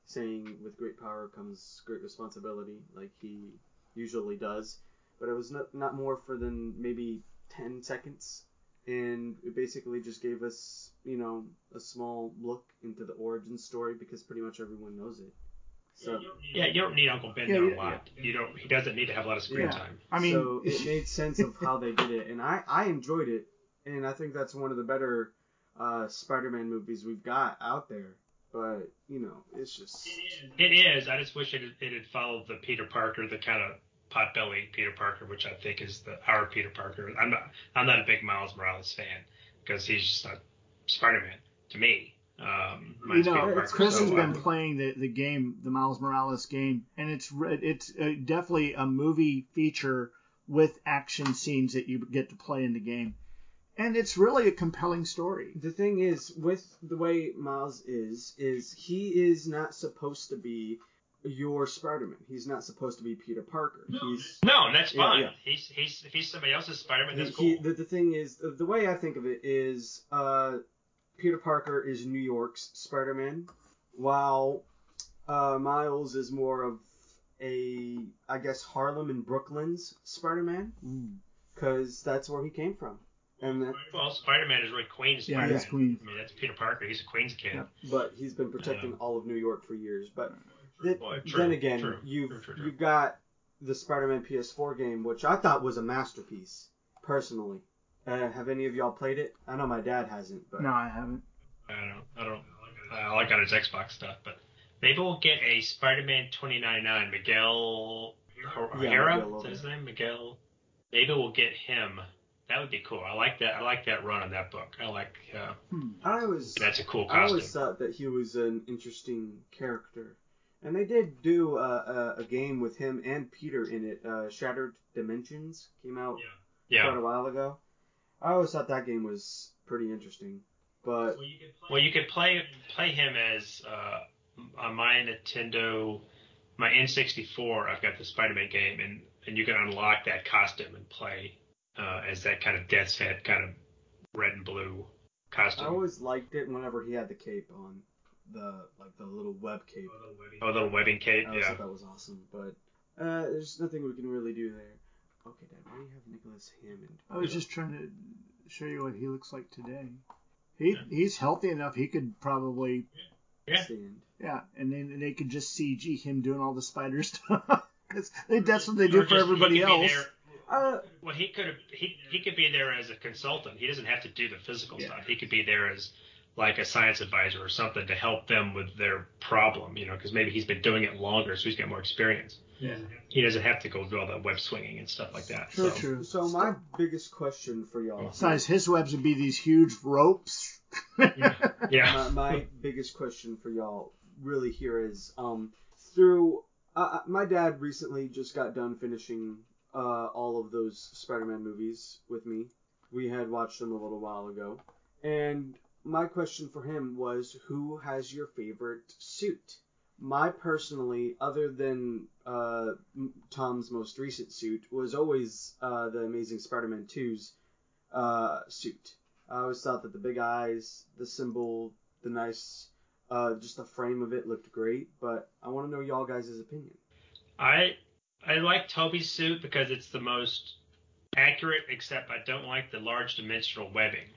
saying, "With great power comes great responsibility," like he usually does. But it was not not more for than maybe ten seconds, and it basically just gave us, you know, a small look into the origin story because pretty much everyone knows it. So. Yeah, you don't need Uncle Ben Yeah, there yeah, a lot. You don't. He doesn't need to have a lot of screen Yeah. time. I mean, so it made sense of how they did it, and I I enjoyed it, and I think that's one of the better uh, Spider-Man movies we've got out there. But you know, it's just It is. I just wish it had, it had followed the Peter Parker, the kind of potbelly Peter Parker, which I think is the our Peter Parker. I'm not. I'm not a big Miles Morales fan because he's just not Spider-Man to me. Um, you know, Parker. Chris so, has been playing the, the game, the Miles Morales game, and it's it's uh, definitely a movie feature with action scenes that you get to play in the game, and it's really a compelling story. the thing is with the way Miles is, is he is not supposed to be your Spider-Man. He's not supposed to be Peter Parker. He's No, and that's Yeah, fine. yeah. He's he's if he's somebody else's Spider-Man, that's he, cool. the, the thing is, the, the way I think of it is, uh, Peter Parker is New York's Spider-Man, while uh, Miles is more of a, I guess, Harlem and Brooklyn's Spider-Man, because that's where he came from. And that, well, Spider-Man is really Queens. Yeah, Spider-Man. it's Queens. I mean, that's Peter Parker. He's a Queens kid. Yeah. but he's been protecting Um, all of New York for years. But th- Well, true, then again, true, you've true, true, true. you've got the Spider-Man PS4 game, which I thought was a masterpiece, personally. Uh, have any of y'all played it? I know my dad hasn't, but No, I haven't. I don't. I don't. I like on his Xbox stuff, but maybe we'll get a Spider-Man 2099. Miguel Yeah, O'Hara. Miguel is that his name? Miguel. Maybe we'll get him. That would be cool. I like that. I like that run on that book. I like. Uh, Hmm. I was that's a cool costume. I always thought that he was an interesting character, and they did do a, a, a game with him and Peter in it. Uh, Shattered Dimensions came out yeah. quite a while ago. I always thought that game was pretty interesting, but Well, you could play play him as uh, on my Nintendo, my N64. I've got the Spider-Man game, and and you can unlock that costume and play uh, as that kind of Death's Head kind of red and blue costume. I always liked it whenever he had the cape on, the like the little web cape. Oh, little webbing cape. I always Yeah. thought that was awesome, but uh, there's nothing we can really do there. Okay, Dad, why do you have Nicholas Hammond? I was just trying to show you what he looks like today. He he's healthy enough. He could probably Yeah. stand. yeah, and then they could just CG him doing all the spider (laughs) stuff because that's what they Or do for just- he everybody else. there- Uh, Well, he could have he he could be there as a consultant. He doesn't have to do the physical Yeah. stuff. He could be there as like a science advisor or something to help them with their problem. You know, because maybe he's been doing it longer, so he's got more experience. Yeah. He doesn't have to go do all that web swinging and stuff like that. True, so. true. so my biggest question for y'all. Besides, his webs would be these huge ropes. Yeah. my, my biggest question for y'all really here is um through uh, my dad recently just got done finishing uh, all of those Spider-Man movies with me. We had watched them a little while ago, and my question for him was, who has your favorite suit? My personally, other than uh, Tom's most recent suit, was always uh, the Amazing Spider-Man 2's uh, suit. I always thought that the big eyes, the symbol, the nice, uh, just the frame of it looked great. But I want to know y'all guys' opinion. I I like Tobey's suit because it's the most accurate, except I don't like the large dimensional webbing.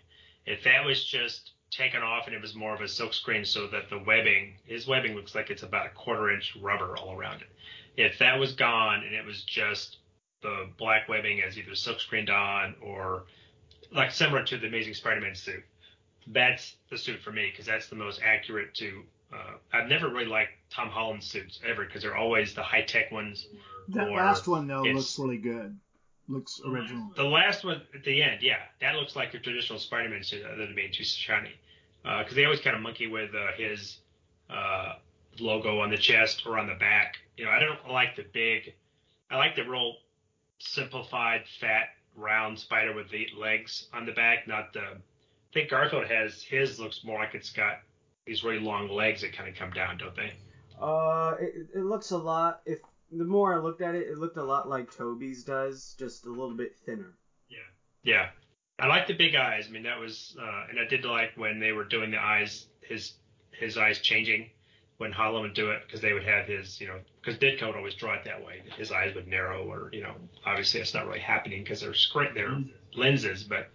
If that was just taken off and it was more of a silk screen so that the webbing, his webbing looks like it's about a quarter inch rubber all around it. If that was gone and it was just the black webbing as either silk screened on or like similar to the Amazing Spider-Man suit, that's the suit for me because that's the most accurate to. Uh, I've never really liked Tom Holland's suits ever because they're always the high tech ones. That or last one though looks really good. Looks original. The last one at the end, yeah, that looks like a traditional Spider-Man suit other than being too shiny. because they always kind of monkey with uh, his uh, logo on the chest or on the back. You know, I don't like the big. I like the real simplified, fat, round spider with the legs on the back, not the. I think Garfield has his looks more like it's got these really long legs that kind of come down, don't they? Uh, it, it looks a lot. If the more I looked at it, it looked a lot like Tobey's does, just a little bit thinner. Yeah, Yeah. I like the big eyes. I mean, that was, uh, and I did like when they were doing the eyes, his his eyes changing when Hollow would do it because they would have his, you know, because Ditko would always draw it that way. His eyes would narrow, or you know, obviously it's not really happening because they're screen, they're lenses, but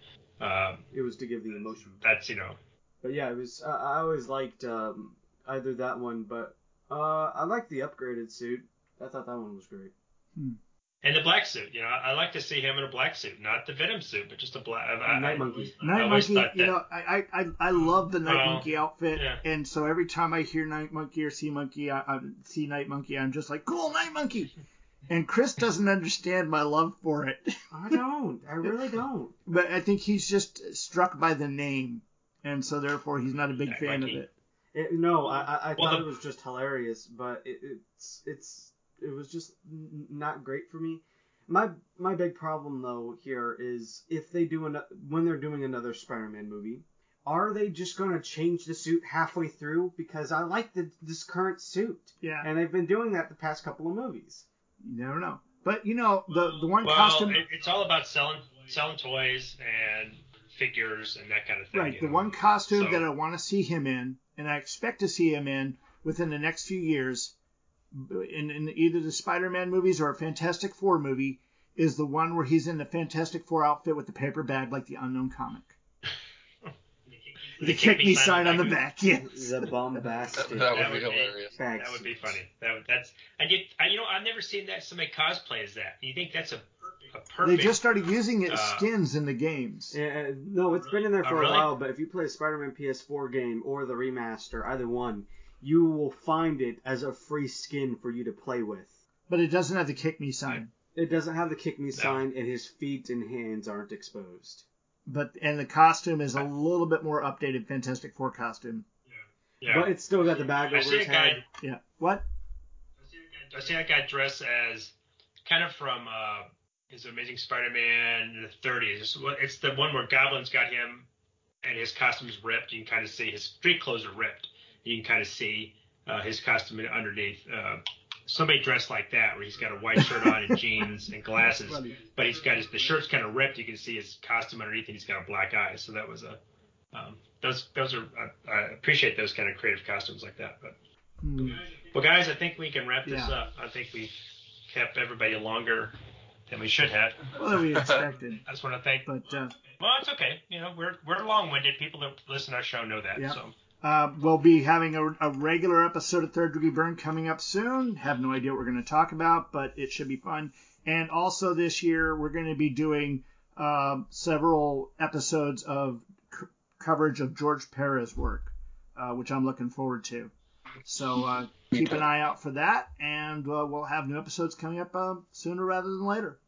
um, It was to give the emotion. that's you know, But yeah, it was. I I always liked um, either that one, but uh, I liked the upgraded suit. I thought that one was great. and the black suit. You know, I, I like to see him in a black suit, not the Venom suit, but just a black. I, I, Night Monkey. I Night always Monkey, thought you know, I, I, I, I love the Night Well, Monkey outfit, yeah. and so every time I hear Night Monkey or see Monkey, I, I see Night Monkey, I'm just like, cool, Night Monkey. (laughs) And Chris doesn't understand my love for it, I don't. I really don't. (laughs) but I think he's just struck by the name, and so therefore he's not a big fan of it. It, no, I, I, I Well, thought the- it was just hilarious, but it, it's it's it was just not great for me. My my big problem though here is if they do an, when they're doing another Spider-Man movie, are they just going to change the suit halfway through? Because I like the, this current suit, Yeah, and they've been doing that the past couple of movies. you never know. But you know, the the one Well, costume, it, it's all about selling selling toys and figures and that kind of thing. right? The know. one costume So- that I want to see him in, and I expect to see him in within the next few years, in, in either the Spider-Man movies or a Fantastic Four movie, is the one where he's in the Fantastic Four outfit with the paper bag like the Unknown Comic. (laughs) The kick me sign on the back, yeah. The bombastic. That That would would be be- hilarious. bag That would be funny. That would, that's and you, I, you know I've never seen that somebody cosplay as that. You think that's a, a perfect? They just started using it as uh, skins in the games. Yeah, no, it's been in there Oh, for really? a while, but if you play a Spider-Man PS4 game or the remaster, either one, you will find it as a free skin for you to play with. But it doesn't have the kick me sign. It doesn't have the kick me sign, and his feet and hands aren't exposed. But and the costume is a little bit more updated Fantastic Four costume. yeah. yeah. But it's still got the bag over see a his guy. head. Yeah. What? I see that guy dressed as kind of from uh, his Amazing Spider-Man in the 30s. It's, the one where Goblin's got him and his costume's ripped. You can kind of see his street clothes are ripped. You can kind of see uh, his costume underneath. Uh, somebody dressed like that, where he's got a white shirt on and (laughs) jeans and glasses, but he's got his the shirt's kind of ripped. You can see his costume underneath, and he's got a black eye. So that was a um, those those are I, I appreciate those kind of creative costumes like that. But Hmm. well, guys, I think we can wrap this Yeah. up. I think we kept everybody longer than we should have. Well, that we expected. (laughs) I just want to thank. But uh, Well, it's okay. You know, we're we're long-winded. People that listen to our show know that. Yeah. So Uh, we'll be having a, a regular episode of Third Degree Byrne coming up soon. Have no idea what we're going to talk about, but it should be fun. And also this year, we're going to be doing uh, several episodes of c- coverage of George Perez work, uh, which I'm looking forward to. So uh, keep an eye out for that, and uh, we'll have new episodes coming up uh, sooner rather than later.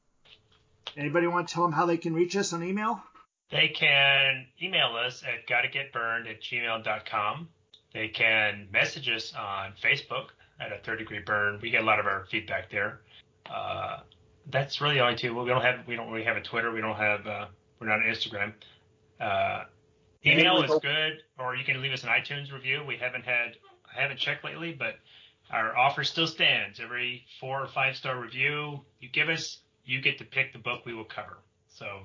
Anybody want to tell them how they can reach us on email? they can email us at gottagetbyrned at gmail.com. They can message us on Facebook at a third degree Byrne. We get a lot of our feedback there. Uh, that's really all only two. We don't have we don't really have a Twitter. We don't have uh, we're not on Instagram. Uh, email is good, or you can leave us an iTunes review. We haven't had I haven't checked lately, but our offer still stands. Every four or five star review you give us, you get to pick the book we will cover. So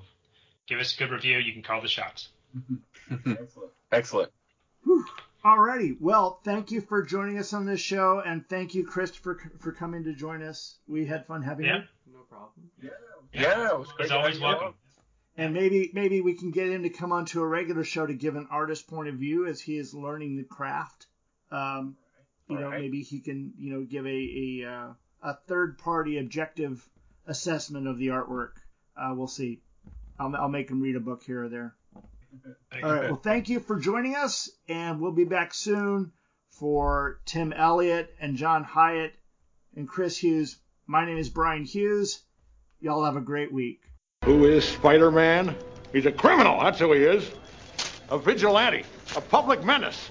give us a good review. You can call the shots. (laughs) Excellent. Excellent. Alrighty. Well, thank you for joining us on this show, and thank you, Christopher, for coming to join us. We had fun having Yeah. you, No problem. Yeah, it was great. He's always have you welcome. and maybe maybe we can get him to come onto a regular show to give an artist point of view as he is learning the craft. Um, you know, Alright. maybe he can you know give a a, uh, a third party objective assessment of the artwork. Uh, we'll see. I'll, I'll make him read a book here or there. All right. Well, thank you for joining us, and we'll be back soon for Tim Elliott and John Hyatt and Chris Hughes. My name is Brian Hughes. Y'all have a great week. Who is Spider Man? He's a criminal, that's who he is. a vigilante, a public menace.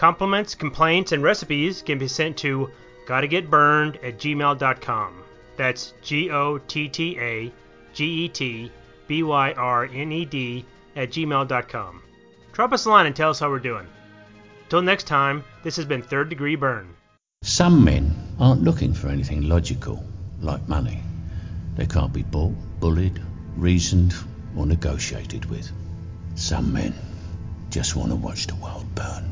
Compliments, complaints, and recipes can be sent to gottagetbyrned at gmail.com. That's G O T T A G E T B Y R N E D at gmail.com. Drop us a line and tell us how we're doing. Till next time, this has been Third Degree Byrne. Some men aren't looking for anything logical, like money. They can't be bought, bullied, reasoned, or negotiated with. Some men just want to watch the world burn.